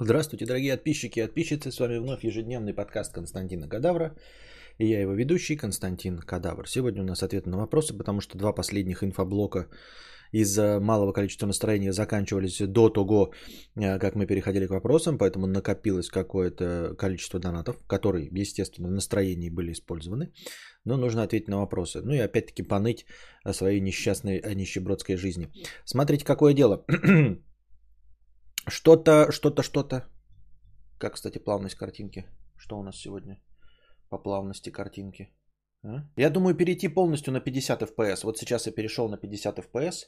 Здравствуйте, дорогие подписчики и подписчицы. С вами вновь ежедневный подкаст Константина Кадавра. И я его ведущий Константин Кадавр. Сегодня у нас ответ на вопросы, потому что два последних инфоблока из-за малого количества настроения заканчивались до того, э, как мы переходили к вопросам, поэтому накопилось какое-то количество донатов, которые, естественно, в настроении были использованы, но нужно ответить на вопросы. Ну и опять-таки поныть о своей несчастной, о нищебродской жизни. Смотрите, какое дело. Что-то, что-то, что-то. Как, кстати, плавность картинки? Что у нас сегодня по плавности картинки? А? Я думаю перейти полностью на 50 FPS. Вот сейчас я перешел на 50 FPS.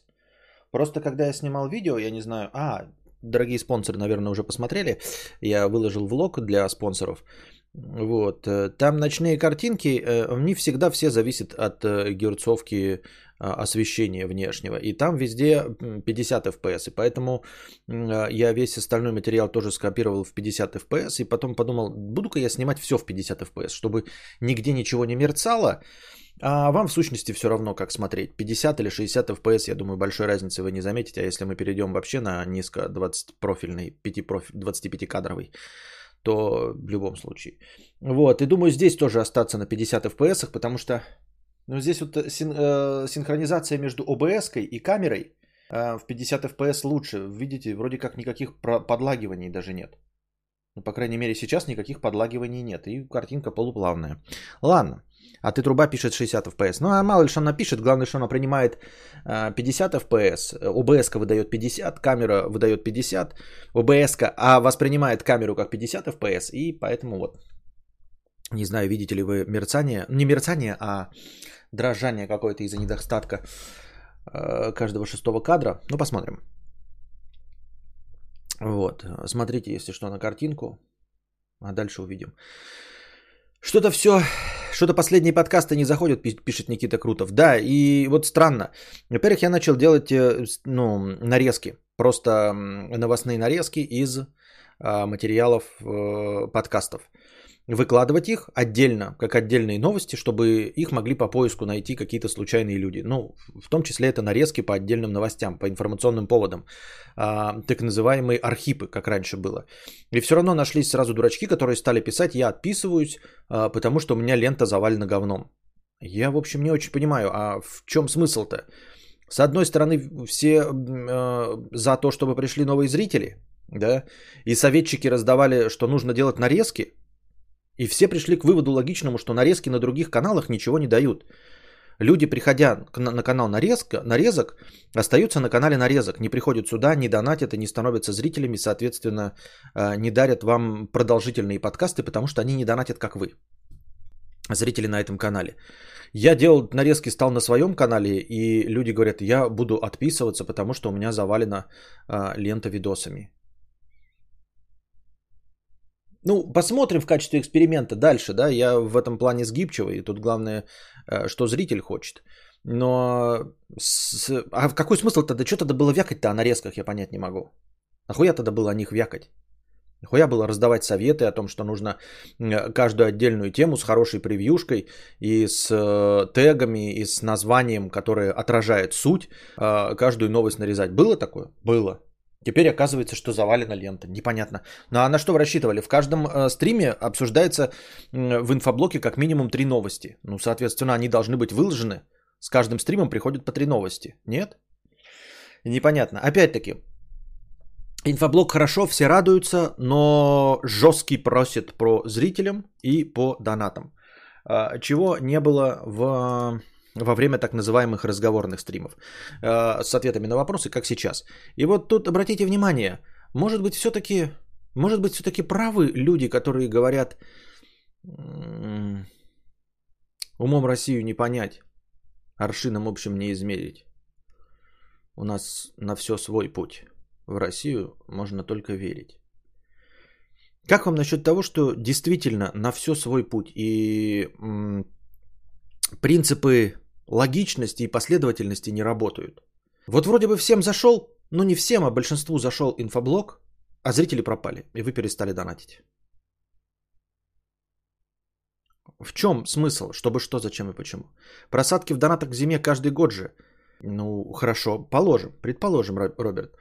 Просто когда я снимал видео, я не знаю... А, дорогие спонсоры, наверное, уже посмотрели. Я выложил влог для спонсоров. Вот. Э, там ночные картинки, э, не всегда все зависят от э, герцовки освещения внешнего. И там везде 50 FPS. И поэтому я весь остальной материал тоже скопировал в 50 FPS. И потом подумал, буду-ка я снимать все в 50 FPS, чтобы нигде ничего не мерцало. А вам в сущности все равно, как смотреть. 50 или 60 FPS, я думаю, большой разницы вы не заметите. А если мы перейдем вообще на низко 20-профильный, 25-кадровый, то в любом случае. Вот, и думаю, здесь тоже остаться на 50 FPS, потому что ну, здесь вот э, син, э, синхронизация между OBS и камерой э, в 50 FPS лучше. Видите, вроде как никаких подлагиваний даже нет. Ну, по крайней мере, сейчас никаких подлагиваний нет. И картинка полуплавная. Ладно. А ты труба пишет 60 FPS. Ну, а мало ли что она пишет. Главное, что она принимает 50 FPS. OBS выдает 50, камера выдает 50. OBS, а воспринимает камеру как 50 FPS. И поэтому вот. Не знаю, видите ли вы мерцание. Не мерцание, а дрожание какое-то из-за недостатка э, каждого шестого кадра. Ну, посмотрим. Вот. Смотрите, если что, на картинку. А дальше увидим. Что-то все, что-то последние подкасты не заходят, пишет Никита Крутов. Да, и вот странно. Во-первых, я начал делать э, ну, нарезки. Просто новостные нарезки из а, материалов э, подкастов выкладывать их отдельно, как отдельные новости, чтобы их могли по поиску найти какие-то случайные люди. Ну, в том числе это нарезки по отдельным новостям, по информационным поводам. А, так называемые архипы, как раньше было. И все равно нашлись сразу дурачки, которые стали писать, я отписываюсь, а, потому что у меня лента завалена говном. Я, в общем, не очень понимаю, а в чем смысл-то? С одной стороны, все э, за то, чтобы пришли новые зрители, да, и советчики раздавали, что нужно делать нарезки – и все пришли к выводу логичному, что нарезки на других каналах ничего не дают. Люди, приходя на канал нарезка, нарезок, остаются на канале нарезок, не приходят сюда, не донатят и не становятся зрителями, соответственно, э, не дарят вам продолжительные подкасты, потому что они не донатят, как вы, зрители на этом канале. Я делал нарезки, стал на своем канале, и люди говорят, я буду отписываться, потому что у меня завалена э, лента видосами. Ну, посмотрим в качестве эксперимента дальше, да, я в этом плане сгибчивый, и тут главное, э, что зритель хочет. Но с... а в какой смысл тогда, что тогда было вякать-то о нарезках, я понять не могу. Нахуя тогда было о них вякать? Нахуя было раздавать советы о том, что нужно э, каждую отдельную тему с хорошей превьюшкой и с э, тегами, и с названием, которое отражает суть, каждую новость нарезать. Было такое? Было. Теперь оказывается, что завалена лента. Непонятно. Ну а на что вы рассчитывали? В каждом э, стриме обсуждается э, в инфоблоке как минимум три новости. Ну, соответственно, они должны быть выложены. С каждым стримом приходят по три новости. Нет? Непонятно. Опять-таки, инфоблок хорошо, все радуются, но жесткий просит про зрителям и по донатам. Э, чего не было в во время так называемых разговорных стримов э, с ответами на вопросы, как сейчас. И вот тут обратите внимание, может быть все-таки, может быть все-таки правы люди, которые говорят, умом Россию не понять, аршином общем не измерить. У нас на все свой путь. В Россию можно только верить. Как вам насчет того, что действительно на все свой путь и принципы логичности и последовательности не работают. Вот вроде бы всем зашел, ну не всем, а большинству зашел инфоблог, а зрители пропали, и вы перестали донатить. В чем смысл? Чтобы что, зачем и почему? Просадки в донатах к зиме каждый год же. Ну, хорошо, положим, предположим, Роберт.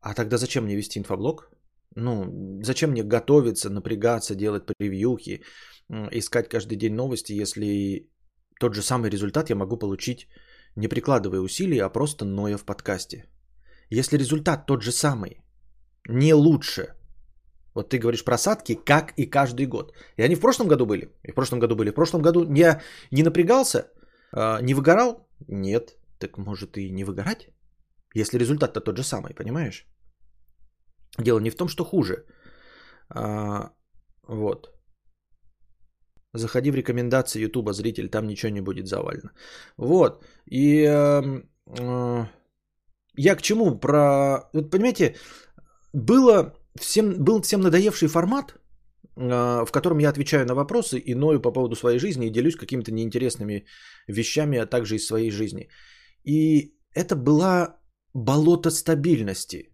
А тогда зачем мне вести инфоблог? Ну, зачем мне готовиться, напрягаться, делать превьюхи, искать каждый день новости, если тот же самый результат я могу получить, не прикладывая усилий, а просто ноя в подкасте. Если результат тот же самый, не лучше. Вот ты говоришь просадки, как и каждый год. И они в прошлом году были. И в прошлом году были. В прошлом году я не напрягался, а, не выгорал? Нет. Так может и не выгорать? Если результат-то тот же самый, понимаешь? Дело не в том, что хуже. А, вот. Заходи в рекомендации Ютуба, зритель, там ничего не будет завалено. Вот. И э, э, я к чему? Про... Вот понимаете, было всем, был всем надоевший формат, э, в котором я отвечаю на вопросы и ною по поводу своей жизни и делюсь какими-то неинтересными вещами, а также из своей жизни. И это была болото стабильности.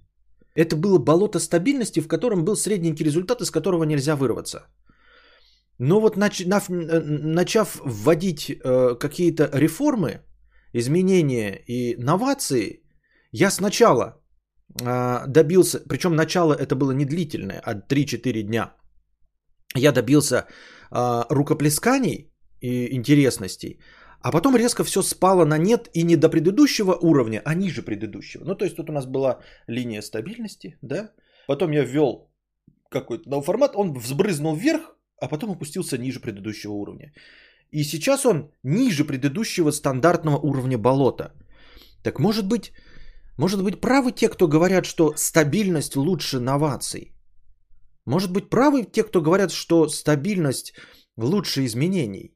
Это было болото стабильности, в котором был средненький результат, из которого нельзя вырваться. Но вот начав, начав вводить э, какие-то реформы, изменения и новации, я сначала э, добился, причем начало это было не длительное, а 3-4 дня, я добился э, рукоплесканий и интересностей, а потом резко все спало на нет и не до предыдущего уровня, а ниже предыдущего. Ну, то есть тут у нас была линия стабильности, да, потом я ввел какой-то новый формат, он взбрызнул вверх, а потом опустился ниже предыдущего уровня. И сейчас он ниже предыдущего стандартного уровня болота. Так может быть, может быть правы те, кто говорят, что стабильность лучше новаций? Может быть правы те, кто говорят, что стабильность лучше изменений?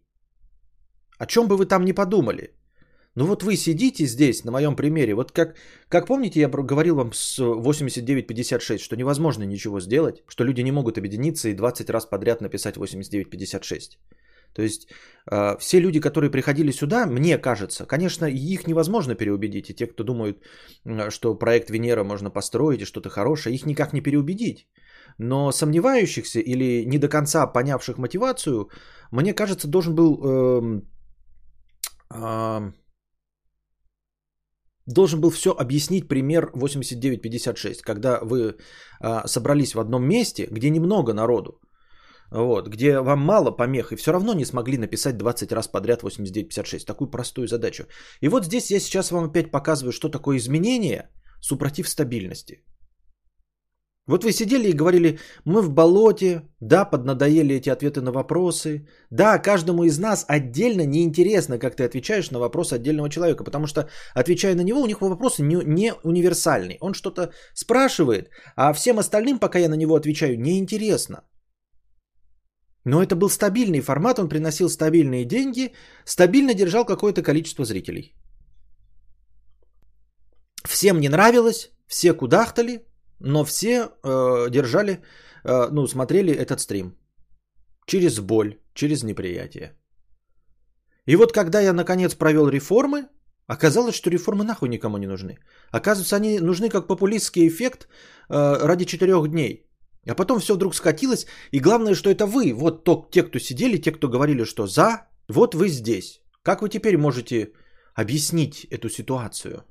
О чем бы вы там ни подумали – ну вот вы сидите здесь, на моем примере, вот как, как помните, я говорил вам с 8956, что невозможно ничего сделать, что люди не могут объединиться и 20 раз подряд написать 8956. То есть э, все люди, которые приходили сюда, мне кажется, конечно, их невозможно переубедить. И те, кто думают, что проект Венера можно построить и что-то хорошее, их никак не переубедить. Но сомневающихся или не до конца понявших мотивацию, мне кажется, должен был... Э, э, должен был все объяснить пример 8956, когда вы а, собрались в одном месте, где немного народу, вот, где вам мало помех, и все равно не смогли написать 20 раз подряд 8956, такую простую задачу. И вот здесь я сейчас вам опять показываю, что такое изменение супротив стабильности. Вот вы сидели и говорили, мы в болоте, да, поднадоели эти ответы на вопросы. Да, каждому из нас отдельно неинтересно, как ты отвечаешь на вопрос отдельного человека, потому что, отвечая на него, у них вопросы не, не универсальные. Он что-то спрашивает, а всем остальным, пока я на него отвечаю, неинтересно. Но это был стабильный формат, он приносил стабильные деньги, стабильно держал какое-то количество зрителей. Всем не нравилось, все кудахтали, но все э, держали, э, ну, смотрели этот стрим. Через боль, через неприятие. И вот когда я наконец провел реформы, оказалось, что реформы нахуй никому не нужны. Оказывается, они нужны как популистский эффект э, ради четырех дней. А потом все вдруг скатилось. И главное, что это вы. Вот то, те, кто сидели, те, кто говорили, что за, вот вы здесь. Как вы теперь можете объяснить эту ситуацию?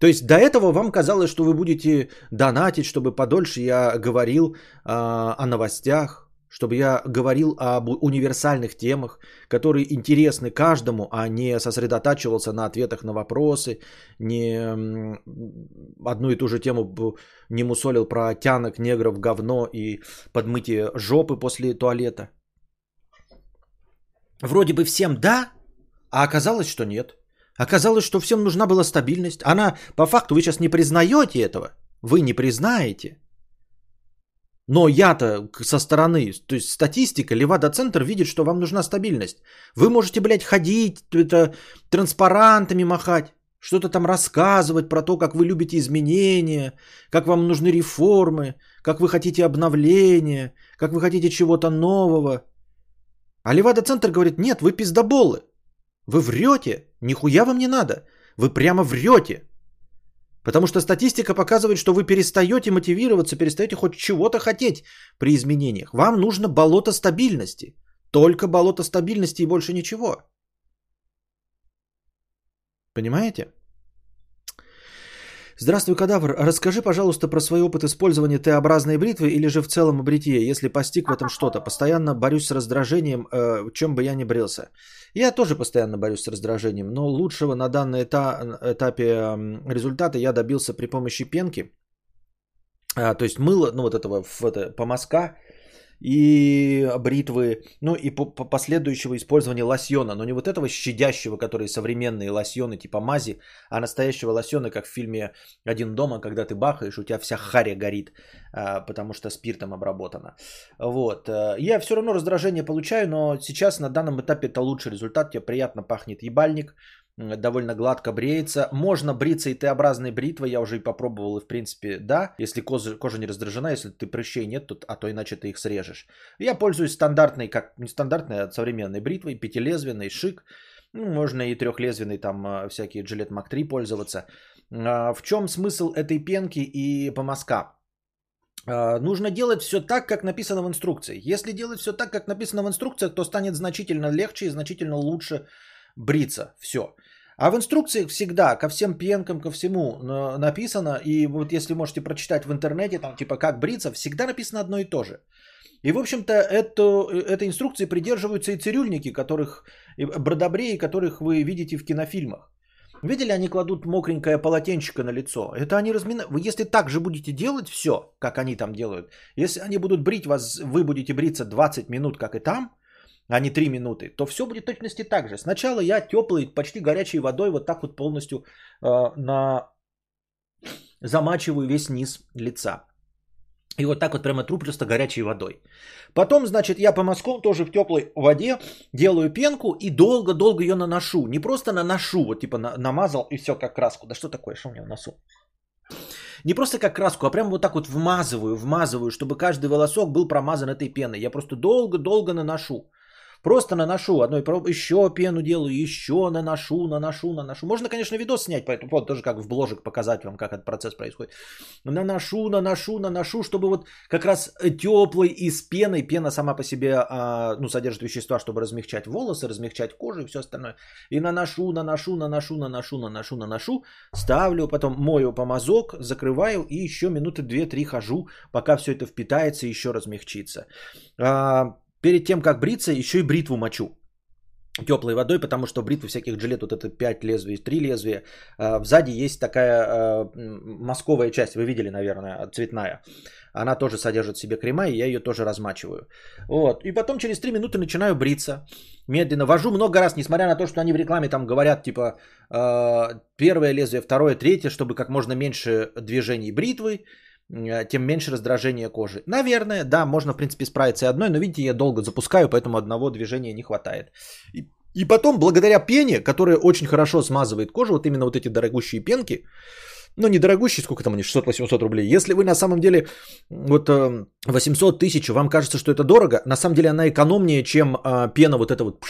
То есть до этого вам казалось, что вы будете донатить, чтобы подольше я говорил э, о новостях, чтобы я говорил об универсальных темах, которые интересны каждому, а не сосредотачивался на ответах на вопросы, не одну и ту же тему не мусолил про тянок, негров, говно и подмытие жопы после туалета. Вроде бы всем да, а оказалось, что нет. Оказалось, что всем нужна была стабильность. Она, по факту, вы сейчас не признаете этого. Вы не признаете. Но я-то со стороны, то есть статистика, Левада-центр видит, что вам нужна стабильность. Вы можете, блядь, ходить, это, транспарантами махать, что-то там рассказывать про то, как вы любите изменения, как вам нужны реформы, как вы хотите обновления, как вы хотите чего-то нового. А Левада-центр говорит, нет, вы пиздоболы. Вы врете, нихуя вам не надо. Вы прямо врете. Потому что статистика показывает, что вы перестаете мотивироваться, перестаете хоть чего-то хотеть при изменениях. Вам нужно болото стабильности. Только болото стабильности и больше ничего. Понимаете? Здравствуй, кадавр. Расскажи, пожалуйста, про свой опыт использования Т-образной бритвы или же в целом бритье, если постиг в этом что-то. Постоянно борюсь с раздражением, э, чем бы я ни брился. Я тоже постоянно борюсь с раздражением, но лучшего на данном этапе результата я добился при помощи пенки. А, то есть мыло, ну вот этого, это, помазка, и бритвы, ну и по, по последующего использования лосьона, но не вот этого щадящего, которые современные лосьоны типа мази, а настоящего лосьона, как в фильме «Один дома», когда ты бахаешь, у тебя вся харя горит, а, потому что спиртом обработана. Вот. Э, я все равно раздражение получаю, но сейчас на данном этапе это лучший результат, тебе приятно пахнет ебальник, довольно гладко бреется. Можно бриться и Т-образной бритвой, я уже и попробовал, и в принципе, да, если кожа, кожа не раздражена, если ты прыщей нет, то, а то иначе ты их срежешь. Я пользуюсь стандартной, как не стандартной, а современной бритвой, пятилезвенной, шик. Ну, можно и трехлезвенной, там а, всякие Gillette Mac 3 пользоваться. А, в чем смысл этой пенки и помазка? А, нужно делать все так, как написано в инструкции. Если делать все так, как написано в инструкциях, то станет значительно легче и значительно лучше бриться. Все. А в инструкциях всегда ко всем пенкам, ко всему написано, и вот если можете прочитать в интернете, там типа как бриться, всегда написано одно и то же. И, в общем-то, это, этой инструкции придерживаются и цирюльники, которых, и бродобреи, которых вы видите в кинофильмах. Видели, они кладут мокренькое полотенчико на лицо. Это они разминают. Вы если так же будете делать все, как они там делают, если они будут брить вас, вы будете бриться 20 минут, как и там, а не 3 минуты, то все будет точности так же. Сначала я теплой, почти горячей водой вот так вот полностью э, на... замачиваю весь низ лица. И вот так вот прямо тру просто горячей водой. Потом, значит, я по мазкам тоже в теплой воде делаю пенку и долго-долго ее наношу. Не просто наношу, вот типа на, намазал и все как краску. Да что такое, что у меня в носу? Не просто как краску, а прямо вот так вот вмазываю, вмазываю, чтобы каждый волосок был промазан этой пеной. Я просто долго-долго наношу. Просто наношу одной проб, еще пену делаю, еще наношу, наношу, наношу. Можно, конечно, видос снять по этому поводу, тоже как в бложек показать вам, как этот процесс происходит. Наношу, наношу, наношу, чтобы вот как раз теплый и с пеной, пена сама по себе, а, ну, содержит вещества, чтобы размягчать волосы, размягчать кожу и все остальное. И наношу, наношу, наношу, наношу, наношу, наношу, ставлю, потом мою помазок, закрываю и еще минуты 2-3 хожу, пока все это впитается и еще размягчится. Перед тем, как бриться, еще и бритву мочу теплой водой, потому что бритвы всяких джилет, вот это 5 лезвий, 3 лезвия, а, сзади есть такая а, московая часть, вы видели, наверное, цветная. Она тоже содержит в себе крема, и я ее тоже размачиваю. Вот. И потом через 3 минуты начинаю бриться. Медленно. Вожу много раз, несмотря на то, что они в рекламе там говорят, типа, а, первое лезвие, второе, третье, чтобы как можно меньше движений бритвы. Э, тем меньше раздражение кожи. Наверное, да, можно в принципе справиться и одной, но видите, я долго запускаю, поэтому одного движения не хватает. И, и потом, благодаря пене, которая очень хорошо смазывает кожу, вот именно вот эти дорогущие пенки, ну не дорогущие, сколько там они, 600-800 рублей. Если вы на самом деле вот 800 э, тысяч, вам кажется, что это дорого, на самом деле она экономнее, чем э, пена вот эта вот,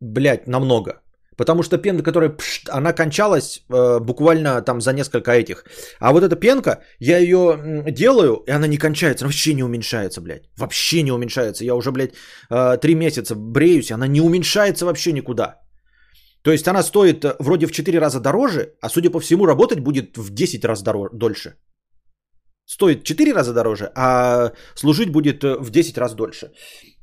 блядь, намного. Потому что пена, которая пшт, она кончалась э, буквально там за несколько этих. А вот эта пенка, я ее делаю, и она не кончается, она вообще не уменьшается, блядь. Вообще не уменьшается. Я уже, блядь, э, три месяца бреюсь, она не уменьшается вообще никуда. То есть она стоит э, вроде в 4 раза дороже, а судя по всему работать будет в 10 раз дороже, дольше стоит 4 раза дороже, а служить будет э, в 10 раз дольше.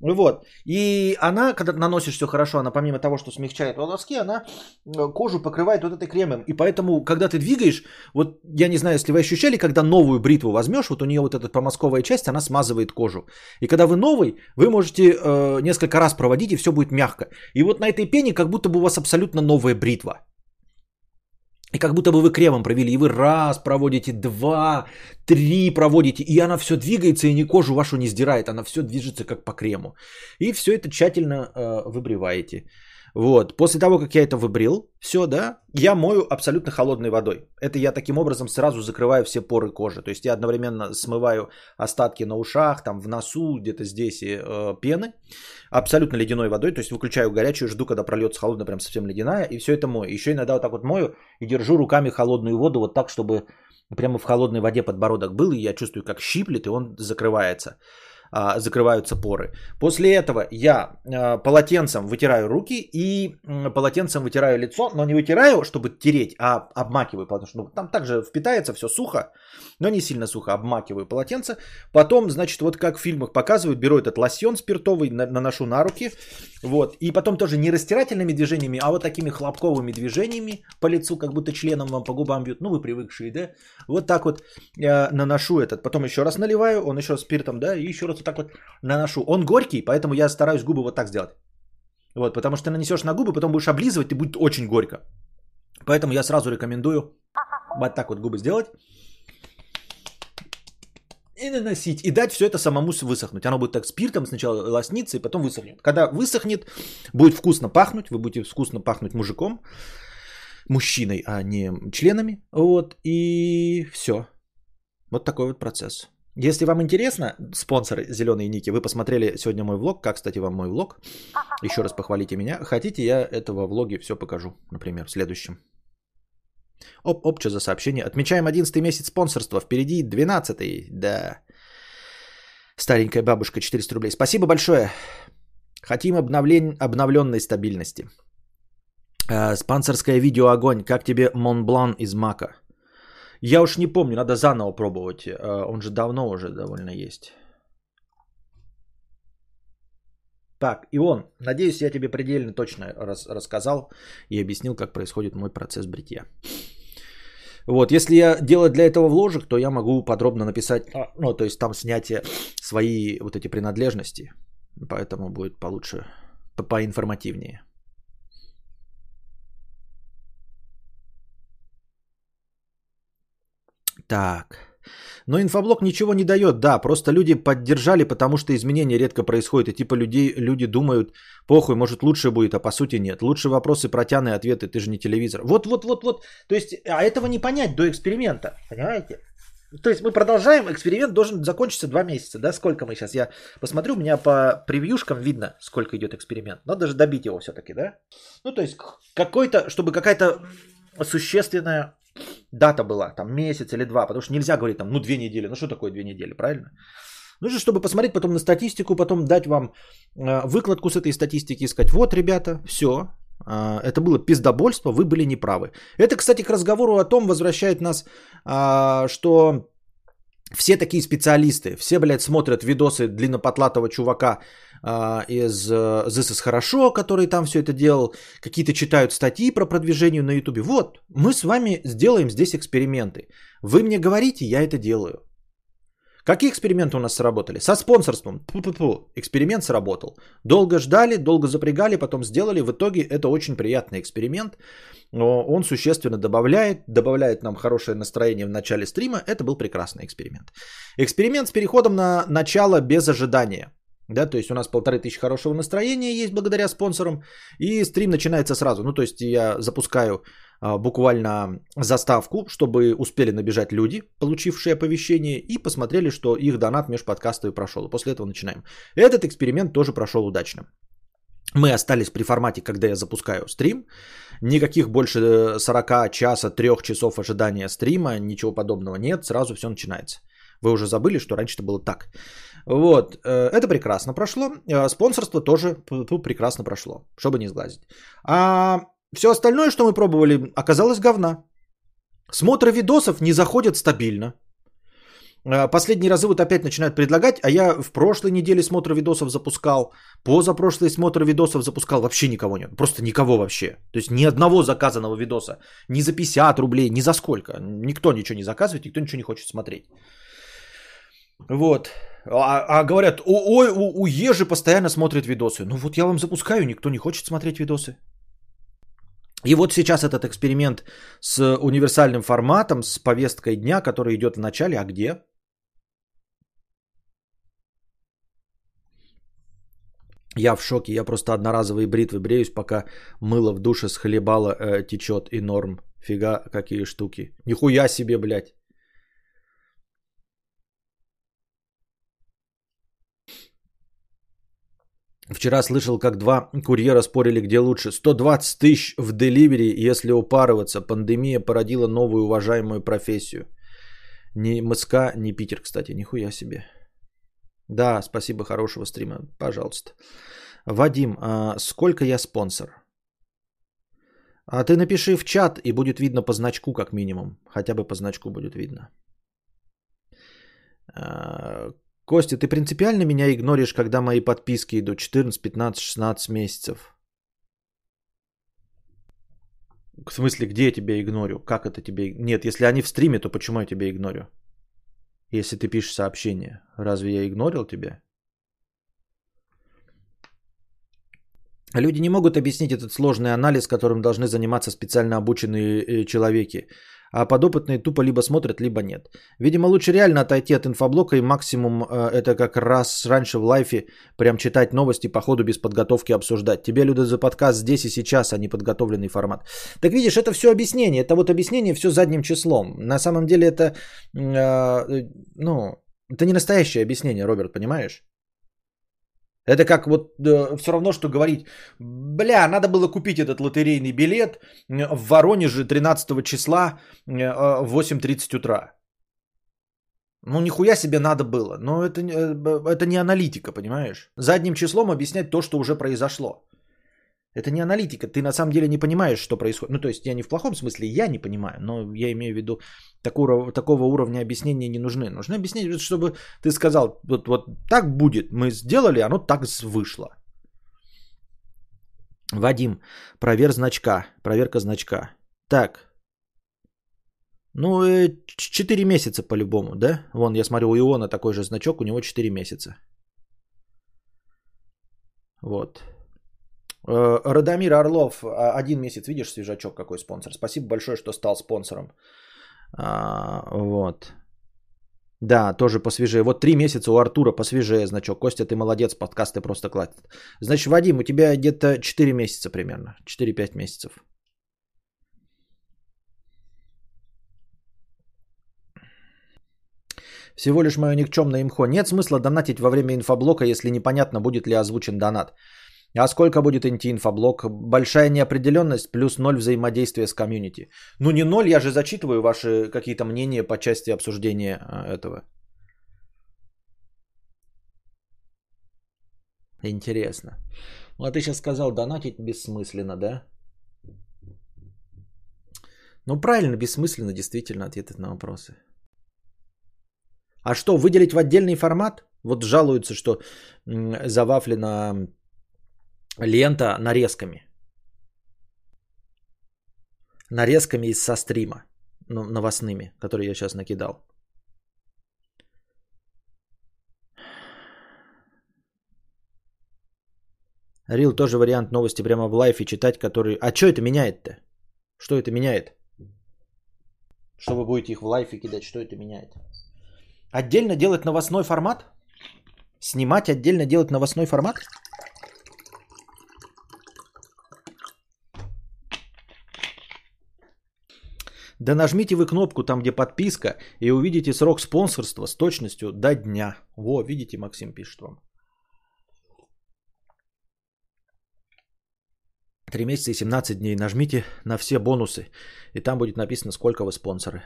Вот. И она, когда наносишь все хорошо, она помимо того, что смягчает волоски, она э, кожу покрывает вот этой кремом. И поэтому, когда ты двигаешь, вот я не знаю, если вы ощущали, когда новую бритву возьмешь, вот у нее вот эта помазковая часть, она смазывает кожу. И когда вы новый, вы можете э, несколько раз проводить, и все будет мягко. И вот на этой пене как будто бы у вас абсолютно новая бритва. И как будто бы вы кремом провели, и вы раз проводите, два, три проводите, и она все двигается, и ни кожу вашу не сдирает, она все движется как по крему. И все это тщательно э, выбриваете. Вот. После того, как я это выбрил, все, да, я мою абсолютно холодной водой. Это я таким образом сразу закрываю все поры кожи. То есть я одновременно смываю остатки на ушах, там в носу, где-то здесь и, э, пены, абсолютно ледяной водой. То есть выключаю горячую, жду, когда прольется холодная, прям совсем ледяная, и все это мою. Еще иногда вот так вот мою и держу руками холодную воду вот так, чтобы прямо в холодной воде подбородок был, и я чувствую, как щиплет, и он закрывается. А, закрываются поры. После этого я а, полотенцем вытираю руки и полотенцем вытираю лицо, но не вытираю, чтобы тереть, а обмакиваю, что ну, там также впитается все сухо, но не сильно сухо, обмакиваю полотенце. Потом, значит, вот как в фильмах показывают, беру этот лосьон спиртовый, на- наношу на руки, вот, и потом тоже не растирательными движениями, а вот такими хлопковыми движениями по лицу, как будто членом вам по губам бьют, ну вы привыкшие, да? Вот так вот э, наношу этот, потом еще раз наливаю, он еще раз спиртом, да, и еще раз вот так вот наношу. Он горький, поэтому я стараюсь губы вот так сделать. Вот, потому что ты нанесешь на губы, потом будешь облизывать, и будет очень горько. Поэтому я сразу рекомендую вот так вот губы сделать и наносить, и дать все это самому высохнуть. Оно будет так спиртом сначала лосниться, и потом высохнет. Когда высохнет, будет вкусно пахнуть, вы будете вкусно пахнуть мужиком, мужчиной, а не членами. Вот, и все. Вот такой вот процесс. Если вам интересно, спонсоры «Зеленые ники», вы посмотрели сегодня мой влог. Как, кстати, вам мой влог? Еще раз похвалите меня. Хотите, я этого влоге все покажу, например, в следующем. Оп, оп, что за сообщение? Отмечаем 11 месяц спонсорства. Впереди 12 Да. Старенькая бабушка, 400 рублей. Спасибо большое. Хотим обновлен... обновленной стабильности. Э, спонсорское видео огонь. Как тебе Монблан из Мака? Я уж не помню, надо заново пробовать. Э, он же давно уже довольно есть. Так, и он. Надеюсь, я тебе предельно точно рас- рассказал и объяснил, как происходит мой процесс бритья. Вот, если я делать для этого вложек, то я могу подробно написать, а, ну, то есть там снятие свои вот эти принадлежности. Поэтому будет получше, по- поинформативнее. Так. Но инфоблок ничего не дает, да, просто люди поддержали, потому что изменения редко происходят, и типа людей, люди думают, похуй, может лучше будет, а по сути нет. Лучше вопросы, протяные ответы, ты же не телевизор. Вот, вот, вот, вот, то есть, а этого не понять до эксперимента, понимаете? То есть мы продолжаем, эксперимент должен закончиться два месяца, да, сколько мы сейчас, я посмотрю, у меня по превьюшкам видно, сколько идет эксперимент, надо же добить его все-таки, да? Ну, то есть какой-то, чтобы какая-то существенная дата была, там месяц или два, потому что нельзя говорить там, ну две недели, ну что такое две недели, правильно? Нужно, чтобы посмотреть потом на статистику, потом дать вам э, выкладку с этой статистики и сказать, вот, ребята, все, э, это было пиздобольство, вы были неправы. Это, кстати, к разговору о том возвращает нас, э, что все такие специалисты, все, блядь, смотрят видосы длиннопотлатого чувака из э, This is Хорошо, который там все это делал, какие-то читают статьи про продвижение на Ютубе. Вот, мы с вами сделаем здесь эксперименты. Вы мне говорите, я это делаю. Какие эксперименты у нас сработали? Со спонсорством. Пу-пу-пу. Эксперимент сработал. Долго ждали, долго запрягали, потом сделали. В итоге это очень приятный эксперимент. Но он существенно добавляет, добавляет нам хорошее настроение в начале стрима. Это был прекрасный эксперимент. Эксперимент с переходом на начало без ожидания. Да, то есть у нас полторы тысячи хорошего настроения есть благодаря спонсорам. И стрим начинается сразу. Ну, то есть я запускаю а, буквально заставку, чтобы успели набежать люди, получившие оповещение, и посмотрели, что их донат межподкастовый прошел. После этого начинаем. Этот эксперимент тоже прошел удачно. Мы остались при формате, когда я запускаю стрим. Никаких больше 40 часа, 3 часов ожидания стрима, ничего подобного нет, сразу все начинается. Вы уже забыли, что раньше это было так. Вот, это прекрасно прошло. Спонсорство тоже прекрасно прошло, чтобы не сглазить. А все остальное, что мы пробовали, оказалось говна. Смотры видосов не заходят стабильно. Последние разы вот опять начинают предлагать, а я в прошлой неделе смотр видосов запускал, позапрошлый смотр видосов запускал, вообще никого нет, просто никого вообще. То есть ни одного заказанного видоса, ни за 50 рублей, ни за сколько. Никто ничего не заказывает, никто ничего не хочет смотреть. Вот. А, а говорят, ой, у, у Ежи постоянно смотрят видосы. Ну вот я вам запускаю, никто не хочет смотреть видосы. И вот сейчас этот эксперимент с универсальным форматом, с повесткой дня, который идет в начале, а где? Я в шоке, я просто одноразовые бритвы бреюсь, пока мыло в душе с хлебала э, течет и норм. Фига, какие штуки. Нихуя себе, блядь. Вчера слышал, как два курьера спорили, где лучше. 120 тысяч в деливери, если упарываться. Пандемия породила новую уважаемую профессию. Ни МСК, ни Питер, кстати, нихуя себе. Да, спасибо, хорошего стрима. Пожалуйста. Вадим, а сколько я спонсор? А ты напиши в чат, и будет видно по значку, как минимум. Хотя бы по значку будет видно. Костя, ты принципиально меня игноришь, когда мои подписки идут 14, 15, 16 месяцев? В смысле, где я тебя игнорю? Как это тебе? Нет, если они в стриме, то почему я тебя игнорю? Если ты пишешь сообщение, разве я игнорил тебя? Люди не могут объяснить этот сложный анализ, которым должны заниматься специально обученные э, человеки а подопытные тупо либо смотрят, либо нет. Видимо, лучше реально отойти от инфоблока и максимум э, это как раз раньше в лайфе прям читать новости по ходу без подготовки обсуждать. Тебе, люди, за подкаст здесь и сейчас, а не подготовленный формат. Так видишь, это все объяснение. Это вот объяснение все задним числом. На самом деле это, э, ну, это не настоящее объяснение, Роберт, понимаешь? Это как вот э, все равно, что говорить, бля, надо было купить этот лотерейный билет в Воронеже 13 числа э, в 8.30 утра. Ну, нихуя себе надо было. Но это, э, это не аналитика, понимаешь? Задним числом объяснять то, что уже произошло. Это не аналитика, ты на самом деле не понимаешь, что происходит. Ну, то есть я не в плохом смысле, я не понимаю, но я имею в виду, такого, такого уровня объяснения не нужны. Нужны объяснения, чтобы ты сказал, вот, вот так будет, мы сделали, оно так вышло. Вадим, провер значка, проверка значка. Так, ну, 4 э, месяца по-любому, да? Вон, я смотрю, у Иона такой же значок, у него 4 месяца. Вот. Э, Радомир Орлов, а, один месяц, видишь, свежачок какой спонсор. Спасибо большое, что стал спонсором. А, вот. Да, тоже посвежее. Вот три месяца у Артура посвежее значок. Костя, ты молодец, подкасты просто кладет. Значит, Вадим, у тебя где-то 4 месяца примерно. 4-5 месяцев. Всего лишь мое никчемное имхо. Нет смысла донатить во время инфоблока, если непонятно, будет ли озвучен донат. А сколько будет инфоблок? Большая неопределенность плюс ноль взаимодействия с комьюнити. Ну не ноль, я же зачитываю ваши какие-то мнения по части обсуждения а, этого. Интересно. Ну а ты сейчас сказал, донатить бессмысленно, да? Ну правильно, бессмысленно действительно ответы на вопросы. А что, выделить в отдельный формат? Вот жалуются, что завафлено лента нарезками. Нарезками из со стрима ну, новостными, которые я сейчас накидал. Рил тоже вариант новости прямо в лайфе читать, который... А что это меняет-то? Что это меняет? Что вы будете их в лайфе кидать, что это меняет? Отдельно делать новостной формат? Снимать отдельно делать новостной формат? Да нажмите вы кнопку там, где подписка, и увидите срок спонсорства с точностью до дня. Во, видите, Максим пишет вам. Три месяца и 17 дней. Нажмите на все бонусы, и там будет написано, сколько вы спонсоры.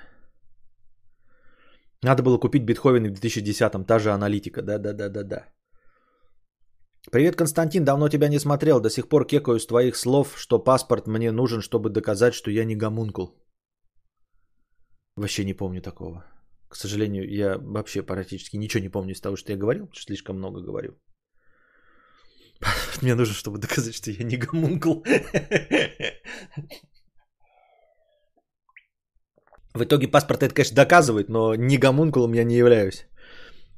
Надо было купить битховены в 2010-м, та же аналитика. Да-да-да-да-да. Привет, Константин, давно тебя не смотрел. До сих пор кекаю с твоих слов, что паспорт мне нужен, чтобы доказать, что я не гомункул. Вообще не помню такого. К сожалению, я вообще практически ничего не помню из того, что я говорил, что слишком много говорю. Мне нужно, чтобы доказать, что я не гомункул. В итоге паспорт это, конечно, доказывает, но не гомункулом я не являюсь.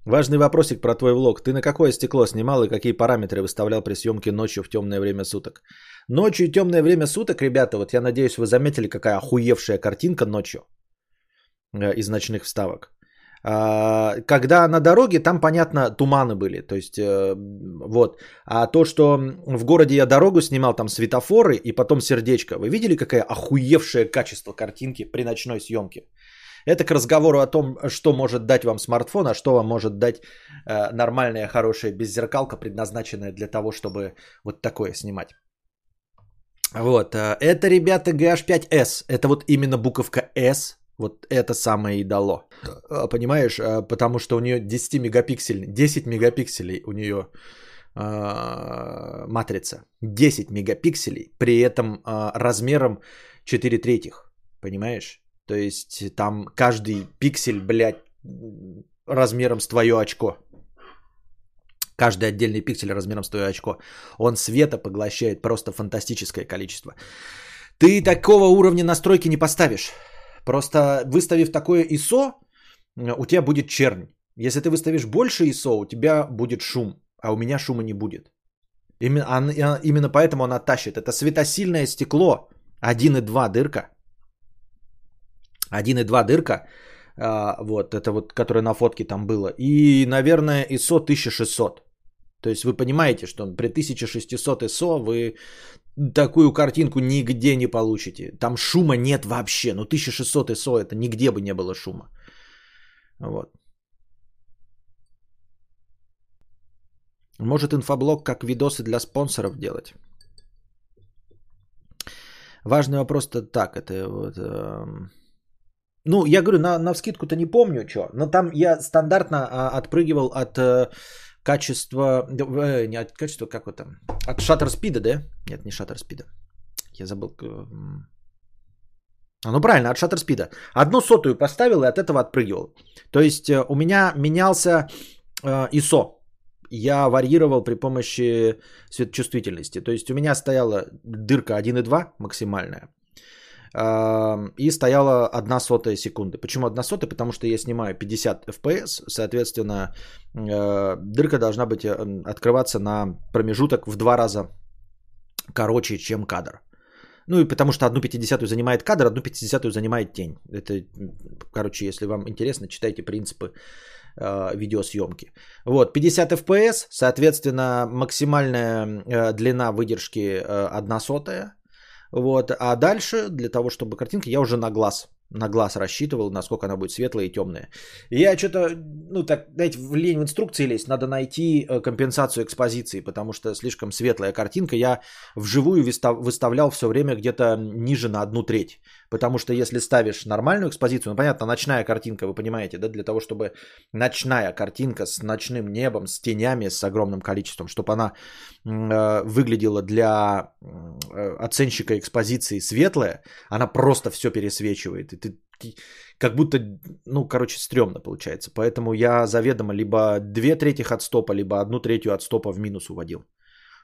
Важный вопросик про твой влог. Ты на какое стекло снимал и какие параметры выставлял при съемке ночью в темное время суток? Ночью и темное время суток, ребята, вот я надеюсь, вы заметили, какая охуевшая картинка ночью. Э, из ночных вставок. А, когда на дороге, там, понятно, туманы были. То есть, э, вот. А то, что в городе я дорогу снимал, там светофоры и потом сердечко. Вы видели, какое охуевшее качество картинки при ночной съемке? Это к разговору о том, что может дать вам смартфон, а что вам может дать э, нормальная, хорошая беззеркалка, предназначенная для того, чтобы вот такое снимать. Вот. Это, ребята, GH5S. Это вот именно буковка S Вот это самое и дало. А, Понимаешь, А, потому что у нее 10 мегапикселей, 10 мегапикселей у нее а, матрица. 10 мегапикселей, при этом размером 4 третьих. Понимаешь? То есть там каждый пиксель, блядь, размером с твое очко. Каждый отдельный пиксель размером с твое очко. Он света поглощает просто фантастическое количество. Ты такого уровня настройки не поставишь. Просто выставив такое ISO, у тебя будет чернь. Если ты выставишь больше ISO, у тебя будет шум, а у меня шума не будет. Именно, она- именно поэтому она тащит. Это светосильное стекло 1,2 дырка. 1,2 дырка. а, вот, это вот, которое на фотке там было. И, наверное, ISO 1600. То есть вы понимаете, что при 1600 ISO вы такую картинку нигде не получите. Там шума нет вообще. Ну 1600 ISO это нигде бы не было шума. Вот. Может инфоблог как видосы для спонсоров делать. Важный вопрос-то так, это вот... эм, Ну, я говорю, на, на вскидку-то не помню, что. Но там я стандартно а, отпрыгивал от э, качества... да, э, не от качества, как вот там? От шаттер спида, да? Нет, не шаттер спида. Я забыл. А, ну правильно, от шаттер спида. Одну сотую поставил и от этого отпрыгивал. То есть э, у меня менялся э, ISO. Я варьировал при помощи светочувствительности. То есть у меня стояла дырка 1,2 максимальная. И стояла 1 сотая секунды. Почему 1 сотая? Потому что я снимаю 50 FPS, соответственно, э, дырка должна быть э, открываться на промежуток в два раза короче, чем кадр. Ну и потому что одну пятидесятую занимает кадр, одну пятидесятую занимает тень. Это, короче, если вам интересно, читайте принципы э, видеосъемки. Вот, 50 FPS, соответственно, максимальная э, длина выдержки э, 1 сотая. Вот, а дальше, для того, чтобы картинка, я уже на глаз, на глаз рассчитывал, насколько она будет светлая и темная. Я что-то, ну так, знаете, в лень в инструкции лезть, надо найти э, компенсацию экспозиции, потому что слишком светлая картинка. Я вживую выставлял все время где-то ниже на одну треть. Потому что если ставишь нормальную экспозицию, ну понятно, ночная картинка, вы понимаете, да, для того, чтобы ночная картинка с ночным небом, с тенями, с огромным количеством, чтобы она э, выглядела для э, оценщика экспозиции светлая, она просто все пересвечивает. И ты ки- как будто, ну, короче, стрёмно получается. Поэтому я заведомо либо две трети от стопа, либо одну третью от стопа в минус уводил.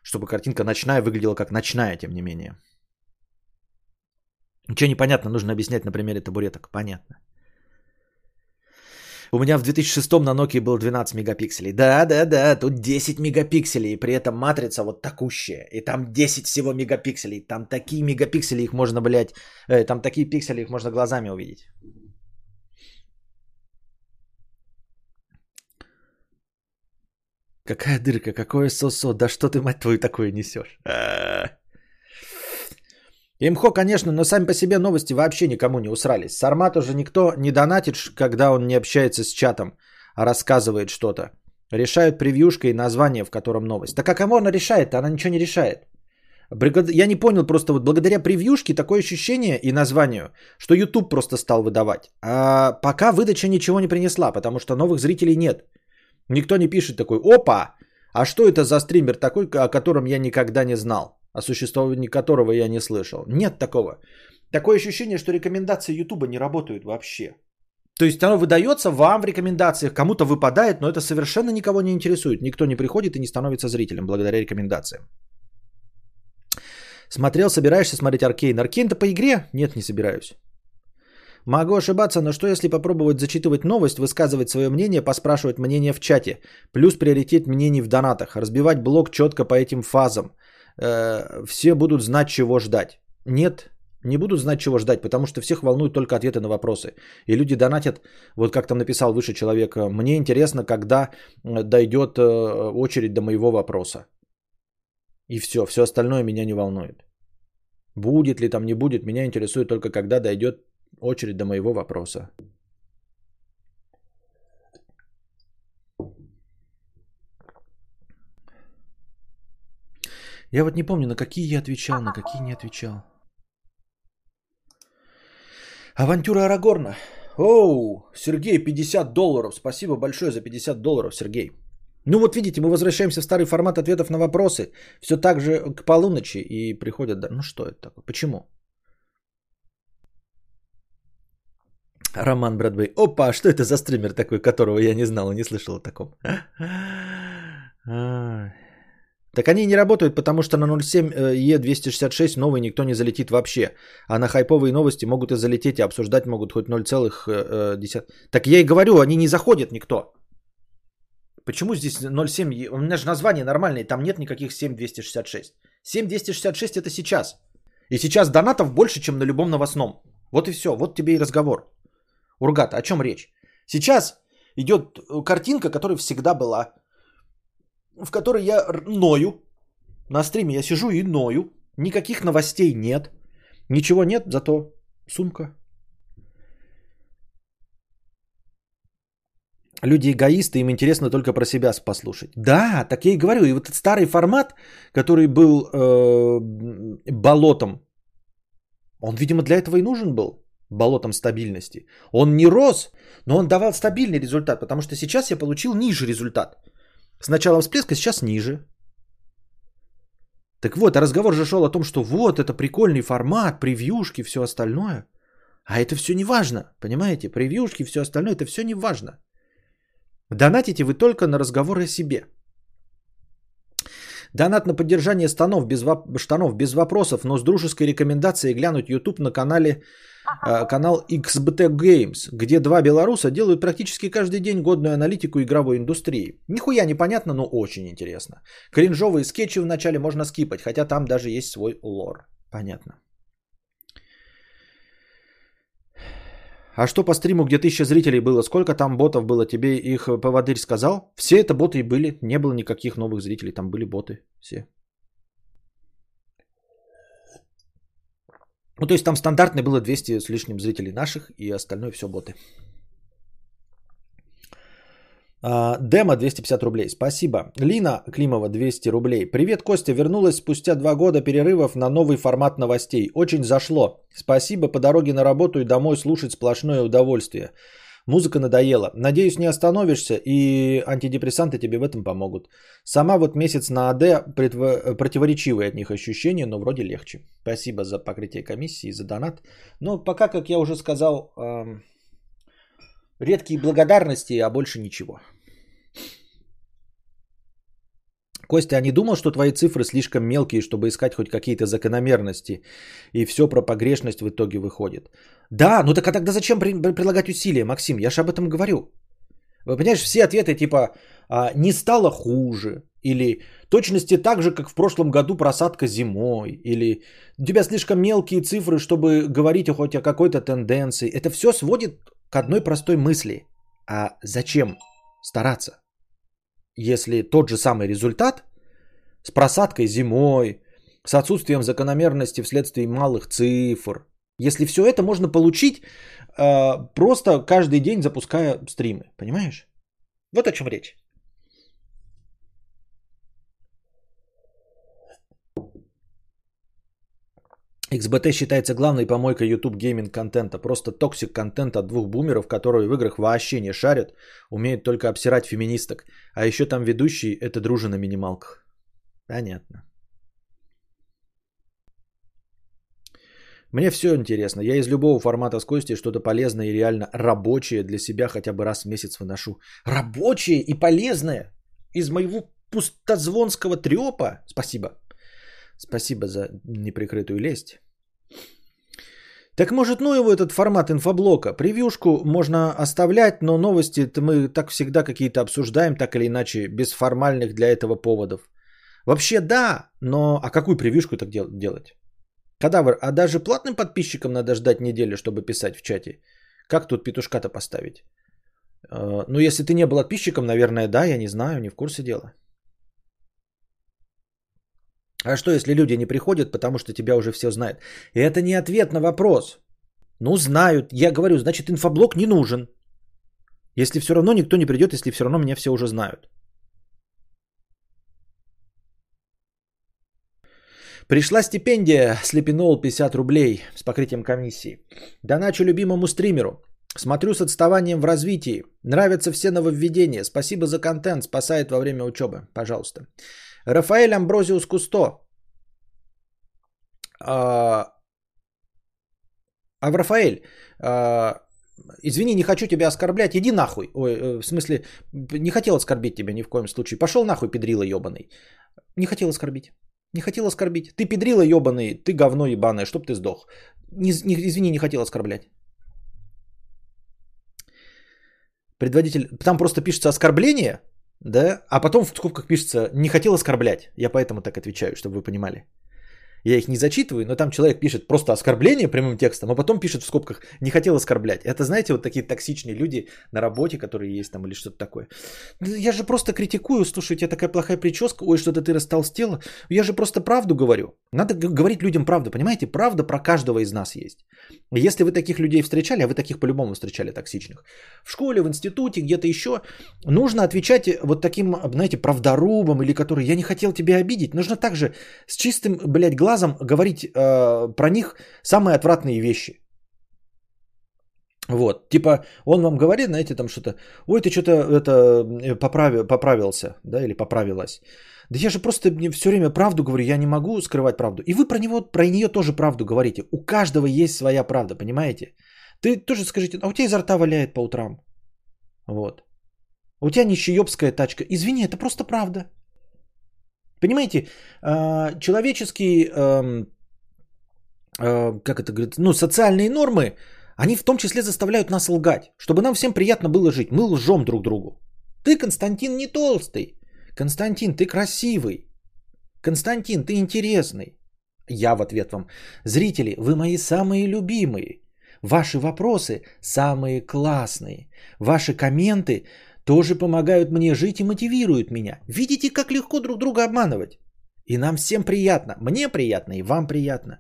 Чтобы картинка ночная выглядела как ночная, тем не менее. Ничего непонятно, нужно объяснять на примере табуреток. Понятно. У меня в 2006 на Nokia был 12 мегапикселей. Да, да, да, тут 10 мегапикселей, и при этом матрица вот такущая. И там 10 всего мегапикселей. Там такие мегапиксели, их можно, блядь, э, там такие пиксели, их можно глазами увидеть. Какая дырка, какое сосо, да что ты, мать твою, такое несешь? А. Имхо, конечно, но сами по себе новости вообще никому не усрались. Сармат уже никто не донатит, когда он не общается с чатом, а рассказывает что-то. Решают превьюшка и название, в котором новость. Так а кому она решает-то? Она ничего не решает. Я не понял просто вот благодаря превьюшке такое ощущение и названию, что YouTube просто стал выдавать. А пока выдача ничего не принесла, потому что новых зрителей нет. Никто не пишет такой, опа, а что это за стример такой, о котором я никогда не знал, о существовании которого я не слышал. Нет такого. Такое ощущение, что рекомендации YouTube не работают вообще. То есть оно выдается вам в рекомендациях, кому-то выпадает, но это совершенно никого не интересует. Никто не приходит и не становится зрителем благодаря рекомендациям. Смотрел, собираешься смотреть Аркейн? Аркейн-то по игре? Нет, не собираюсь. Могу ошибаться, но что если попробовать зачитывать новость, высказывать свое мнение, поспрашивать мнение в чате, плюс приоритет мнений в донатах, разбивать блок четко по этим фазам. Э, все будут знать, чего ждать. Нет, не будут знать, чего ждать, потому что всех волнуют только ответы на вопросы. И люди донатят, вот как там написал выше человек, э, мне интересно, когда э, дойдет э, очередь до моего вопроса. И все, все остальное меня не волнует. Будет ли там, не будет, меня интересует только, когда дойдет очередь до моего вопроса. Я вот не помню, на какие я отвечал, на какие не отвечал. Авантюра Арагорна. Оу, Сергей, 50 долларов. Спасибо большое за 50 долларов, Сергей. Ну вот видите, мы возвращаемся в старый формат ответов на вопросы. Все так же к полуночи и приходят... Ну что это такое? Почему? Роман Брэдвей. Опа, а что это за стример такой, которого я не знал и не слышал о таком? Так они не работают, потому что на 07 E266 новый никто не залетит вообще. А на хайповые новости могут и залететь, и обсуждать могут хоть 0,1. Так я и говорю, они не заходят никто. Почему здесь 0,7? У меня же название нормальное, там нет никаких 7,266. 7,266 это сейчас. И сейчас донатов больше, чем на любом новостном. Вот и все, вот тебе и разговор. Ургат, о чем речь? Сейчас идет э, картинка, которая всегда была, в которой я ною. На стриме я сижу и ною. Никаких новостей нет. Ничего нет, зато сумка. Люди эгоисты, им интересно только про себя послушать. Да, так я и говорю. И вот этот старый формат, который был э, болотом, он, видимо, для этого и нужен был болотом стабильности. Он не рос, но он давал стабильный результат, потому что сейчас я получил ниже результат. С началом всплеска сейчас ниже. Так вот, а разговор же шел о том, что вот это прикольный формат, превьюшки, все остальное. А это все не важно, понимаете? Превьюшки, все остальное, это все не важно. Донатите вы только на разговоры о себе. Донат на поддержание станов без, воп- штанов без вопросов, но с дружеской рекомендацией глянуть YouTube на канале канал XBT Games, где два белоруса делают практически каждый день годную аналитику игровой индустрии. Нихуя непонятно, но очень интересно. Кринжовые скетчи в начале можно скипать, хотя там даже есть свой лор. Понятно. А что по стриму, где тысяча зрителей было? Сколько там ботов было? Тебе их поводырь сказал? Все это боты и были. Не было никаких новых зрителей. Там были боты. Все. Ну, то есть там стандартно было 200 с лишним зрителей наших, и остальное все боты. А, Дема 250 рублей. Спасибо. Лина Климова 200 рублей. Привет, Костя. Вернулась спустя два года перерывов на новый формат новостей. Очень зашло. Спасибо по дороге на работу и домой слушать сплошное удовольствие. Музыка надоела. Надеюсь, не остановишься, и антидепрессанты тебе в этом помогут. Сама вот месяц на АД противоречивые от них ощущения, но вроде легче. Спасибо за покрытие комиссии, за донат. Но пока, как я уже сказал, эм, редкие благодарности, а больше ничего. Костя, а не думал, что твои цифры слишком мелкие, чтобы искать хоть какие-то закономерности, и все про погрешность в итоге выходит? Да, ну так а тогда зачем прилагать усилия, Максим? Я же об этом говорю. Вы понимаешь, все ответы типа а, «не стало хуже», или точности так же, как в прошлом году просадка зимой, или у тебя слишком мелкие цифры, чтобы говорить хоть о какой-то тенденции. Это все сводит к одной простой мысли. А зачем стараться? Если тот же самый результат с просадкой зимой, с отсутствием закономерности вследствие малых цифр, если все это можно получить э, просто каждый день запуская стримы, понимаешь? Вот о чем речь. XBT считается главной помойкой YouTube гейминг контента. Просто toxic контент от двух бумеров, которые в играх вообще не шарят, умеют только обсирать феминисток. А еще там ведущий это дружи на минималках. Понятно. Мне все интересно. Я из любого формата с Костей что-то полезное и реально рабочее для себя хотя бы раз в месяц выношу. Рабочее и полезное? Из моего пустозвонского трепа? Спасибо. Спасибо за неприкрытую лесть. Так может, ну его этот формат инфоблока. Превьюшку можно оставлять, но новости мы так всегда какие-то обсуждаем, так или иначе, без формальных для этого поводов. Вообще да, но а какую превьюшку так дел- делать? Кадавр, а даже платным подписчикам надо ждать неделю, чтобы писать в чате. Как тут петушка-то поставить? Э, ну, если ты не был подписчиком, наверное, да, я не знаю, не в курсе дела. А что, если люди не приходят, потому что тебя уже все знают? И это не ответ на вопрос. Ну, знают. Я говорю, значит, инфоблок не нужен. Если все равно никто не придет, если все равно меня все уже знают. Пришла стипендия Слепинол 50 рублей с покрытием комиссии. Доначу любимому стримеру. Смотрю с отставанием в развитии. Нравятся все нововведения. Спасибо за контент. Спасает во время учебы. Пожалуйста. Рафаэль Амброзиус Кусто. А, а Рафаэль, а, извини, не хочу тебя оскорблять, иди нахуй. Ой, э, в смысле, не хотел оскорбить тебя ни в коем случае. Пошел нахуй, педрила ебаный. Не хотел оскорбить. Не хотел оскорбить. Ты педрила ебаный, ты говно ебаное, чтоб ты сдох. Не, не, извини, не хотел оскорблять. Предводитель, там просто пишется оскорбление, да, а потом в скобках пишется не хотел оскорблять. Я поэтому так отвечаю, чтобы вы понимали. Я их не зачитываю, но там человек пишет просто оскорбление прямым текстом, а потом пишет в скобках «не хотел оскорблять». Это, знаете, вот такие токсичные люди на работе, которые есть там или что-то такое. Я же просто критикую, слушай, у тебя такая плохая прическа, ой, что-то ты растолстела. Я же просто правду говорю. Надо говорить людям правду, понимаете? Правда про каждого из нас есть. Если вы таких людей встречали, а вы таких по-любому встречали токсичных, в школе, в институте, где-то еще, нужно отвечать вот таким, знаете, правдорубом или который «я не хотел тебя обидеть». Нужно также с чистым, блядь, глазом глазом говорить э, про них самые отвратные вещи. Вот, типа, он вам говорит, знаете, там что-то, ой, ты что-то это э, поправи, поправился, да, или поправилась. Да я же просто все время правду говорю, я не могу скрывать правду. И вы про него, про нее тоже правду говорите. У каждого есть своя правда, понимаете? Ты тоже скажите, а у тебя изо рта валяет по утрам. Вот. У тебя нищеебская тачка. Извини, это просто правда. Понимаете, а, человеческие, эм, э, как это говорит, ну, социальные нормы, они в том числе заставляют нас лгать, чтобы нам всем приятно было жить. Мы лжем друг другу. Ты, Константин, не толстый. Константин, ты красивый. Константин, ты интересный. Я в ответ вам. Зрители, вы мои самые любимые. Ваши вопросы самые классные. Ваши комменты тоже помогают мне жить и мотивируют меня. Видите, как легко друг друга обманывать? И нам всем приятно. Мне приятно и вам приятно.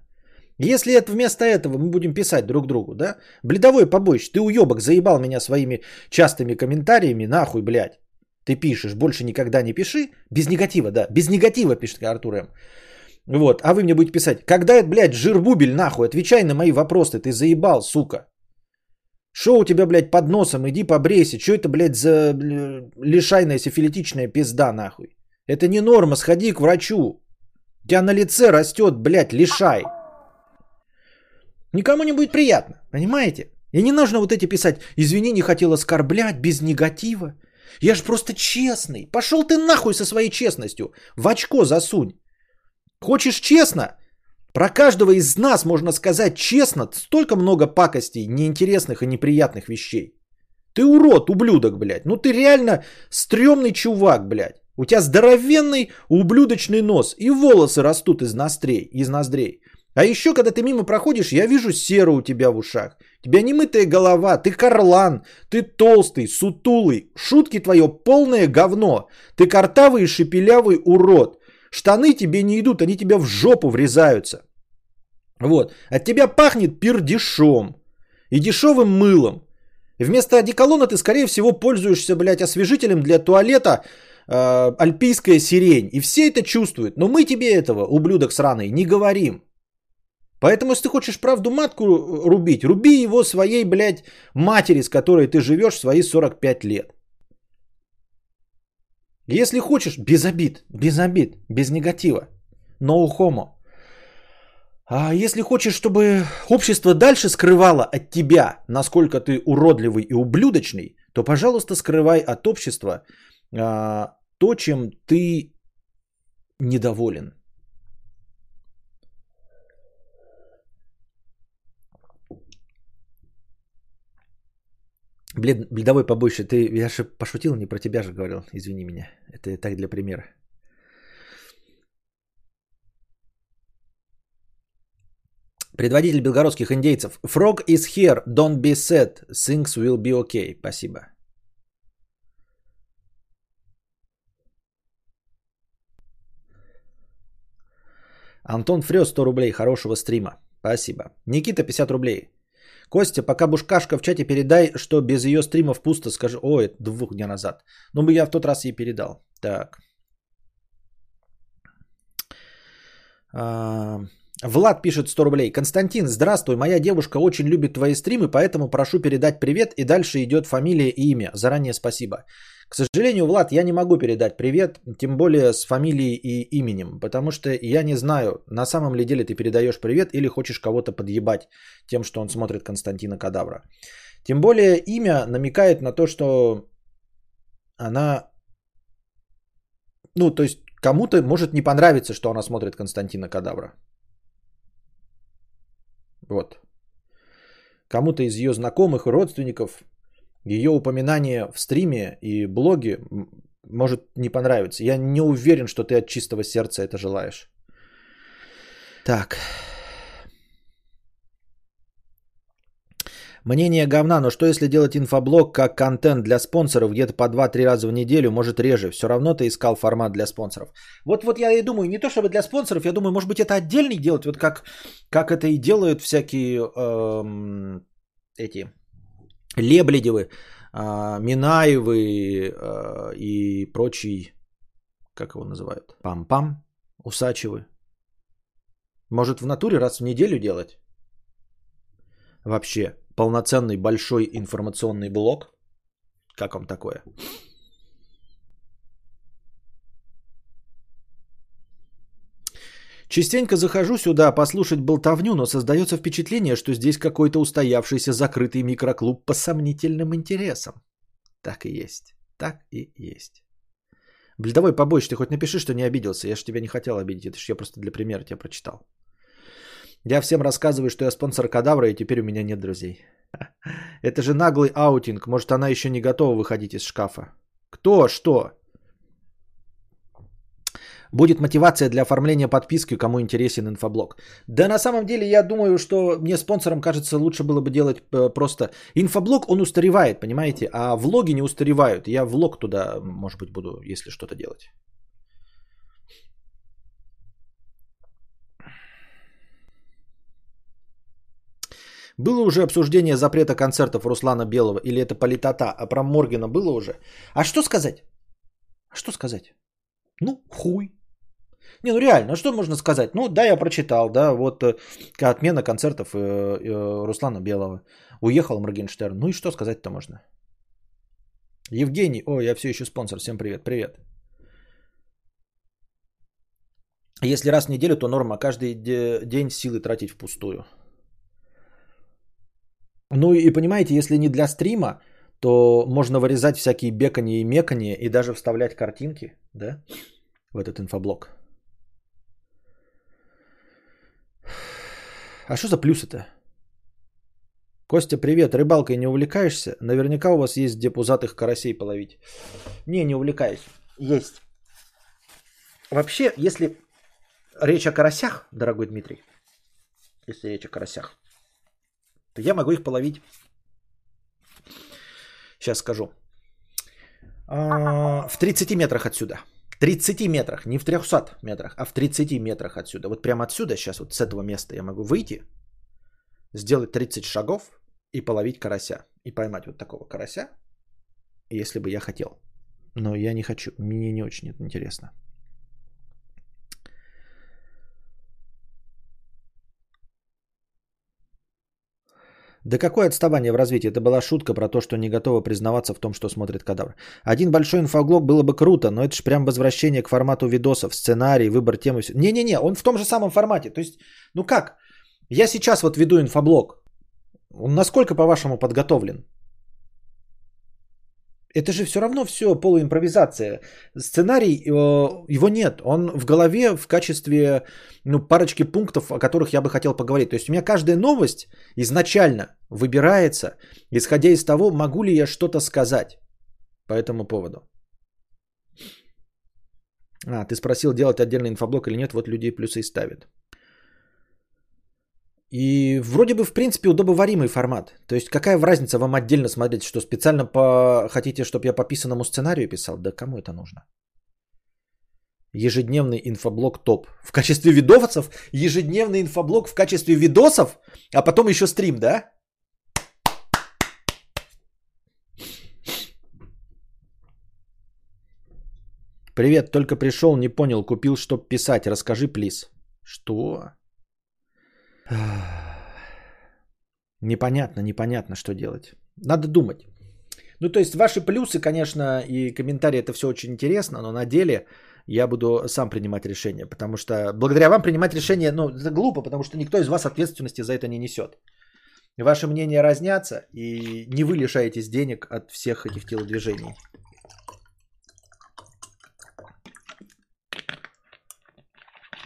Если это вместо этого мы будем писать друг другу, да? Бледовой побоище, ты уебок заебал меня своими частыми комментариями, нахуй, блядь. Ты пишешь, больше никогда не пиши. Без негатива, да. Без негатива, пишет Артур М. Вот, а вы мне будете писать, когда это, блядь, жирбубель, нахуй, отвечай на мои вопросы, ты заебал, сука. Что у тебя, блядь, под носом? Иди побрейся. Что это, блядь, за лишайная сифилитичная пизда, нахуй? Это не норма, сходи к врачу. У тебя на лице растет, блядь, лишай. Никому не будет приятно, понимаете? И не нужно вот эти писать, извини, не хотел оскорблять, без негатива. Я ж просто честный. Пошел ты нахуй со своей честностью. В очко засунь. Хочешь честно? Про каждого из нас можно сказать честно столько много пакостей, неинтересных и неприятных вещей. Ты урод, ублюдок, блядь. Ну ты реально стрёмный чувак, блядь. У тебя здоровенный ублюдочный нос и волосы растут из ноздрей, из ноздрей. А еще, когда ты мимо проходишь, я вижу серу у тебя в ушах. У тебя немытая голова, ты карлан, ты толстый, сутулый. Шутки твое полное говно. Ты картавый и шепелявый урод. Штаны тебе не идут, они тебя в жопу врезаются. Вот. От тебя пахнет пердешом и дешевым мылом. Вместо одеколона ты, скорее всего, пользуешься, блядь, освежителем для туалета э, альпийская сирень. И все это чувствуют. Но мы тебе этого, ублюдок сраный, не говорим. Поэтому, если ты хочешь правду матку рубить, руби его своей, блядь, матери, с которой ты живешь свои 45 лет. Если хочешь, без обид, без обид, без негатива. No homo. А если хочешь, чтобы общество дальше скрывало от тебя, насколько ты уродливый и ублюдочный, то, пожалуйста, скрывай от общества а, то, чем ты недоволен. Блед, бледовой побольше. Ты, я же пошутил, не про тебя же говорил. Извини меня. Это так для примера. Предводитель белгородских индейцев. Frog is here. Don't be sad. Things will be okay. Спасибо. Антон Фрёс 100 рублей. Хорошего стрима. Спасибо. Никита 50 рублей. Костя, пока Бушкашка в чате передай, что без ее стримов пусто, скажи. Ой, двух дня назад. Ну, бы я в тот раз ей передал. Так. А, Влад пишет 100 рублей. Константин, здравствуй. Моя девушка очень любит твои стримы, поэтому прошу передать привет. И дальше идет фамилия и имя. Заранее спасибо. К сожалению, Влад, я не могу передать привет, тем более с фамилией и именем, потому что я не знаю, на самом ли деле ты передаешь привет или хочешь кого-то подъебать тем, что он смотрит Константина Кадавра. Тем более имя намекает на то, что она... Ну, то есть кому-то может не понравиться, что она смотрит Константина Кадавра. Вот. Кому-то из ее знакомых и родственников ее упоминание в стриме и блоге может не понравиться. Я не уверен, что ты от чистого сердца это желаешь. Так. Мнение говна, но что если делать инфоблог как контент для спонсоров где-то по 2-3 раза в неделю, может реже, все равно ты искал формат для спонсоров. Вот, вот я и думаю, не то чтобы для спонсоров, я думаю, может быть это отдельный делать, вот как, как это и делают всякие эм, эти Лебледевы, а, Минаевы а, и прочий, как его называют, пам-пам, Усачевы. Может в натуре раз в неделю делать? Вообще, полноценный большой информационный блок. Как вам такое? Частенько захожу сюда послушать болтовню, но создается впечатление, что здесь какой-то устоявшийся закрытый микроклуб по сомнительным интересам. Так и есть. Так и есть. Блин, давай побольше, ты хоть напиши, что не обиделся. Я же тебя не хотел обидеть. Это же я просто для примера тебя прочитал. Я всем рассказываю, что я спонсор кадавра, и теперь у меня нет друзей. Это же наглый аутинг. Может, она еще не готова выходить из шкафа. Кто? Что? Будет мотивация для оформления подписки, кому интересен инфоблог. Да на самом деле я думаю, что мне спонсором кажется лучше было бы делать э, просто... Инфоблог, он устаревает, понимаете, а влоги не устаревают. Я влог туда, может быть, буду, если что-то делать. Было уже обсуждение запрета концертов Руслана Белого или это политота, а про Моргина было уже? А что сказать? А что сказать? Ну, хуй. Не, ну реально, что можно сказать? Ну, да, я прочитал, да, вот э, отмена концертов э, э, Руслана Белого. Уехал Моргенштерн. Ну и что сказать-то можно? Евгений, о, я все еще спонсор, всем привет, привет. Если раз в неделю, то норма, каждый день силы тратить впустую. Ну и понимаете, если не для стрима, то можно вырезать всякие бекания и мекания и даже вставлять картинки, да, в этот инфоблог. А что за плюсы-то? Костя, привет. Рыбалкой не увлекаешься? Наверняка у вас есть где пузатых карасей половить. Не, не увлекаюсь. Есть. Вообще, если речь о карасях, дорогой Дмитрий, если речь о карасях, то я могу их половить. Сейчас скажу. А, в 30 метрах отсюда. 30 метрах, не в 300 метрах, а в 30 метрах отсюда. Вот прямо отсюда, сейчас вот с этого места я могу выйти, сделать 30 шагов и половить карася. И поймать вот такого карася, если бы я хотел. Но я не хочу, мне не очень это интересно. Да какое отставание в развитии? Это была шутка про то, что не готова признаваться в том, что смотрит кадавр. Один большой инфоблог было бы круто, но это же прям возвращение к формату видосов, сценарий, выбор темы. Не-не-не, он в том же самом формате. То есть, ну как? Я сейчас вот веду инфоблог. Он насколько, по-вашему, подготовлен? Это же все равно все полуимпровизация. Сценарий, э, его нет. Он в голове в качестве ну, парочки пунктов, о которых я бы хотел поговорить. То есть у меня каждая новость изначально выбирается, исходя из того, могу ли я что-то сказать по этому поводу. А, ты спросил, делать отдельный инфоблок или нет, вот людей плюсы и ставят. И вроде бы, в принципе, удобоваримый формат. То есть какая разница вам отдельно смотреть, что специально по... хотите, чтобы я по писанному сценарию писал? Да кому это нужно? Ежедневный инфоблог топ. В качестве видосов? Ежедневный инфоблог в качестве видосов? А потом еще стрим, да? Привет, только пришел, не понял, купил, чтоб писать. Расскажи, плиз. Что? Непонятно, непонятно, что делать. Надо думать. Ну, то есть ваши плюсы, конечно, и комментарии, это все очень интересно, но на деле я буду сам принимать решение, потому что благодаря вам принимать решение, ну, это глупо, потому что никто из вас ответственности за это не несет. Ваши мнения разнятся, и не вы лишаетесь денег от всех этих телодвижений.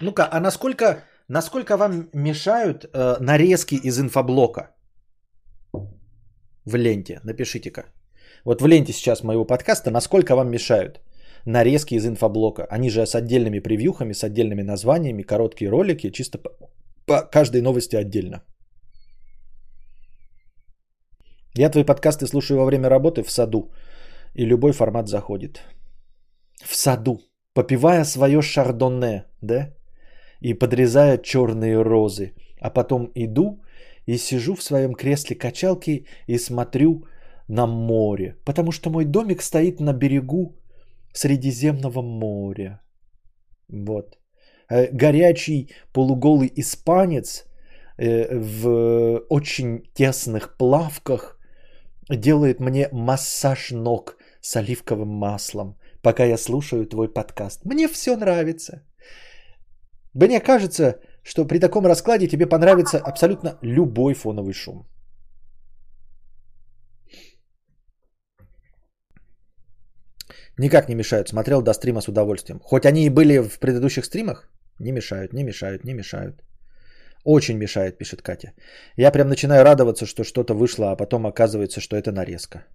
Ну-ка, а насколько, насколько вам мешают э, нарезки из инфоблока в ленте? Напишите-ка. Вот в ленте сейчас моего подкаста, насколько вам мешают нарезки из инфоблока? Они же с отдельными превьюхами, с отдельными названиями, короткие ролики, чисто по, по каждой новости отдельно. Я твои подкасты слушаю во время работы в саду, и любой формат заходит. В саду, попивая свое шардоне, да? И подрезая черные розы. А потом иду и сижу в своем кресле качалки и смотрю на море, потому что мой домик стоит на берегу Средиземного моря. Вот. Э, горячий полуголый испанец э, в очень тесных плавках делает мне массаж ног с оливковым маслом, пока я слушаю твой подкаст. Мне все нравится. Мне кажется, что при таком раскладе тебе понравится абсолютно любой фоновый шум. Никак не мешают. Смотрел до стрима с удовольствием. Хоть они и были в предыдущих стримах, не мешают, не мешают, не мешают. Очень мешает, пишет Катя. Я прям начинаю радоваться, что что-то вышло, а потом оказывается, что это нарезка.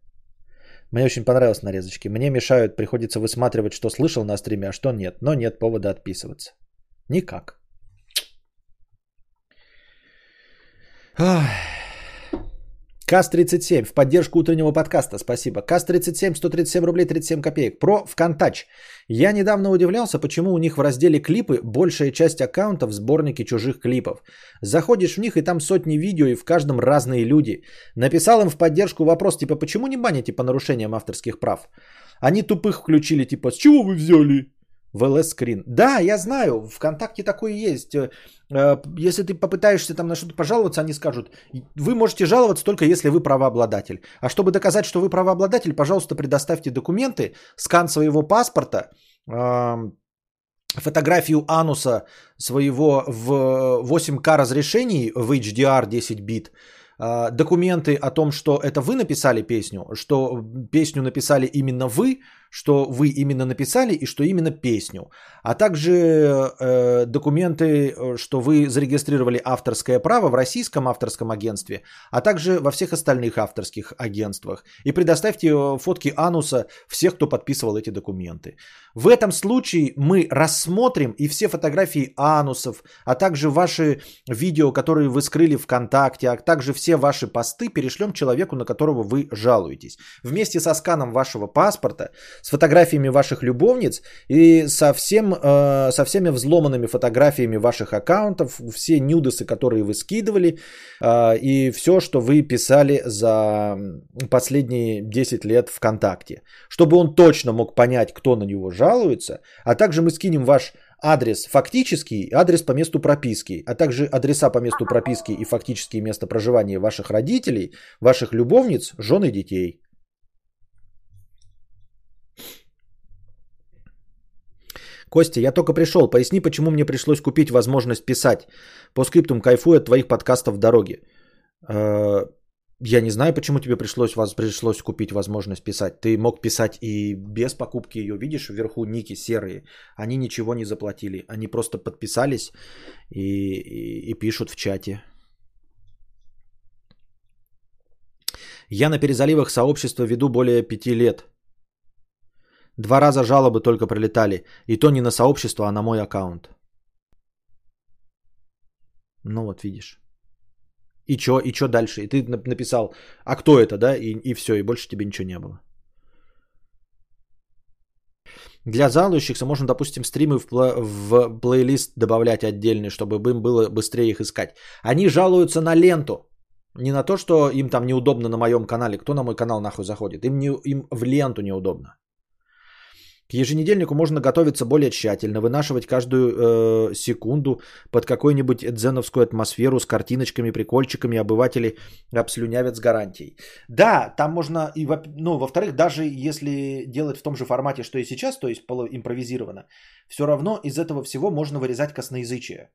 Мне очень понравились нарезочки. Мне мешают, приходится высматривать, что слышал на стриме, а что нет. Но нет повода отписываться. Никак. Ах. КАС-37 в поддержку утреннего подкаста. Спасибо. КАС-37, 137 рублей 37 копеек. Про ВКонтач. Я недавно удивлялся, почему у них в разделе клипы большая часть аккаунтов сборники чужих клипов. Заходишь в них и там сотни видео и в каждом разные люди. Написал им в поддержку вопрос типа почему не баните по нарушениям авторских прав? Они тупых включили типа с чего вы взяли? В LS Screen. Да, я знаю, ВКонтакте такое есть. Э, э, если ты попытаешься там на что-то пожаловаться, они скажут, вы можете жаловаться только если вы правообладатель. А чтобы доказать, что вы правообладатель, пожалуйста, предоставьте документы, скан своего паспорта, фотографию ануса своего в 8К разрешений в HDR 10 бит, а, документы о том, что это вы написали песню, что песню написали именно вы, что вы именно написали и что именно песню, а также э, документы, что вы зарегистрировали авторское право в российском авторском агентстве, а также во всех остальных авторских агентствах. И предоставьте э, фотки ануса всех, кто подписывал эти документы. В этом случае мы рассмотрим и все фотографии анусов, а также ваши видео, которые вы скрыли ВКонтакте, а также все ваши посты перешлем человеку, на которого вы жалуетесь. Вместе со сканом вашего паспорта, с фотографиями ваших любовниц и со, всем, э, со всеми взломанными фотографиями ваших аккаунтов, все нюдесы, которые вы скидывали э, и все, что вы писали за последние 10 лет ВКонтакте. Чтобы он точно мог понять, кто на него жалуется, а также мы скинем ваш адрес фактический, адрес по месту прописки, а также адреса по месту прописки и фактические места проживания ваших родителей, ваших любовниц, жен и детей. Костя, я только пришел. Поясни, почему мне пришлось купить возможность писать. По скриптум кайфую от твоих подкастов в дороге. Э, я не знаю, почему тебе пришлось, вас, пришлось купить возможность писать. Ты мог писать и без покупки ее. Видишь, вверху ники серые. Они ничего не заплатили. Они просто подписались и, и, и пишут в чате. Я на перезаливах сообщества веду более пяти лет. Два раза жалобы только прилетали. И то не на сообщество, а на мой аккаунт. Ну вот видишь. И чё, и чё дальше? И ты написал, а кто это, да? И, и все, и больше тебе ничего не было. Для жалующихся можно, допустим, стримы в, в плейлист добавлять отдельный, чтобы им было быстрее их искать. Они жалуются на ленту. Не на то, что им там неудобно на моем канале. Кто на мой канал нахуй заходит? Им, не, им в ленту неудобно. К еженедельнику можно готовиться более тщательно, вынашивать каждую э, секунду под какую-нибудь дзеновскую атмосферу с картиночками, прикольчиками, обыватели обслюнявят с гарантией. Да, там можно, и, ну, во-вторых, даже если делать в том же формате, что и сейчас, то есть импровизированно, все равно из этого всего можно вырезать косноязычие.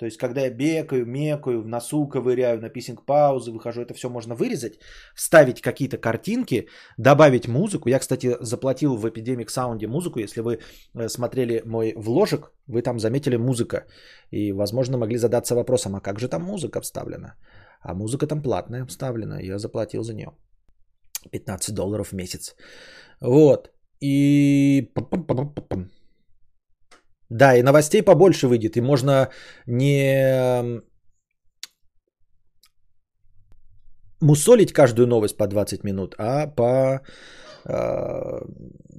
То есть, когда я бегаю, мекаю, в носу ковыряю, на писинг паузы выхожу, это все можно вырезать, вставить какие-то картинки, добавить музыку. Я, кстати, заплатил в Epidemic Sound музыку. Если вы э, смотрели мой вложек, вы там заметили музыка. И, возможно, могли задаться вопросом, а как же там музыка вставлена? А музыка там платная вставлена, я заплатил за нее. 15 долларов в месяц. Вот. И да, и новостей побольше выйдет, и можно не мусолить каждую новость по 20 минут, а по, э,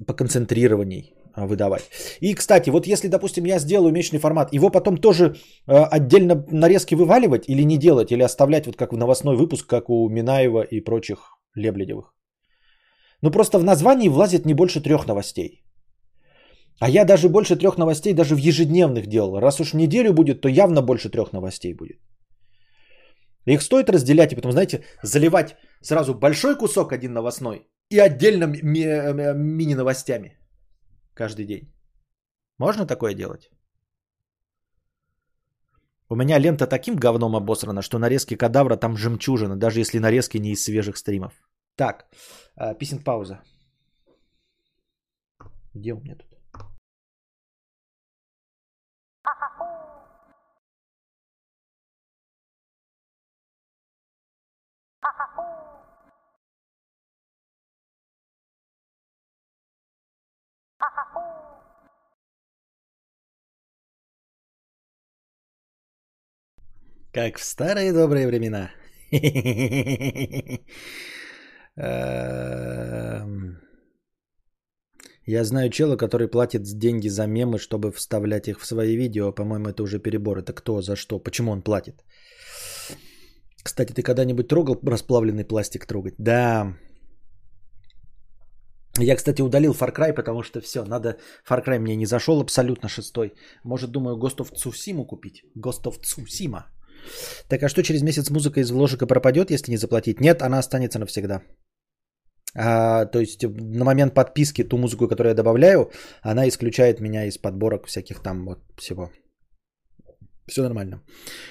по концентрированней выдавать. И, кстати, вот если, допустим, я сделаю месячный формат, его потом тоже э, отдельно нарезки вываливать или не делать, или оставлять вот как в новостной выпуск, как у Минаева и прочих Лебледевых. Ну просто в названии влазит не больше трех новостей. А я даже больше трех новостей даже в ежедневных делал. Раз уж неделю будет, то явно больше трех новостей будет. Их стоит разделять и потом, знаете, заливать сразу большой кусок один новостной и отдельно ми- мини-новостями каждый день. Можно такое делать? У меня лента таким говном обосрана, что нарезки кадавра там жемчужина, даже если нарезки не из свежих стримов. Так, а, писинг пауза. Где у меня тут? Как в старые добрые времена. Эм. Я знаю чела, который платит деньги за мемы, чтобы вставлять их в свои видео. По-моему, это уже перебор. Это кто, за что, почему он платит? Кстати, ты когда-нибудь трогал расплавленный пластик трогать? Да. Я, кстати, удалил Far Cry, потому что все, надо... Far Cry мне не зашел абсолютно шестой. Может, думаю, Ghost of Tsushima купить? Ghost of Tsushima. Так а что через месяц музыка из вложика пропадет, если не заплатить? Нет, она останется навсегда. А, то есть на момент подписки ту музыку, которую я добавляю, она исключает меня из подборок всяких там вот всего. Все нормально.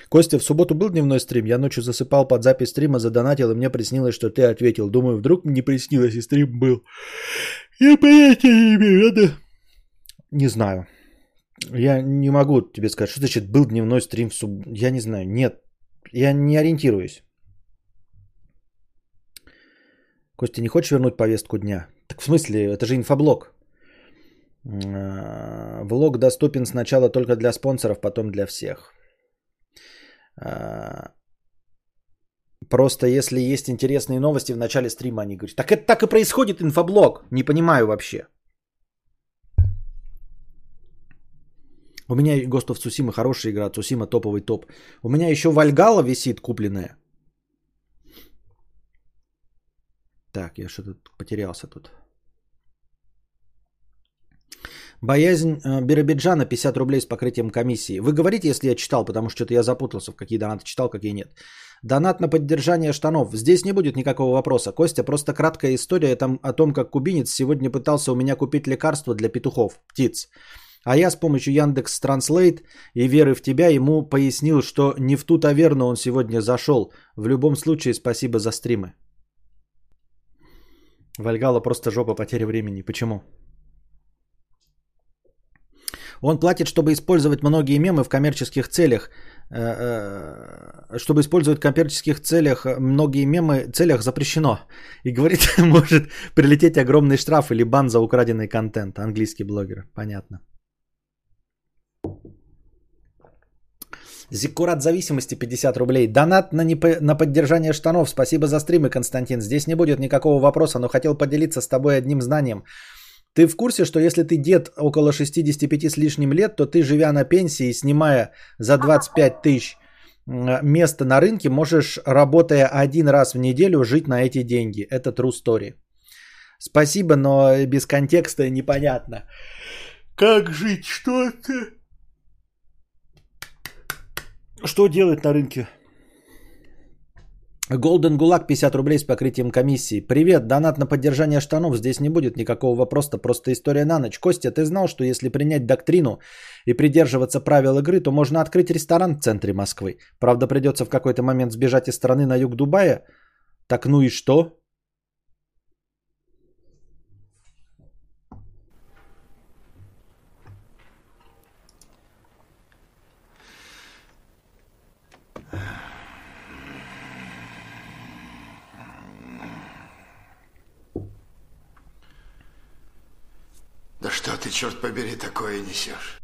Костя, в субботу был дневной стрим. Я ночью засыпал под запись стрима, задонатил, и мне приснилось, что ты ответил. Думаю, вдруг не приснилось, и стрим был. Я понятия не имею, надо... Не знаю. Я не могу тебе сказать, что значит был дневной стрим в субботу. Я не знаю. Нет. Я не ориентируюсь. Костя, не хочешь вернуть повестку дня? Так в смысле, это же инфоблог. А, влог доступен сначала только для спонсоров, потом для всех. А, просто если есть интересные новости в начале стрима, они говорят, так это так и происходит инфоблог. Не понимаю вообще. У меня Ghost of Tsushima хорошая игра, Тсусима топовый топ. У меня еще Вальгала висит купленная. Так, я что-то потерялся тут. Боязнь э, Биробиджана 50 рублей с покрытием комиссии. Вы говорите, если я читал, потому что что-то я запутался, в какие донаты читал, какие нет. Донат на поддержание штанов. Здесь не будет никакого вопроса. Костя, просто краткая история там, о том, как кубинец сегодня пытался у меня купить лекарство для петухов, птиц. А я с помощью Яндекс Транслейт и веры в тебя ему пояснил, что не в ту таверну он сегодня зашел. В любом случае, спасибо за стримы. Вальгала просто жопа потеря времени. Почему? Он платит, чтобы использовать многие мемы в коммерческих целях. Э, э, чтобы использовать в коммерческих целях многие мемы, целях запрещено. И говорит, может прилететь огромный штраф или бан за украденный контент. Английский блогер. Понятно. Зиккурат зависимости 50 рублей. Донат на, не, на поддержание штанов. Спасибо за стримы, Константин. Здесь не будет никакого вопроса, но хотел поделиться с тобой одним знанием. Ты в курсе, что если ты дед около 65 с лишним лет, то ты, живя на пенсии, снимая за 25 тысяч место на рынке, можешь, работая один раз в неделю, жить на эти деньги. Это true story. Спасибо, но без контекста непонятно. Как жить? Что это? Что делать на рынке? Golden Гулаг 50 рублей с покрытием комиссии. Привет, донат на поддержание штанов. Здесь не будет никакого вопроса, просто история на ночь. Костя, ты знал, что если принять доктрину и придерживаться правил игры, то можно открыть ресторан в центре Москвы. Правда, придется в какой-то момент сбежать из страны на юг Дубая. Так ну и что? Да что ты, черт побери, такое несешь?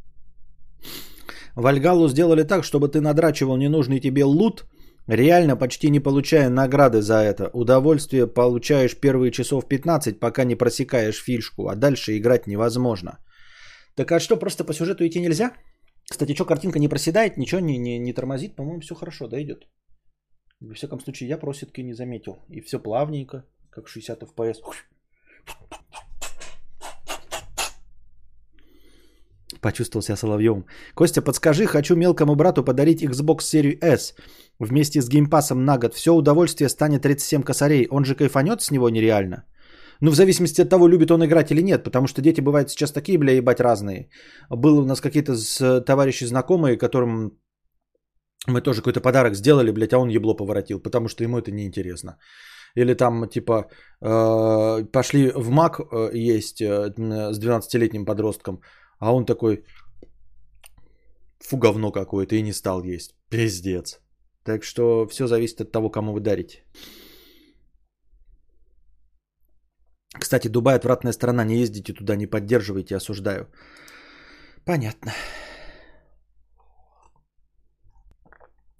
Вальгалу сделали так, чтобы ты надрачивал ненужный тебе лут, реально почти не получая награды за это. Удовольствие получаешь первые часов 15, пока не просекаешь фишку, а дальше играть невозможно. Так а что, просто по сюжету идти нельзя? Кстати, что, картинка не проседает, ничего не, не, не тормозит, по-моему, все хорошо, да, идет. Во всяком случае, я проситки не заметил. И все плавненько, как 60 FPS. Почувствовал себя Соловьевым. Костя, подскажи, хочу мелкому брату подарить Xbox серию S вместе с геймпасом на год. Все удовольствие станет 37 косарей. Он же кайфанет с него нереально. Ну, в зависимости от того, любит он играть или нет, потому что дети бывают сейчас такие, бля, ебать, разные. Был у нас какие-то товарищи знакомые, которым мы тоже какой-то подарок сделали, блядь, а он ебло поворотил, потому что ему это неинтересно. Или там, типа, э, пошли в МАК э, есть э, с 12-летним подростком, а он такой, фу, говно какое-то, и не стал есть. Пиздец. Так что все зависит от того, кому вы дарите. Кстати, Дубай отвратная страна, не ездите туда, не поддерживайте, осуждаю. Понятно.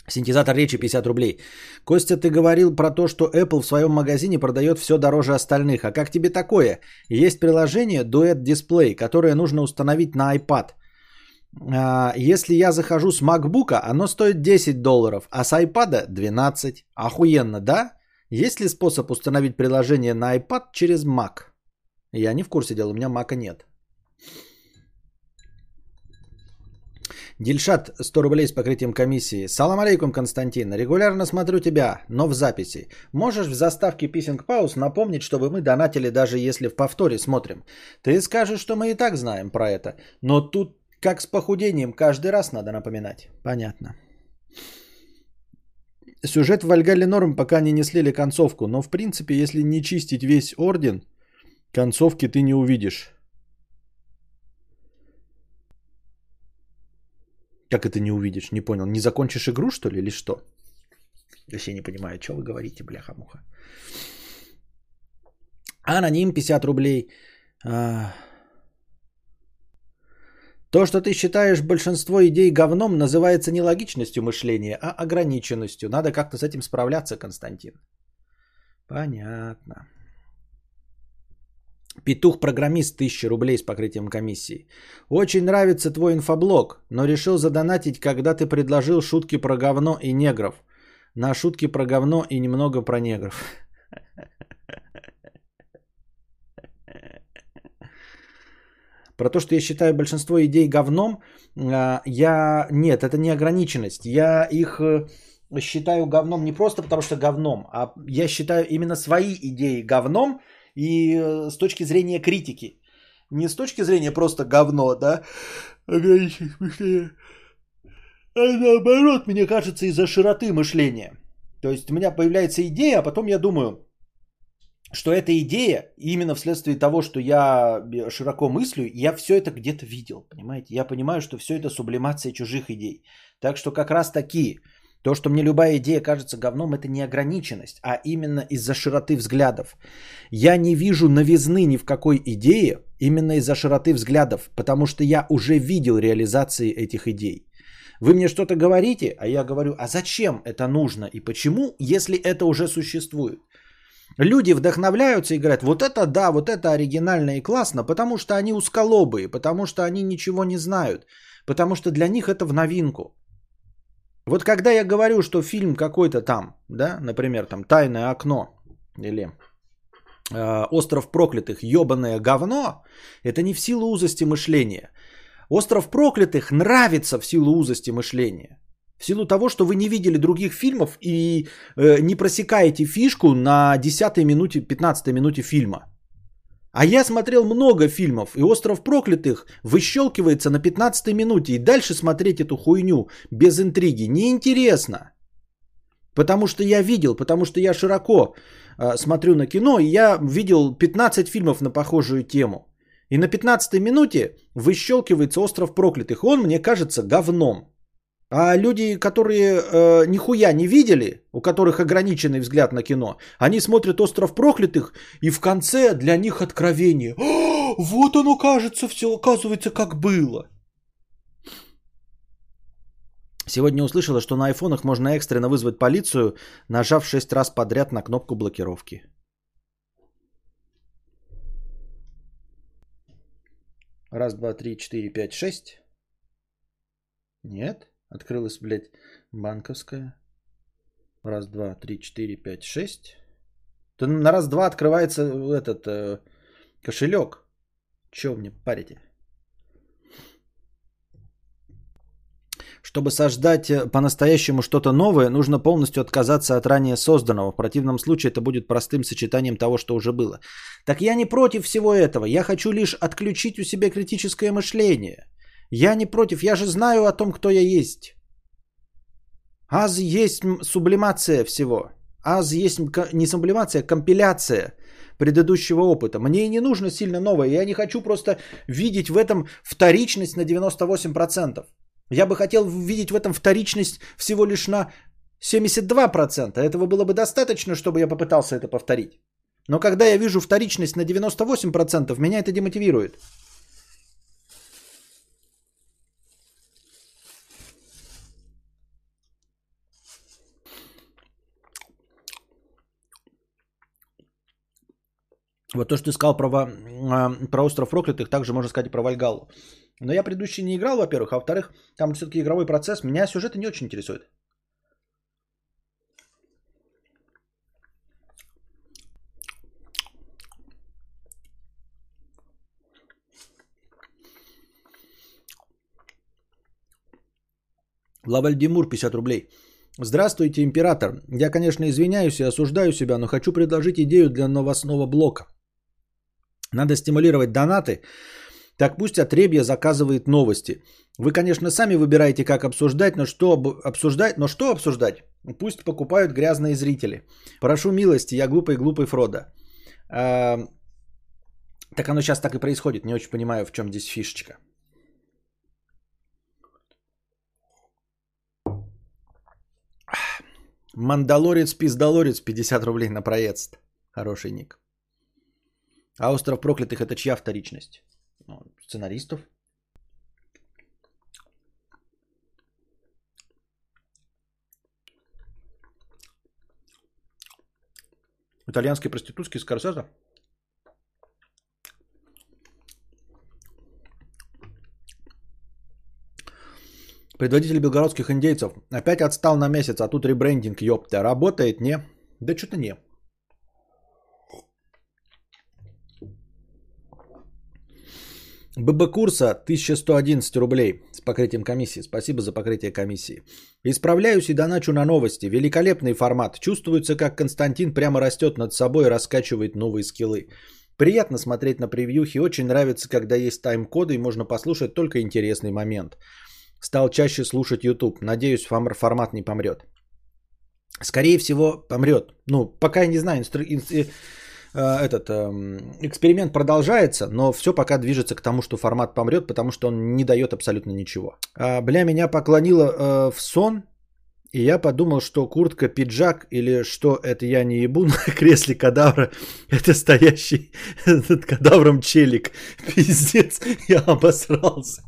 Синтезатор речи 50 рублей. Костя, ты говорил про то, что Apple в своем магазине продает все дороже остальных. А как тебе такое? Есть приложение Duet Display, которое нужно установить на iPad. А, если я захожу с MacBook, оно стоит 10 долларов, а с iPad 12. Охуенно, да? Есть ли способ установить приложение на iPad через Mac? Я не в курсе дела, у меня Mac нет. Дильшат, 100 рублей с покрытием комиссии. Салам алейкум, Константин. Регулярно смотрю тебя, но в записи. Можешь в заставке Писинг Пауз напомнить, чтобы мы донатили, даже если в повторе смотрим? Ты скажешь, что мы и так знаем про это. Но тут, как с похудением, каждый раз надо напоминать. Понятно. Сюжет в Вальгале норм, пока не не слили концовку. Но в принципе, если не чистить весь орден, концовки ты не увидишь. Как это не увидишь? Не понял. Не закончишь игру, что ли, или что? Вообще не понимаю, что вы говорите, бляха-муха. Аноним 50 рублей. А... То, что ты считаешь большинство идей говном, называется не логичностью мышления, а ограниченностью. Надо как-то с этим справляться, Константин. Понятно. Петух-программист 1000 рублей с покрытием комиссии. Очень нравится твой инфоблог, но решил задонатить, когда ты предложил шутки про говно и негров. На шутки про говно и немного про негров. Про то, что я считаю большинство идей говном, а, я... Нет, это не ограниченность. Я их э, считаю говном не просто потому, что говном, а я считаю именно свои идеи говном, и э, с точки зрения критики. Не с точки зрения просто говно, да, ограничить мышление, а наоборот, мне кажется, из-за широты мышления. То есть у меня появляется идея, а потом я думаю, что эта идея, именно вследствие того, что я широко мыслю, я все это где-то видел, понимаете? Я понимаю, что все это сублимация чужих идей. Так что как раз таки то, что мне любая идея кажется говном, это не ограниченность, а именно из-за широты взглядов. Я не вижу новизны ни в какой идее именно из-за широты взглядов, потому что я уже видел реализации этих идей. Вы мне что-то говорите, а я говорю, а зачем это нужно и почему, если это уже существует? Люди вдохновляются и говорят, вот это да, вот это оригинально и классно, потому что они узколобые, потому что они ничего не знают, потому что для них это в новинку. Вот когда я говорю, что фильм какой-то там, да, например, там «Тайное окно» или э, «Остров проклятых» ебаное говно, это не в силу узости мышления. «Остров проклятых» нравится в силу узости мышления. В силу того, что вы не видели других фильмов и э, не просекаете фишку на 10 минуте, 15 минуте фильма. А я смотрел много фильмов, и «Остров проклятых» выщелкивается на 15 минуте, и дальше смотреть эту хуйню без интриги неинтересно. Потому что я видел, потому что я широко э, смотрю на кино, и я видел 15 фильмов на похожую тему. И на 15 минуте выщелкивается «Остров проклятых», он мне кажется говном. А люди, которые э, нихуя не видели, у которых ограниченный взгляд на кино, они смотрят «Остров проклятых» и в конце для них откровение. О, вот оно кажется, все оказывается как было. Сегодня услышала, что на айфонах можно экстренно вызвать полицию, нажав 6 раз подряд на кнопку блокировки. Раз, два, три, четыре, пять, шесть. Нет? Открылась, блядь, банковская. Раз, два, три, четыре, пять, шесть. То на раз-два открывается этот э, кошелек. Че мне парите? Чтобы создать э, по-настоящему что-то новое, нужно полностью отказаться от ранее созданного. В противном случае это будет простым сочетанием того, что уже было. Так я не против всего этого. Я хочу лишь отключить у себя критическое мышление. Я не против, я же знаю о том, кто я есть. Аз есть сублимация всего. Аз есть не сублимация, а компиляция предыдущего опыта. Мне и не нужно сильно новое. Я не хочу просто видеть в этом вторичность на 98%. Я бы хотел видеть в этом вторичность всего лишь на 72%. Этого было бы достаточно, чтобы я попытался это повторить. Но когда я вижу вторичность на 98%, меня это демотивирует. Вот то, что ты сказал про, а, про остров проклятых, также можно сказать и про Вальгалу. Но я предыдущий не играл, во-первых, а во-вторых, там все-таки игровой процесс. Меня сюжеты не очень интересует. Лавальдимур, 50 рублей. Здравствуйте, император. Я, конечно, извиняюсь и осуждаю себя, но хочу предложить идею для новостного блока. Надо стимулировать донаты. Так пусть отребье заказывает новости. Вы, конечно, сами выбираете, как обсуждать, но что обсуждать, но что обсуждать? Пусть покупают грязные зрители. Прошу милости, я глупый-глупый Фродо. А, так оно сейчас так и происходит. Не очень понимаю, в чем здесь фишечка. Мандалорец, пиздалорец, 50 рублей на проезд. Хороший ник. А остров проклятых это чья вторичность? Ну, сценаристов. Итальянские проститутки Скорсезе? Предводитель белгородских индейцев опять отстал на месяц, а тут ребрендинг, ёпта. Работает, не? Да что-то не. ББ курса 1111 рублей с покрытием комиссии. Спасибо за покрытие комиссии. Исправляюсь и доначу на новости. Великолепный формат. Чувствуется, как Константин прямо растет над собой и раскачивает новые скиллы. Приятно смотреть на превьюхи. Очень нравится, когда есть тайм-коды и можно послушать только интересный момент. Стал чаще слушать YouTube. Надеюсь, формат не помрет. Скорее всего, помрет. Ну, пока я не знаю, инстру... Э, этот эм, эксперимент продолжается, но все пока движется к тому, что формат помрет, потому что он не дает абсолютно ничего. А, бля, меня поклонило э, в сон, и я подумал, что куртка, пиджак или что это я не ебу на кресле кадавра, это стоящий над кадавром челик. Пиздец, я обосрался.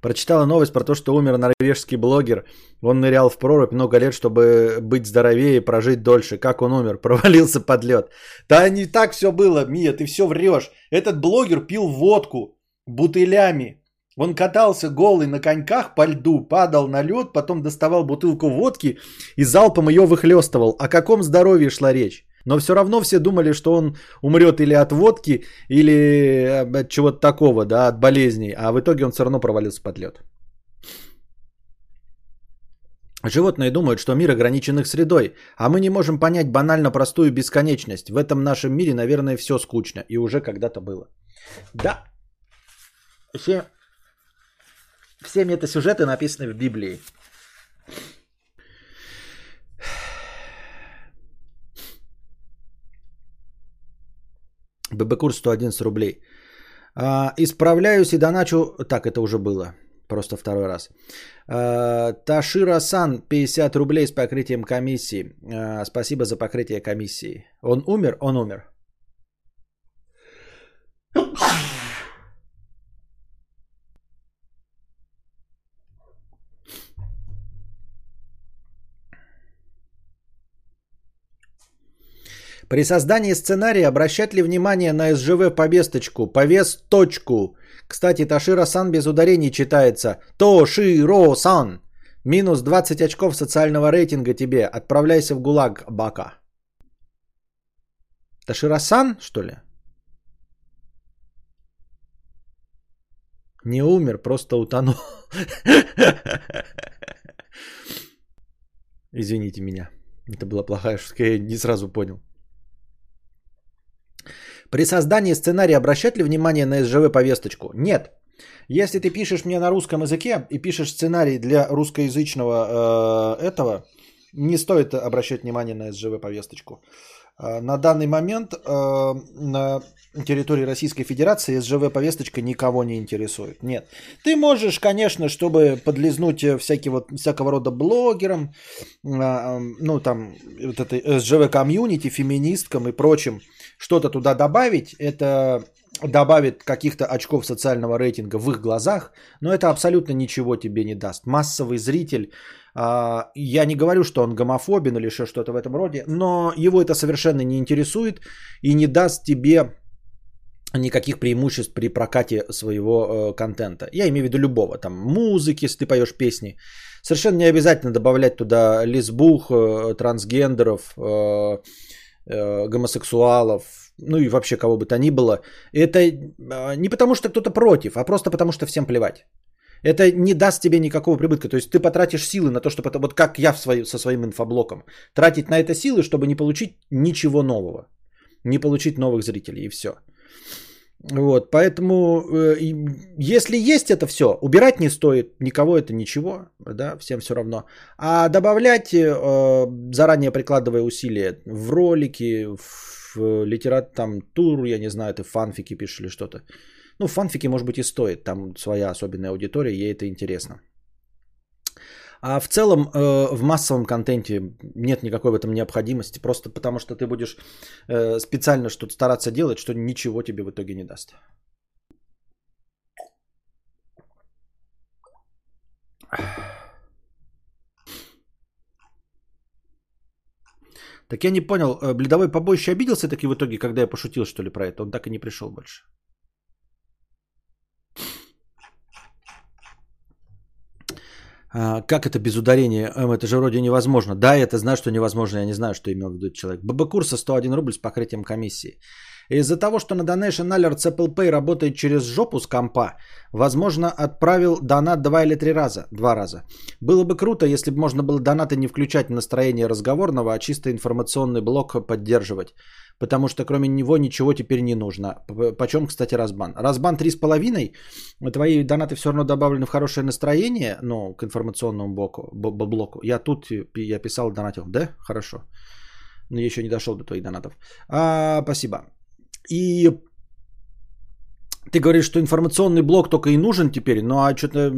Прочитала новость про то, что умер норвежский блогер. Он нырял в прорубь много лет, чтобы быть здоровее и прожить дольше. Как он умер? Провалился под лед. Да не так все было, Мия, ты все врешь. Этот блогер пил водку бутылями Он катался голый на коньках по льду, падал на лед, потом доставал бутылку водки и залпом ее выхлестывал. О каком здоровье шла речь? Но все равно все думали, что он умрет или от водки, или от чего-то такого, да, от болезней. А в итоге он все равно провалился под лед. Животные думают, что мир ограничен их средой, а мы не можем понять банально простую бесконечность. В этом нашем мире, наверное, все скучно и уже когда-то было. Да, все, все метасюжеты написаны в Библии. ББ курс 111 рублей. А, исправляюсь и доначу... Так, это уже было. Просто второй раз. А, Ташира Сан, 50 рублей с покрытием комиссии. А, спасибо за покрытие комиссии. Он умер? Он умер. При создании сценария обращать ли внимание на СЖВ повесточку, повес точку. Кстати, Ташира-сан без ударений читается. Тоширо-сан. Минус 20 очков социального рейтинга тебе. Отправляйся в ГУЛАГ, Бака. Ташира-сан, что ли? Не умер, просто утонул. Извините меня. Это была плохая шутка, я не сразу понял. При создании сценария обращать ли внимание на СЖВ повесточку? Нет. Если ты пишешь мне на русском языке и пишешь сценарий для русскоязычного э, этого, не стоит обращать внимание на СЖВ повесточку. Э, на данный момент э, на территории Российской Федерации СЖВ повесточка никого не интересует. Нет. Ты можешь, конечно, чтобы подлизнуть всякие вот, всякого рода блогерам, э, ну там вот этой СЖВ комьюнити, феминисткам и прочим, что-то туда добавить, это добавит каких-то очков социального рейтинга в их глазах, но это абсолютно ничего тебе не даст. Массовый зритель, а, я не говорю, что он гомофобен или еще что-то в этом роде, но его это совершенно не интересует и не даст тебе никаких преимуществ при прокате своего э, контента. Я имею в виду любого, там музыки, если ты поешь песни. Совершенно не обязательно добавлять туда лесбух, э, трансгендеров, э, гомосексуалов, ну и вообще кого бы то ни было. Это а, не потому, что кто-то против, а просто потому, что всем плевать. Это не даст тебе никакого прибытка. То есть ты потратишь силы на то, чтобы это, вот как я в свой, со своим инфоблоком, тратить на это силы, чтобы не получить ничего нового. Не получить новых зрителей и все. Вот, поэтому, э, если есть это все, убирать не стоит, никого это ничего, да, всем все равно. А добавлять, э, заранее прикладывая усилия в ролики, в литерат, там, тур, я не знаю, ты фанфики пишешь или что-то. Ну, фанфики, может быть, и стоит, там своя особенная аудитория, ей это интересно. А в целом э, в массовом контенте нет никакой в этом необходимости, просто потому что ты будешь э, специально что-то стараться делать, что ничего тебе в итоге не даст. Так я не понял, э, бледовой побоище обиделся таки в итоге, когда я пошутил, что ли, про это? Он так и не пришел больше. Как это без ударения? Эм, это же вроде невозможно. Да, это знаю, что невозможно. Я не знаю, что имел в виду человек. ББ курса 101 рубль с покрытием комиссии. Из-за того, что на Donation Alert Pay работает через жопу с компа, возможно, отправил донат два или три раза. Два раза. Было бы круто, если бы можно было донаты не включать настроение разговорного, а чисто информационный блок поддерживать потому что кроме него ничего теперь не нужно. Почем, кстати, Разбан? Разбан 3,5, твои донаты все равно добавлены в хорошее настроение, ну, к информационному блоку. блоку. Я тут, я писал, донатил. Да? Хорошо. Но я еще не дошел до твоих донатов. А, спасибо. И ты говоришь, что информационный блок только и нужен теперь, ну а что-то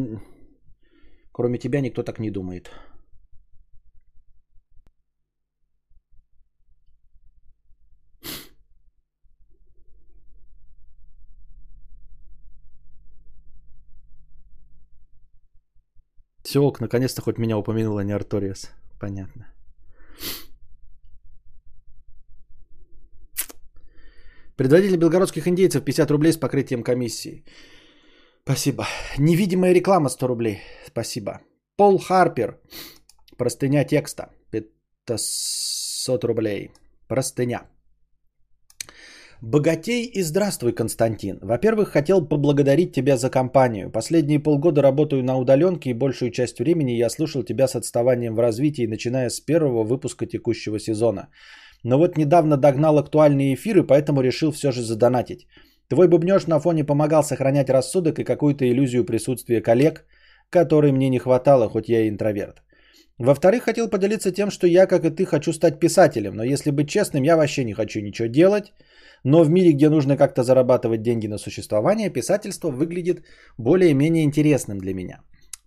кроме тебя никто так не думает. Все, наконец-то хоть меня упомянула не Арториас. Понятно. Предводитель белгородских индейцев 50 рублей с покрытием комиссии. Спасибо. Невидимая реклама 100 рублей. Спасибо. Пол Харпер. Простыня текста. 500 рублей. Простыня. Богатей и здравствуй, Константин. Во-первых, хотел поблагодарить тебя за компанию. Последние полгода работаю на удаленке и большую часть времени я слушал тебя с отставанием в развитии, начиная с первого выпуска текущего сезона. Но вот недавно догнал актуальные эфиры, поэтому решил все же задонатить. Твой бубнеж на фоне помогал сохранять рассудок и какую-то иллюзию присутствия коллег, которой мне не хватало, хоть я и интроверт. Во-вторых, хотел поделиться тем, что я, как и ты, хочу стать писателем, но если быть честным, я вообще не хочу ничего делать, но в мире, где нужно как-то зарабатывать деньги на существование, писательство выглядит более-менее интересным для меня.